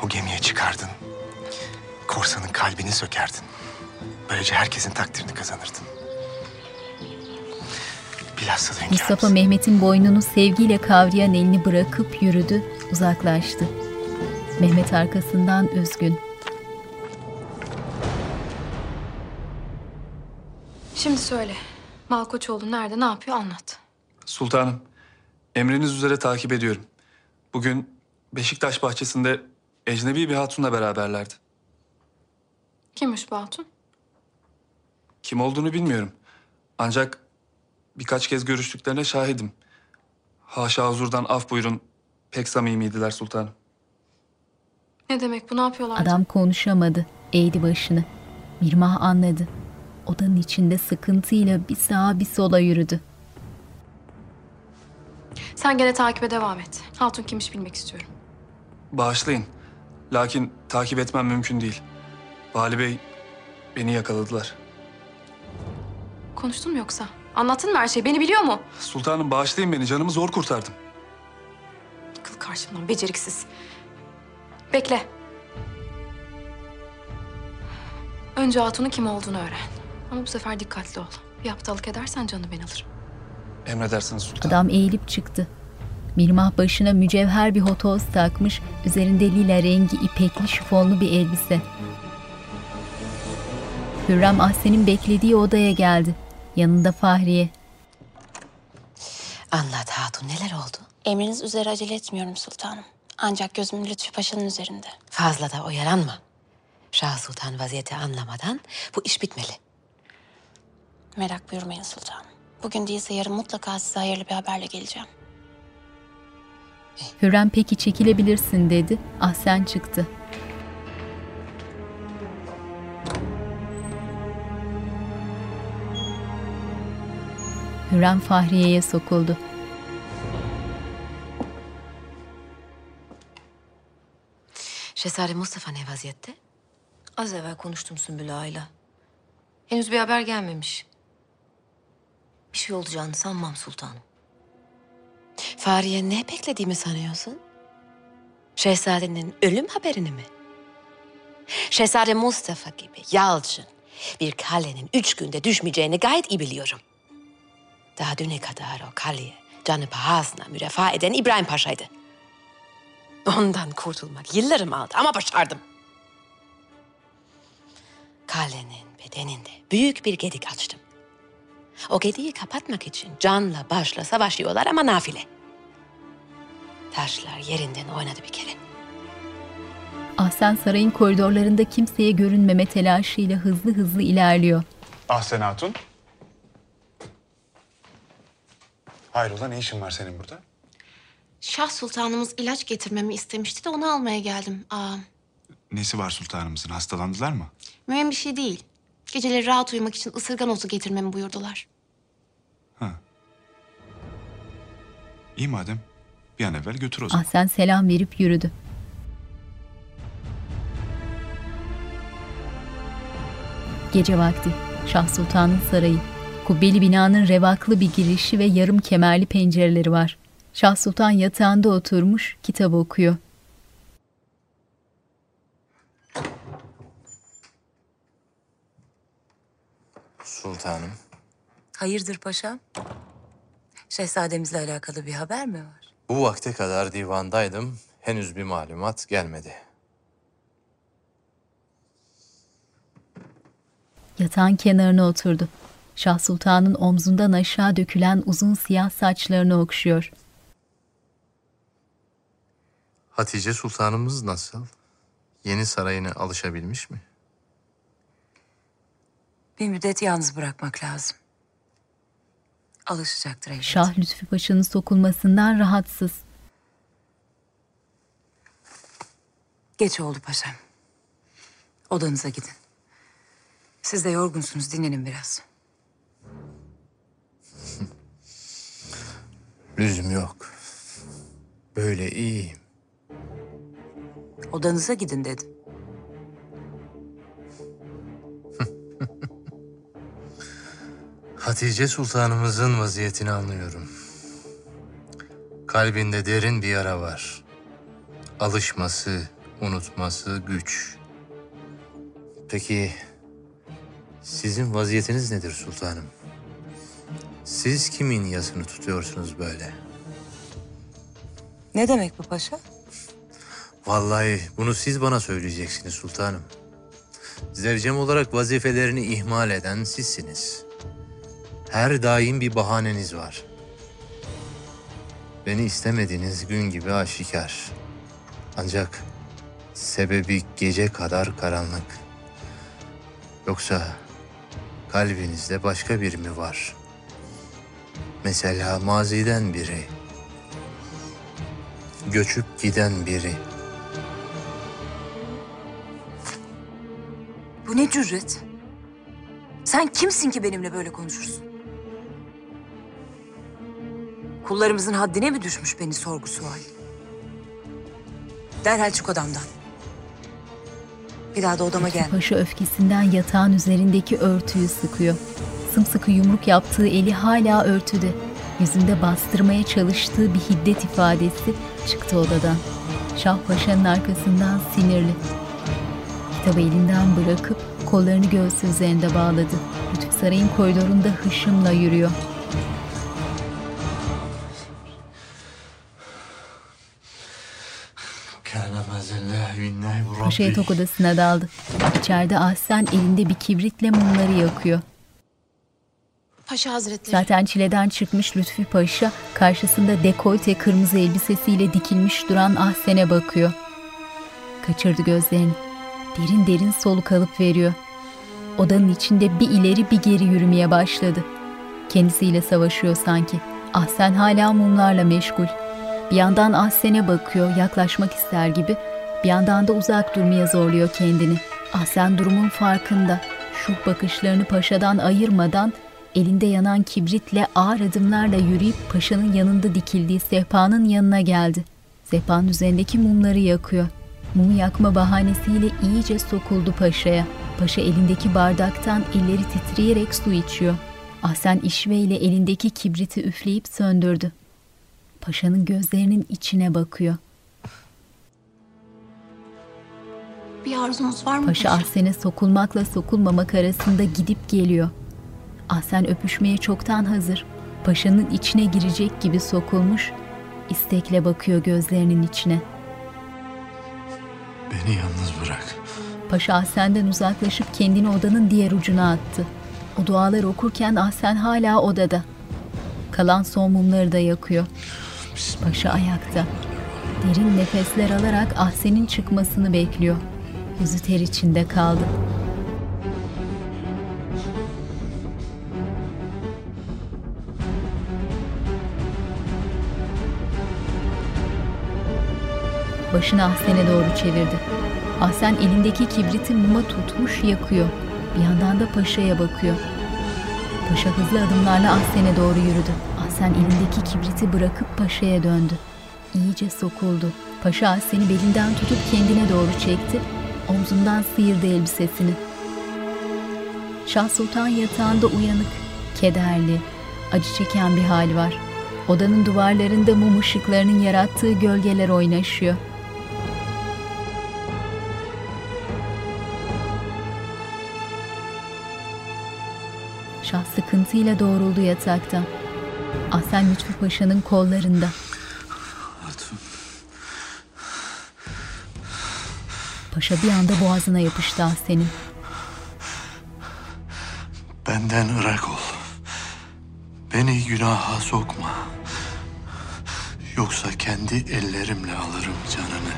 [SPEAKER 15] O gemiye çıkardın. Korsanın kalbini sökerdin. Böylece herkesin takdirini kazanırdın. Bilhassa da hünkârımız.
[SPEAKER 1] Mustafa Mehmet'in boynunu sevgiyle kavrayan elini bırakıp yürüdü, uzaklaştı. Mehmet arkasından üzgün.
[SPEAKER 10] Şimdi söyle. Malkoçoğlu nerede, ne yapıyor anlat.
[SPEAKER 32] Sultanım, emriniz üzere takip ediyorum. Bugün Beşiktaş bahçesinde ecnebi bir hatunla beraberlerdi.
[SPEAKER 10] Kimmiş bu hatun?
[SPEAKER 32] Kim olduğunu bilmiyorum. Ancak birkaç kez görüştüklerine şahidim. Haşa huzurdan af buyurun. Pek samimiydiler sultanım.
[SPEAKER 10] Ne demek bu, ne yapıyorlar?
[SPEAKER 1] Adam konuşamadı, eğdi başını. Mirmah anladı. Odanın içinde sıkıntıyla bir sağa bir sola yürüdü.
[SPEAKER 10] Sen gene takibe devam et. Hatun kimmiş bilmek istiyorum.
[SPEAKER 32] Bağışlayın. Lakin takip etmem mümkün değil. Vali Bey beni yakaladılar.
[SPEAKER 10] Konuştun mu yoksa? Anlattın mı her şeyi? Beni biliyor mu?
[SPEAKER 32] Sultanım bağışlayın beni. Canımı zor kurtardım.
[SPEAKER 10] Kıl karşımdan beceriksiz. Bekle. Önce Hatun'un kim olduğunu öğren. Ama bu sefer dikkatli ol. Bir aptallık edersen canını ben alırım.
[SPEAKER 32] Emredersiniz sultanım.
[SPEAKER 1] Adam eğilip çıktı. Mirmah başına mücevher bir hotoz takmış, üzerinde lila rengi ipekli şifonlu bir elbise. Hürrem Ahsen'in beklediği odaya geldi. Yanında Fahriye.
[SPEAKER 2] Anlat hatun neler oldu?
[SPEAKER 31] Emriniz üzere acele etmiyorum sultanım. Ancak gözüm Lütfü Paşa'nın üzerinde.
[SPEAKER 2] Fazla da oyalanma. Şah Sultan vaziyeti anlamadan bu iş bitmeli.
[SPEAKER 31] Merak buyurmayın sultanım. Bugün değilse yarın mutlaka size hayırlı bir haberle geleceğim.
[SPEAKER 1] Hürrem peki çekilebilirsin dedi. Ahsen çıktı. Hürrem Fahriye'ye sokuldu.
[SPEAKER 2] Şehzade Mustafa ne vaziyette?
[SPEAKER 22] Az evvel konuştum Sümbül Ağa'yla. Henüz bir haber gelmemiş. Bir şey olacağını sanmam sultanım.
[SPEAKER 2] Fahriye ne beklediğimi sanıyorsun? Şehzadenin ölüm haberini mi? Şehzade Mustafa gibi yalçın bir kalenin üç günde düşmeyeceğini gayet iyi biliyorum. Daha düne kadar o kaleye canı pahasına mürefaa eden İbrahim Paşa'ydı. Ondan kurtulmak yıllarım aldı ama başardım. Kalenin bedeninde büyük bir gedik açtım. O gediği kapatmak için canla başla savaşıyorlar ama nafile. Taşlar yerinden oynadı bir kere.
[SPEAKER 1] Ahsen sarayın koridorlarında kimseye görünmeme telaşıyla hızlı hızlı ilerliyor.
[SPEAKER 12] Ahsen Hatun. Hayrola ne işin var senin burada?
[SPEAKER 31] Şah Sultanımız ilaç getirmemi istemişti de onu almaya geldim. Aa,
[SPEAKER 33] Nesi var sultanımızın? Hastalandılar mı?
[SPEAKER 31] mühim bir şey değil. Geceleri rahat uyumak için ısırgan otu getirmemi buyurdular.
[SPEAKER 33] İyi madem. Bir an evvel götür o zaman.
[SPEAKER 1] Ahsen selam verip yürüdü. Gece vakti. Şah Sultan'ın sarayı. Kubbeli binanın revaklı bir girişi ve yarım kemerli pencereleri var. Şah Sultan yatağında oturmuş, kitap okuyor.
[SPEAKER 4] Sultanım.
[SPEAKER 5] Hayırdır paşam? Şehzademizle alakalı bir haber mi var?
[SPEAKER 4] Bu vakte kadar divandaydım. Henüz bir malumat gelmedi.
[SPEAKER 1] Yatağın kenarına oturdu. Şah Sultan'ın omzundan aşağı dökülen uzun siyah saçlarını okşuyor.
[SPEAKER 4] Hatice Sultanımız nasıl? Yeni sarayına alışabilmiş mi?
[SPEAKER 5] Bir müddet yalnız bırakmak lazım. Alışacaktır elbet.
[SPEAKER 1] Şah Lütfü Paşa'nın sokulmasından rahatsız.
[SPEAKER 5] Geç oldu paşam. Odanıza gidin. Siz de yorgunsunuz, dinlenin biraz.
[SPEAKER 4] Lüzum yok. Böyle iyiyim.
[SPEAKER 5] Odanıza gidin dedim.
[SPEAKER 4] Hatice Sultanımızın vaziyetini anlıyorum. Kalbinde derin bir yara var. Alışması, unutması güç. Peki sizin vaziyetiniz nedir sultanım? Siz kimin yasını tutuyorsunuz böyle?
[SPEAKER 5] Ne demek bu paşa?
[SPEAKER 4] Vallahi bunu siz bana söyleyeceksiniz sultanım. Zevcem olarak vazifelerini ihmal eden sizsiniz. Her daim bir bahaneniz var. Beni istemediğiniz gün gibi aşikar. Ancak sebebi gece kadar karanlık. Yoksa kalbinizde başka biri mi var? Mesela maziden biri. Göçüp giden biri.
[SPEAKER 5] Bu ne cüret? Sen kimsin ki benimle böyle konuşursun? Kullarımızın haddine mi düşmüş beni sorgu sual? Derhal çık odamdan. Bir daha da odama gelme.
[SPEAKER 1] Paşa öfkesinden yatağın üzerindeki örtüyü sıkıyor. Sımsıkı yumruk yaptığı eli hala örtüde. Yüzünde bastırmaya çalıştığı bir hiddet ifadesi çıktı odadan. Şah Paşa'nın arkasından sinirli. Kitabı elinden bırakıp kollarını göğsü üzerinde bağladı. Lütfü Saray'ın koridorunda hışımla yürüyor. Paşa yatak odasına daldı. İçeride Ahsen elinde bir kibritle mumları yakıyor.
[SPEAKER 31] Paşa Hazretleri.
[SPEAKER 1] Zaten çileden çıkmış Lütfü Paşa karşısında dekolte kırmızı elbisesiyle dikilmiş duran Ahsen'e bakıyor. Kaçırdı gözlerini. Derin derin soluk alıp veriyor. Odanın içinde bir ileri bir geri yürümeye başladı. Kendisiyle savaşıyor sanki. Ahsen hala mumlarla meşgul. Bir yandan Ahsen'e bakıyor, yaklaşmak ister gibi. Bir yandan da uzak durmaya zorluyor kendini. Ahsen durumun farkında. Şuh bakışlarını paşadan ayırmadan elinde yanan kibritle ağır adımlarla yürüyüp paşanın yanında dikildiği sehpanın yanına geldi. Sehpanın üzerindeki mumları yakıyor. Mumu yakma bahanesiyle iyice sokuldu paşaya. Paşa elindeki bardaktan elleri titreyerek su içiyor. Ahsen işveyle elindeki kibriti üfleyip söndürdü. Paşanın gözlerinin içine bakıyor.
[SPEAKER 31] Bir arzunuz var mı
[SPEAKER 1] Paşa Ahsen'e sokulmakla sokulmamak arasında gidip geliyor. Ahsen öpüşmeye çoktan hazır. Paşanın içine girecek gibi sokulmuş, istekle bakıyor gözlerinin içine.
[SPEAKER 4] Beni yalnız bırak.
[SPEAKER 1] Paşa Ahsen'den uzaklaşıp kendini odanın diğer ucuna attı. O duaları okurken Ahsen hala odada. Kalan son mumları da yakıyor. Paşa ayakta. Derin nefesler alarak Ahsen'in çıkmasını bekliyor. Yüzü ter içinde kaldı. Başını Ahsen'e doğru çevirdi. Ahsen elindeki kibriti muma tutmuş yakıyor. Bir yandan da paşaya bakıyor. Paşa hızlı adımlarla Ahsen'e doğru yürüdü. Ahsen elindeki kibriti bırakıp paşaya döndü. İyice sokuldu. Paşa Ahsen'i belinden tutup kendine doğru çekti. Omzundan sıyırdı elbisesini. Şah Sultan yatağında uyanık, kederli, acı çeken bir hal var. Odanın duvarlarında mum ışıklarının yarattığı gölgeler oynaşıyor. Şah sıkıntıyla doğruldu yataktan. Ahsen Lütfü Paşa'nın kollarında. Paşa bir anda boğazına yapıştı Ahsen'in.
[SPEAKER 4] Benden ırak ol. Beni günaha sokma. Yoksa kendi ellerimle alırım canını.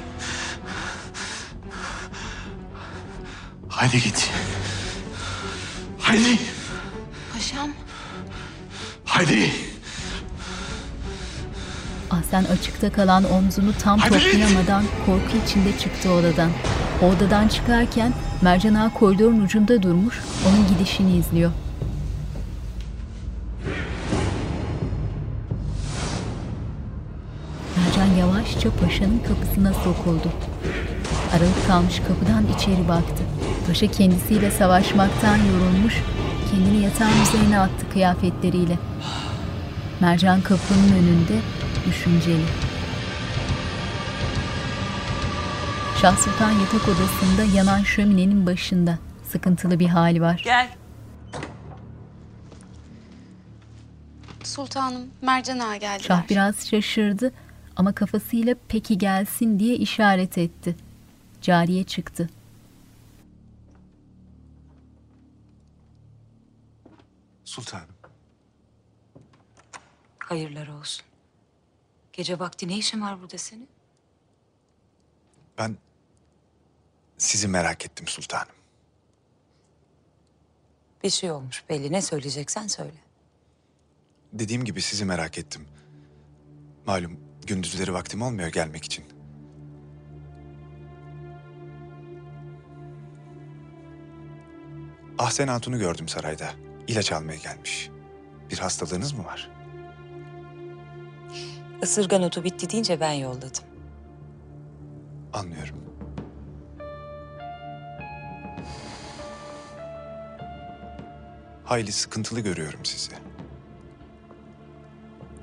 [SPEAKER 4] Haydi git. Haydi.
[SPEAKER 31] Paşam.
[SPEAKER 4] Haydi.
[SPEAKER 1] Ahsen açıkta kalan omzunu tam toplayamadan korku içinde çıktı odadan. Odadan çıkarken Mercan Ağa koridorun ucunda durmuş, onun gidişini izliyor. Mercan yavaşça paşanın kapısına sokuldu. Aralık kalmış kapıdan içeri baktı. Paşa kendisiyle savaşmaktan yorulmuş, kendini yatağın üzerine attı kıyafetleriyle. Mercan kapının önünde düşünceli. Şah Sultan yatak odasında yanan şöminenin başında. Sıkıntılı bir hali var.
[SPEAKER 31] Gel. Sultanım, Mercan Ağa geldiler.
[SPEAKER 1] Şah biraz şaşırdı ama kafasıyla peki gelsin diye işaret etti. Cariye çıktı.
[SPEAKER 15] Sultanım.
[SPEAKER 5] Hayırlar olsun. Gece vakti ne işin var burada senin?
[SPEAKER 15] Ben sizi merak ettim sultanım.
[SPEAKER 5] Bir şey olmuş belli. Ne söyleyeceksen söyle.
[SPEAKER 15] Dediğim gibi sizi merak ettim. Malum gündüzleri vaktim olmuyor gelmek için. Ahsen Hatun'u gördüm sarayda. İlaç almaya gelmiş. Bir hastalığınız mı var?
[SPEAKER 5] Isırgan otu bitti deyince ben yolladım.
[SPEAKER 15] Anlıyorum. Hayli sıkıntılı görüyorum sizi.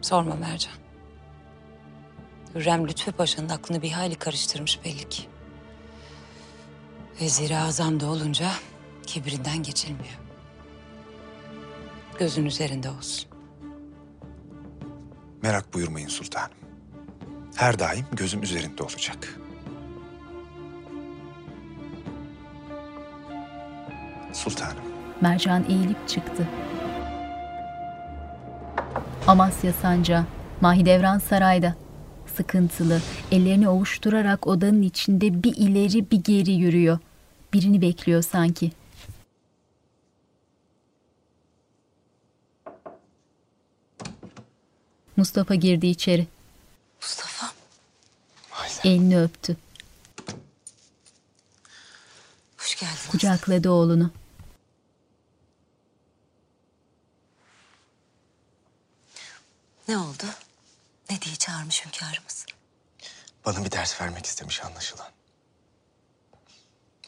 [SPEAKER 5] Sorma Mercan. Hürrem Lütfü Paşa'nın aklını bir hayli karıştırmış belli ki. Vezir-i Azam da olunca kibrinden geçilmiyor. Gözün üzerinde olsun.
[SPEAKER 15] Merak buyurmayın sultanım. Her daim gözüm üzerinde olacak. Sultanım.
[SPEAKER 1] Mercan eğilip çıktı. Amasya Sancağı, Mahidevran sarayda. Sıkıntılı, ellerini ovuşturarak odanın içinde bir ileri bir geri yürüyor. Birini bekliyor sanki. Mustafa girdi içeri.
[SPEAKER 5] Mustafa.
[SPEAKER 1] Elini öptü.
[SPEAKER 5] Hoş geldin.
[SPEAKER 1] Kucakladı oğlunu.
[SPEAKER 2] Ne oldu? Ne diye çağırmış hünkârımız?
[SPEAKER 15] Bana bir ders vermek istemiş anlaşılan.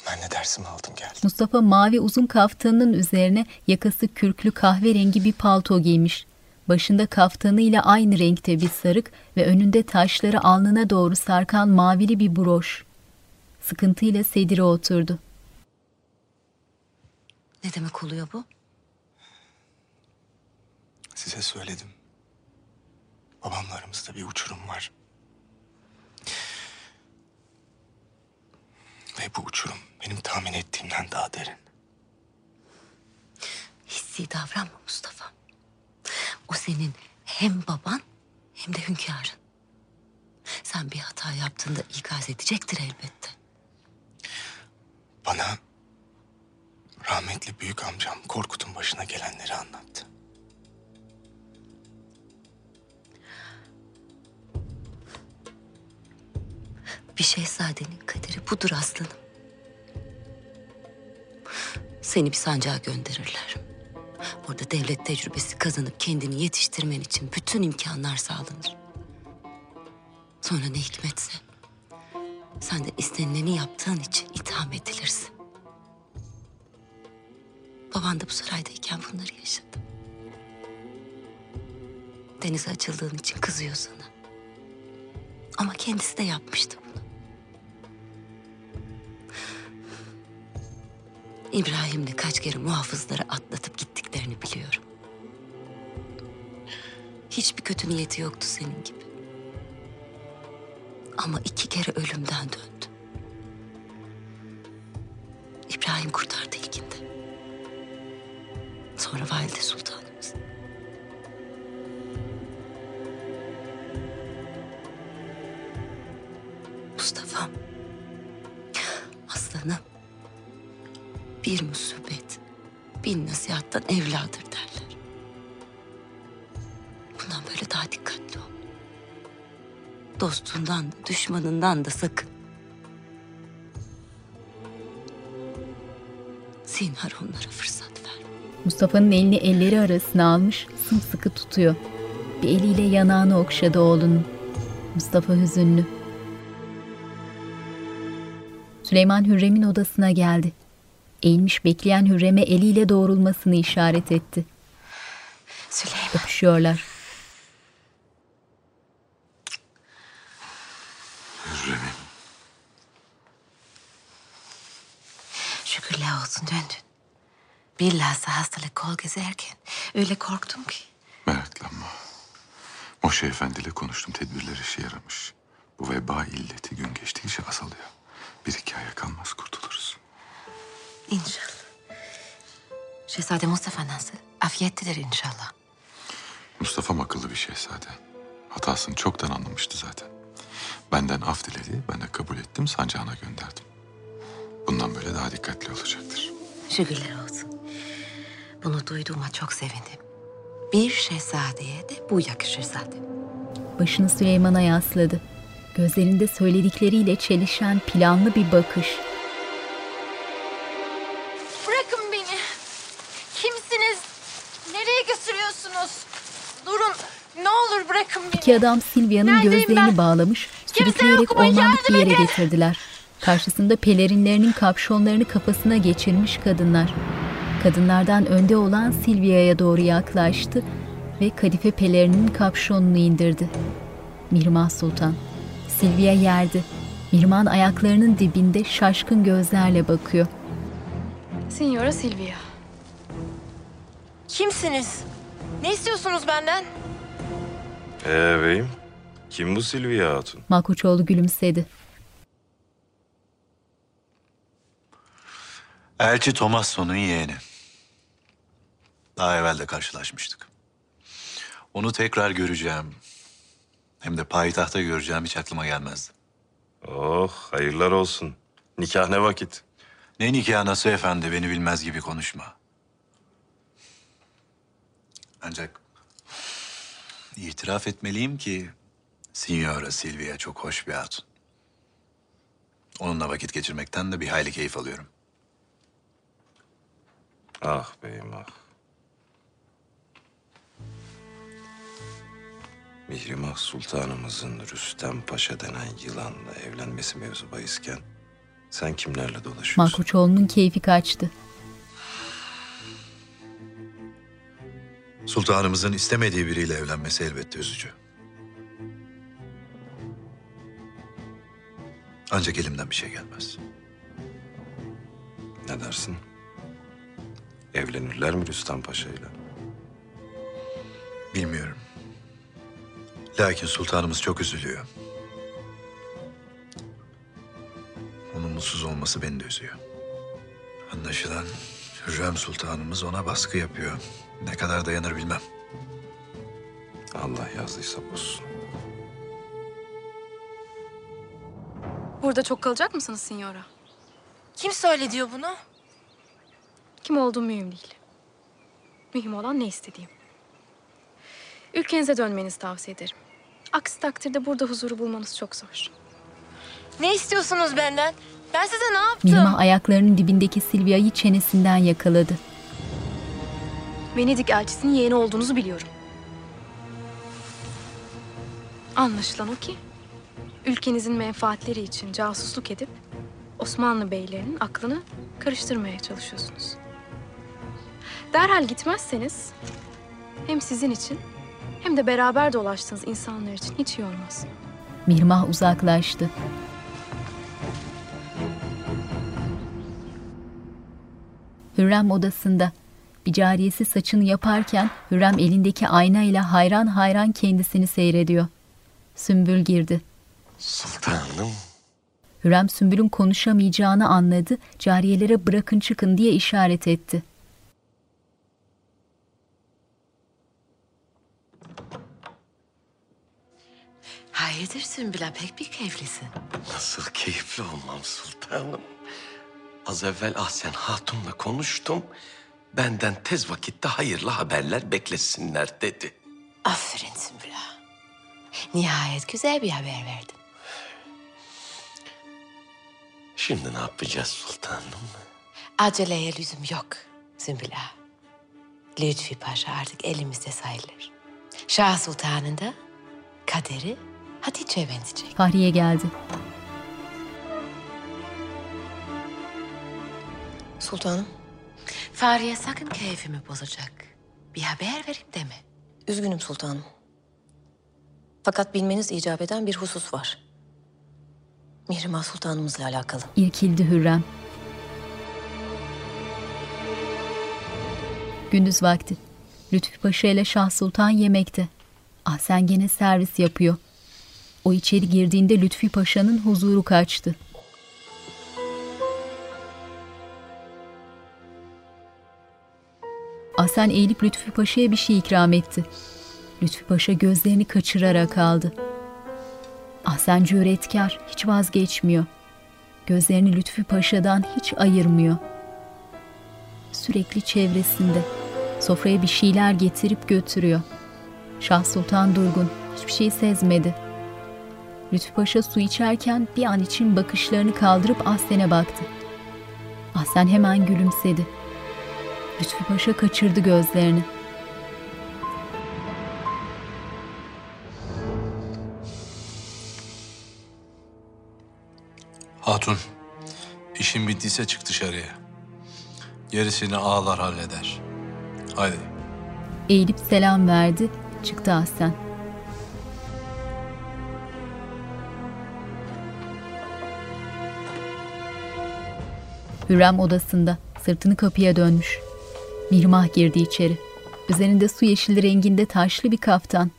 [SPEAKER 15] Ben de dersimi aldım geldim.
[SPEAKER 1] Mustafa mavi uzun kaftanının üzerine yakası kürklü kahverengi bir palto giymiş. Başında kaftanıyla aynı renkte bir sarık ve önünde taşları alnına doğru sarkan mavili bir broş. Sıkıntıyla sedire oturdu.
[SPEAKER 2] Ne demek oluyor bu?
[SPEAKER 15] Size söyledim. Babamla aramızda bir uçurum var. Ve bu uçurum benim tahmin ettiğimden daha derin.
[SPEAKER 2] Hissi davranma Mustafa. O senin hem baban hem de hünkârın. Sen bir hata yaptığında ikaz edecektir elbette.
[SPEAKER 15] Bana rahmetli büyük amcam Korkut'un başına gelenleri anlattı.
[SPEAKER 2] Bir
[SPEAKER 22] şehzadenin kaderi budur aslanım. Seni bir sancağa gönderirler. Orada devlet tecrübesi kazanıp kendini yetiştirmen için bütün imkanlar sağlanır. Sonra ne hikmetse sen de istenileni yaptığın için itham edilirsin. Baban da bu saraydayken bunları yaşadı. Denize açıldığın için kızıyor sana. Ama kendisi de yapmıştı bunu. İbrahim'le kaç kere muhafızları atlatıp gittiklerini biliyorum. Hiçbir kötü niyeti yoktu senin gibi. Ama iki kere ölümden döndü. İbrahim kurtardı ilkinde. Sonra valide sultanımız. Dostundan da düşmanından da sakın. Zinhar onlara fırsat ver.
[SPEAKER 1] Mustafa'nın elini elleri arasına almış, sımsıkı tutuyor. Bir eliyle yanağını okşadı oğlunun. Mustafa hüzünlü. Süleyman Hürrem'in odasına geldi. Eğilmiş bekleyen Hürrem'e eliyle doğrulmasını işaret etti.
[SPEAKER 22] Süleyman.
[SPEAKER 1] Öpüşüyorlar.
[SPEAKER 3] Hürrem'im.
[SPEAKER 22] Şükürler olsun döndün. Bilhassa hastalık kol gezerken öyle korktum ki.
[SPEAKER 3] Meraklanma. Moşe Efendi ile konuştum. Tedbirler işe yaramış. Bu veba illeti gün geçtikçe azalıyor. Bir iki aya kalmaz kurtuluruz.
[SPEAKER 22] İnşallah. Şehzade Mustafa nasıl? Afiyettedir inşallah.
[SPEAKER 3] Mustafa akıllı bir şehzade. Hatasını çoktan anlamıştı zaten. Benden af diledi, ben de kabul ettim, sancağına gönderdim. Bundan böyle daha dikkatli olacaktır.
[SPEAKER 22] Şükürler olsun. Bunu duyduğuma çok sevindim. Bir şehzadeye de bu yakışır zaten.
[SPEAKER 1] Başını Süleyman'a yasladı. Gözlerinde söyledikleriyle çelişen planlı bir bakış.
[SPEAKER 34] Bırakın beni. Kimsiniz? Nereye götürüyorsunuz? Durun. Ne olur bırakın beni.
[SPEAKER 1] İki adam Silvia'nın
[SPEAKER 34] Neredeyim
[SPEAKER 1] gözlerini
[SPEAKER 34] ben?
[SPEAKER 1] bağlamış, sürükleyerek
[SPEAKER 34] yok mu?
[SPEAKER 1] bir yere
[SPEAKER 34] edin.
[SPEAKER 1] getirdiler. Karşısında pelerinlerinin kapşonlarını kafasına geçirmiş kadınlar. Kadınlardan önde olan Silvia'ya doğru yaklaştı ve kadife pelerinin kapşonunu indirdi. Mihrimah Sultan. Silvia yerde. Mihrimah'ın ayaklarının dibinde şaşkın gözlerle bakıyor.
[SPEAKER 34] Signora Silvia. Kimsiniz? Ne istiyorsunuz benden?
[SPEAKER 27] Ee beyim, kim bu Silvia Hatun?
[SPEAKER 1] Malkoçoğlu gülümsedi.
[SPEAKER 17] Elçi Tomasso'nun yeğeni. Daha evvel de karşılaşmıştık. Onu tekrar göreceğim. Hem de payitahta göreceğim hiç aklıma gelmezdi.
[SPEAKER 27] Oh, hayırlar olsun. Nikah ne vakit?
[SPEAKER 17] Ne nikah Nasuh Efendi beni bilmez gibi konuşma. Ancak itiraf etmeliyim ki Signora Silvia çok hoş bir hatun. Onunla vakit geçirmekten de bir hayli keyif alıyorum.
[SPEAKER 27] Ah beyim ah. Mihrimah Sultanımızın Rüstem Paşa denen yılanla evlenmesi mevzu bahisken sen kimlerle dolaşıyorsun?
[SPEAKER 1] Malkoçoğlu'nun keyfi kaçtı.
[SPEAKER 17] Sultanımızın istemediği biriyle evlenmesi elbette üzücü. Ancak elimden bir şey gelmez.
[SPEAKER 27] Ne dersin? Evlenirler mi Rüstem Paşa ile?
[SPEAKER 17] Bilmiyorum. Lakin sultanımız çok üzülüyor. Onun mutsuz olması beni de üzüyor. Anlaşılan Hürrem Sultanımız ona baskı yapıyor. Ne kadar dayanır bilmem.
[SPEAKER 27] Allah yazdıysa bozsun.
[SPEAKER 10] Burada çok kalacak mısınız Signora?
[SPEAKER 34] Kim söyle diyor bunu?
[SPEAKER 10] Kim olduğum mühim değil. Mühim olan ne istediğim. Ülkenize dönmenizi tavsiye ederim. Aksi takdirde burada huzuru bulmanız çok zor.
[SPEAKER 34] Ne istiyorsunuz benden? Ben size ne yaptım?
[SPEAKER 1] Mirmah ayaklarının dibindeki Silvia'yı çenesinden yakaladı.
[SPEAKER 10] Venedik elçisinin yeğeni olduğunuzu biliyorum. Anlaşılan o ki ülkenizin menfaatleri için casusluk edip Osmanlı beylerinin aklını karıştırmaya çalışıyorsunuz. Derhal gitmezseniz hem sizin için hem de beraber dolaştığınız insanlar için hiç iyi olmaz.
[SPEAKER 1] Mirmah uzaklaştı. Hürrem odasında. Bir cariyesi saçını yaparken Hürrem elindeki aynayla hayran hayran kendisini seyrediyor. Sümbül girdi.
[SPEAKER 14] Sultanım.
[SPEAKER 1] Hürrem Sümbül'ün konuşamayacağını anladı, cariyelere bırakın çıkın diye işaret etti.
[SPEAKER 2] Hayırdır Sümbül pek bir keyiflisin.
[SPEAKER 14] Nasıl keyifli olmam sultanım. Az evvel Ahsen Hatun'la konuştum. Benden tez vakitte hayırlı haberler beklesinler dedi.
[SPEAKER 2] Aferin Sümbül ağa. Nihayet güzel bir haber verdin.
[SPEAKER 14] Şimdi ne yapacağız sultanım?
[SPEAKER 2] Aceleye lüzum yok Sümbül ağa. Lütfi Paşa artık elimizde sayılır. Şah Sultan'ın da kaderi Hatice'ye benzeyecek.
[SPEAKER 1] Fahriye geldi.
[SPEAKER 22] Sultanım.
[SPEAKER 2] Fahriye sakın keyfimi bozacak. Bir haber vereyim deme.
[SPEAKER 22] Üzgünüm sultanım. Fakat bilmeniz icap eden bir husus var. Mihrimah Sultanımızla alakalı.
[SPEAKER 1] İrkildi Hürrem. Gündüz vakti. Lütfi Paşa ile Şah Sultan yemekte. Ahsen gene servis yapıyor. O içeri girdiğinde Lütfi Paşa'nın huzuru kaçtı. Ahsen eğilip Lütfi Paşa'ya bir şey ikram etti. Lütfi Paşa gözlerini kaçırarak aldı. Ahsen cüretkar, hiç vazgeçmiyor. Gözlerini Lütfi Paşa'dan hiç ayırmıyor. Sürekli çevresinde. Sofraya bir şeyler getirip götürüyor. Şah Sultan durgun, hiçbir şey sezmedi. Lütfi Paşa su içerken bir an için bakışlarını kaldırıp Ahsen'e baktı. Ahsen hemen gülümsedi. Lütfi Paşa kaçırdı gözlerini.
[SPEAKER 4] Hatun, işin bittiyse çık dışarıya. Gerisini ağlar halleder. Haydi.
[SPEAKER 1] Eğilip selam verdi, çıktı Ahsen. Hürrem odasında, sırtını kapıya dönmüş. Mirmah girdi içeri. Üzerinde su yeşili renginde taşlı bir kaftan.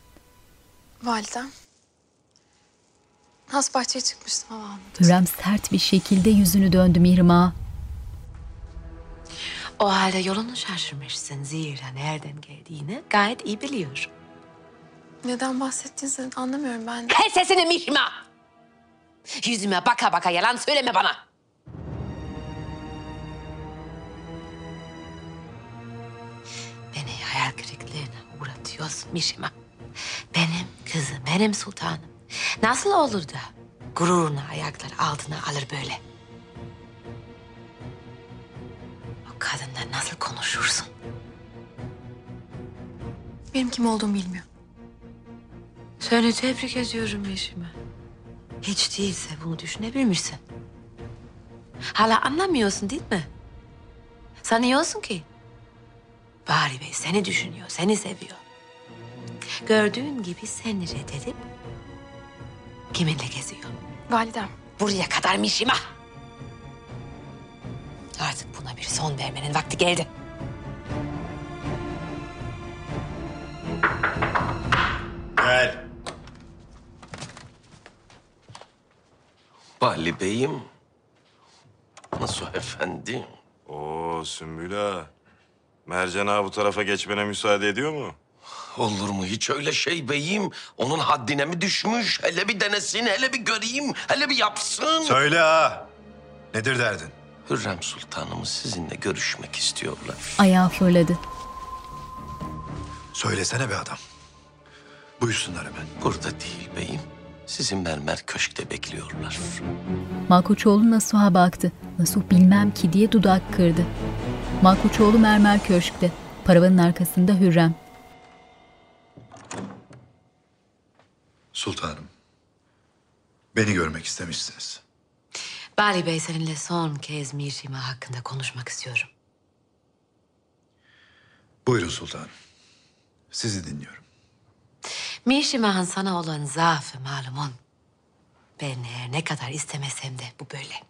[SPEAKER 10] Validem. Has bahçeye çıkmıştım hava almaya.
[SPEAKER 1] Hürrem sert bir şekilde yüzünü döndü Mirmah'a.
[SPEAKER 2] O halde yolunu şaşırmışsın. Zira nereden geldiğini gayet iyi biliyorum.
[SPEAKER 10] Neden bahsettiğinizi anlamıyorum ben.
[SPEAKER 2] Kes sesini Mişma! Yüzüme baka baka yalan söyleme bana. Uğratıyorsun Mişma. Benim kızım, benim sultanım. Nasıl olur da gururunu ayaklar altına alır böyle? O kadınla nasıl konuşursun?
[SPEAKER 10] Benim kim olduğumu bilmiyor.
[SPEAKER 2] Seni tebrik ediyorum Yeşime. Hiç değilse bunu düşünebilmişsin. Hala anlamıyorsun değil mi? Sanıyorsun ki Bahri Bey seni düşünüyor, seni seviyor. Gördüğün gibi seni reddedip kiminle geziyor?
[SPEAKER 10] Validem.
[SPEAKER 2] Buraya kadar Mişima. Artık buna bir son vermenin vakti geldi.
[SPEAKER 14] Gel. Bahli Bey'im. Nasıl efendi?
[SPEAKER 27] Oo Sümbül ağa. Mercan ağa bu tarafa geçmene müsaade ediyor mu?
[SPEAKER 14] Olur mu hiç öyle şey beyim? Onun haddine mi düşmüş? Hele bir denesin, hele bir göreyim, hele bir yapsın.
[SPEAKER 17] Söyle ha. Nedir derdin?
[SPEAKER 14] Hürrem Sultanımız sizinle görüşmek istiyorlar.
[SPEAKER 1] Ayağı fırladı.
[SPEAKER 17] Söylesene be adam. Buyursunlar hemen.
[SPEAKER 14] Burada değil beyim. Sizi mermer köşkte bekliyorlar.
[SPEAKER 1] Malkoçoğlu Nasuh'a baktı. Nasuh bilmem ki diye dudak kırdı. Malkoçoğlu mermer köşkte. Paravanın arkasında Hürrem.
[SPEAKER 17] Sultanım. Beni görmek istemişsiniz.
[SPEAKER 2] Bali Bey seninle son kez Mirşima hakkında konuşmak istiyorum.
[SPEAKER 17] Buyurun sultanım. Sizi dinliyorum.
[SPEAKER 2] Mirşima'nın sana olan zaafı malumun. Ben her ne kadar istemesem de bu böyle.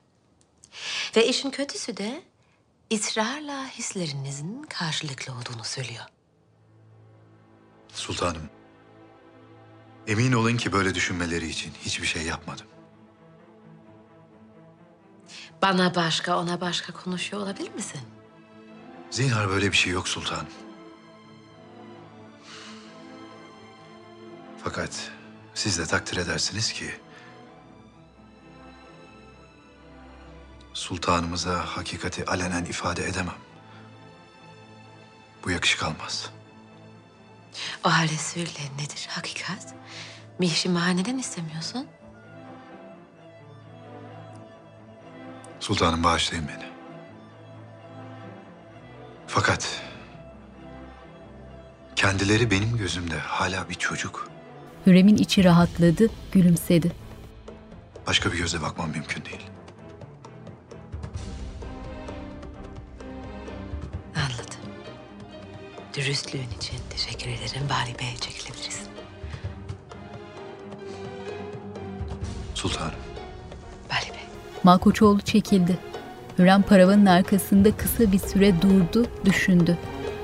[SPEAKER 2] Ve işin kötüsü de ısrarla hislerinizin karşılıklı olduğunu söylüyor.
[SPEAKER 17] Sultanım. Emin olun ki böyle düşünmeleri için hiçbir şey yapmadım.
[SPEAKER 2] Bana başka, ona başka konuşuyor olabilir misin?
[SPEAKER 17] Zinhar böyle bir şey yok sultanım. Fakat siz de takdir edersiniz ki... Sultanımıza hakikati alenen ifade edemem. Bu yakışık almaz.
[SPEAKER 2] O halde söyle nedir hakikat? Mirşima neden istemiyorsun?
[SPEAKER 17] Sultanım bağışlayın beni. Fakat kendileri benim gözümde hala bir çocuk.
[SPEAKER 1] Hürrem'in içi rahatladı, gülümsedi.
[SPEAKER 17] Başka bir göze bakmam mümkün değil.
[SPEAKER 2] Dürüstlüğün için teşekkür ederim. Bari Bey'e çekilebiliriz.
[SPEAKER 17] Sultanım.
[SPEAKER 2] Bali Bey.
[SPEAKER 1] Malkoçoğlu çekildi. Hürrem paravanın arkasında kısa bir süre durdu, düşündü.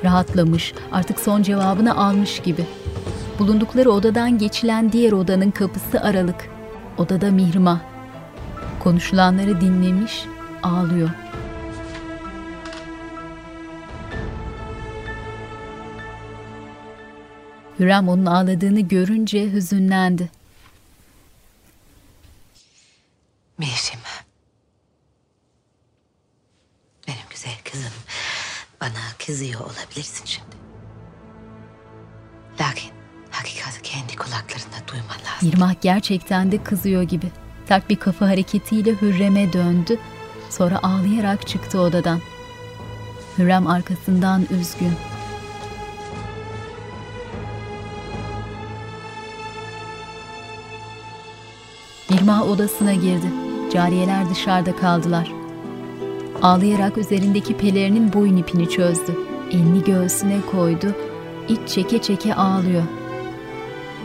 [SPEAKER 1] Rahatlamış, artık son cevabını almış gibi. Bulundukları odadan geçilen diğer odanın kapısı aralık. Odada Mihrimah. Konuşulanları dinlemiş, ağlıyor. Hürrem onun ağladığını görünce hüzünlendi.
[SPEAKER 2] Mirşima. Benim güzel kızım. Bana kızıyor olabilirsin şimdi. Lakin hakikati kendi kulaklarında duyman lazım.
[SPEAKER 1] Mihrimah gerçekten de kızıyor gibi. Sert bir kafa hareketiyle Hürrem'e döndü. Sonra ağlayarak çıktı odadan. Hürrem arkasından üzgün. Mihrimah odasına girdi. Cariyeler dışarıda kaldılar. Ağlayarak üzerindeki pelerinin boyun ipini çözdü. Elini göğsüne koydu. İç çeke çeke ağlıyor.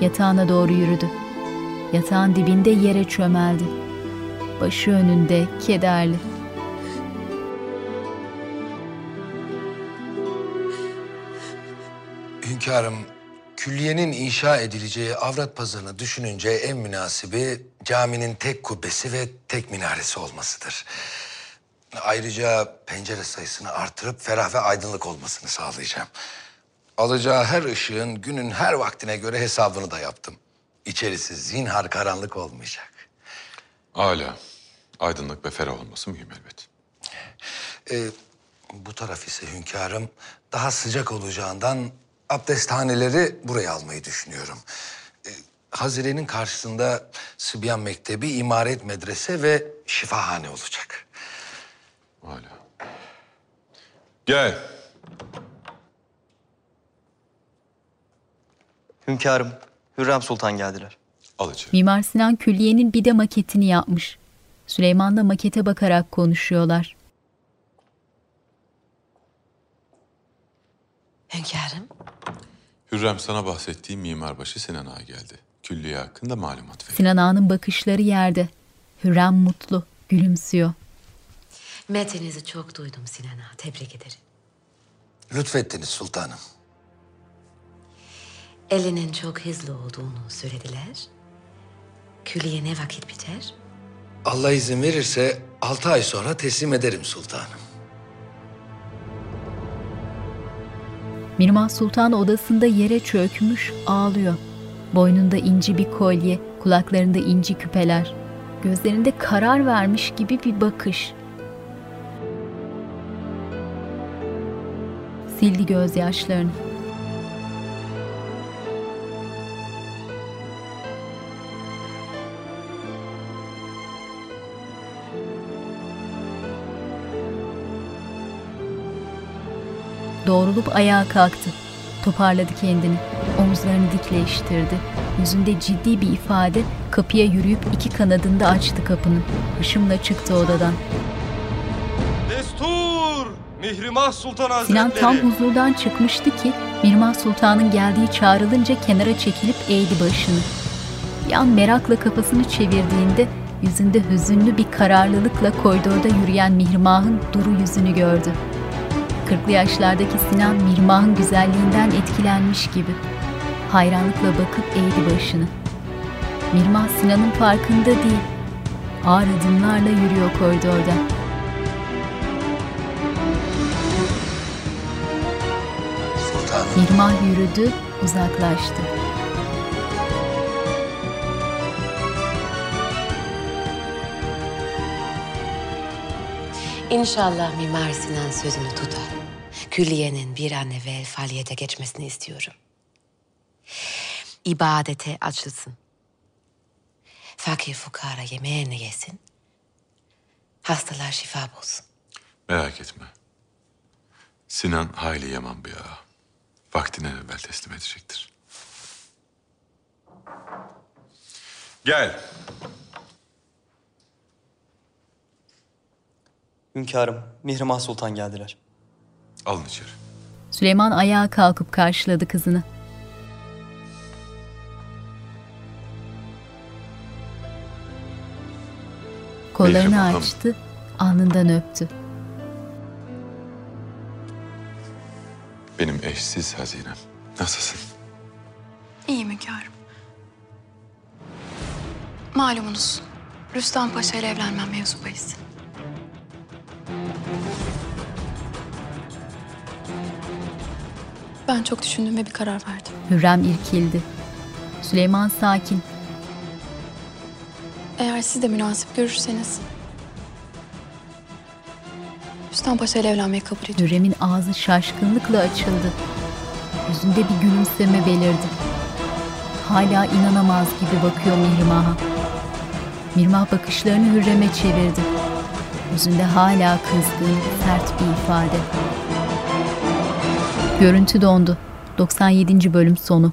[SPEAKER 1] Yatağına doğru yürüdü. Yatağın dibinde yere çömeldi. Başı önünde, kederli.
[SPEAKER 28] Hünkârım, külliyenin inşa edileceği avrat pazarını düşününce en münasibi caminin tek kubbesi ve tek minaresi olmasıdır. Ayrıca pencere sayısını artırıp ferah ve aydınlık olmasını sağlayacağım. Alacağı her ışığın günün her vaktine göre hesabını da yaptım. İçerisi zinhar karanlık olmayacak.
[SPEAKER 3] Âlâ. Aydınlık ve ferah olması mühim elbet.
[SPEAKER 28] Ee, bu taraf ise hünkârım daha sıcak olacağından abdesthaneleri buraya almayı düşünüyorum. Ee, Hazire'nin karşısında Sıbyan Mektebi, İmaret Medrese ve Şifahane olacak.
[SPEAKER 3] Gel.
[SPEAKER 35] Hünkârım, Hürrem Sultan geldiler.
[SPEAKER 3] Al içeri.
[SPEAKER 1] Mimar Sinan külliyenin bir de maketini yapmış. Süleyman'la makete bakarak konuşuyorlar.
[SPEAKER 2] Hünkârım,
[SPEAKER 3] Hürrem sana bahsettiğim mimarbaşı Sinan Ağa geldi. Külliye hakkında malumat ver.
[SPEAKER 1] Sinan Ağa'nın bakışları yerde. Hürrem mutlu, gülümsüyor.
[SPEAKER 2] metinizi çok duydum Sinan Ağa. Tebrik ederim.
[SPEAKER 28] Lütfettiniz sultanım.
[SPEAKER 2] Elinin çok hızlı olduğunu söylediler. Külliye ne vakit biter?
[SPEAKER 28] Allah izin verirse altı ay sonra teslim ederim sultanım.
[SPEAKER 1] Mirmah Sultan odasında yere çökmüş ağlıyor. Boynunda inci bir kolye, kulaklarında inci küpeler. Gözlerinde karar vermiş gibi bir bakış. Sildi gözyaşlarını. Doğrulup ayağa kalktı. Toparladı kendini. Omuzlarını dikleştirdi. Yüzünde ciddi bir ifade kapıya yürüyüp iki kanadında açtı kapının. Hışımla çıktı odadan.
[SPEAKER 36] Destur! Mihrimah Sultan Hazretleri.
[SPEAKER 1] Sinan tam huzurdan çıkmıştı ki Mirmah Sultan'ın geldiği çağrılınca kenara çekilip eğdi başını. Bir an merakla kafasını çevirdiğinde yüzünde hüzünlü bir kararlılıkla koridorda yürüyen Mihrimah'ın duru yüzünü gördü. Kırklı yaşlardaki Sinan Mirmah'ın güzelliğinden etkilenmiş gibi. Hayranlıkla bakıp eğdi başını. Mirmah Sinan'ın farkında değil. Ağır adımlarla yürüyor koridorda. Mirmah yürüdü, uzaklaştı.
[SPEAKER 2] İnşallah Mimar Sinan sözünü tutar. Külliyenin bir an evvel faaliyete geçmesini istiyorum. İbadete açılsın. Fakir fukara yemeğini yesin. Hastalar şifa bulsun.
[SPEAKER 3] Merak etme. Sinan hayli yaman bir ağa. Vaktinden evvel teslim edecektir. Gel.
[SPEAKER 35] Hünkârım, Mihrimah Sultan geldiler.
[SPEAKER 3] Alın içeri.
[SPEAKER 1] Süleyman ayağa kalkıp karşıladı kızını. Kollarını
[SPEAKER 3] Mihrimah'ım.
[SPEAKER 1] açtı, alnından öptü.
[SPEAKER 3] Benim eşsiz hazinem. Nasılsın?
[SPEAKER 37] İyiyim hünkârım. Malumunuz Rüstem Paşa ile evlenmem mevzu bahis. Ben çok düşündüm ve bir karar verdim.
[SPEAKER 1] Hürrem irkildi. Süleyman sakin.
[SPEAKER 37] Eğer siz de münasip görürseniz... Rüstem Paşa ile evlenmeyi kabul ediyorum.
[SPEAKER 1] Hürrem'in ağzı şaşkınlıkla açıldı. Yüzünde bir gülümseme belirdi. Hala inanamaz gibi bakıyor Mihrimah'a. Mirmah bakışlarını Hürrem'e çevirdi. Yüzünde hala kızgın, sert bir ifade. Görüntü dondu. 97. bölüm sonu.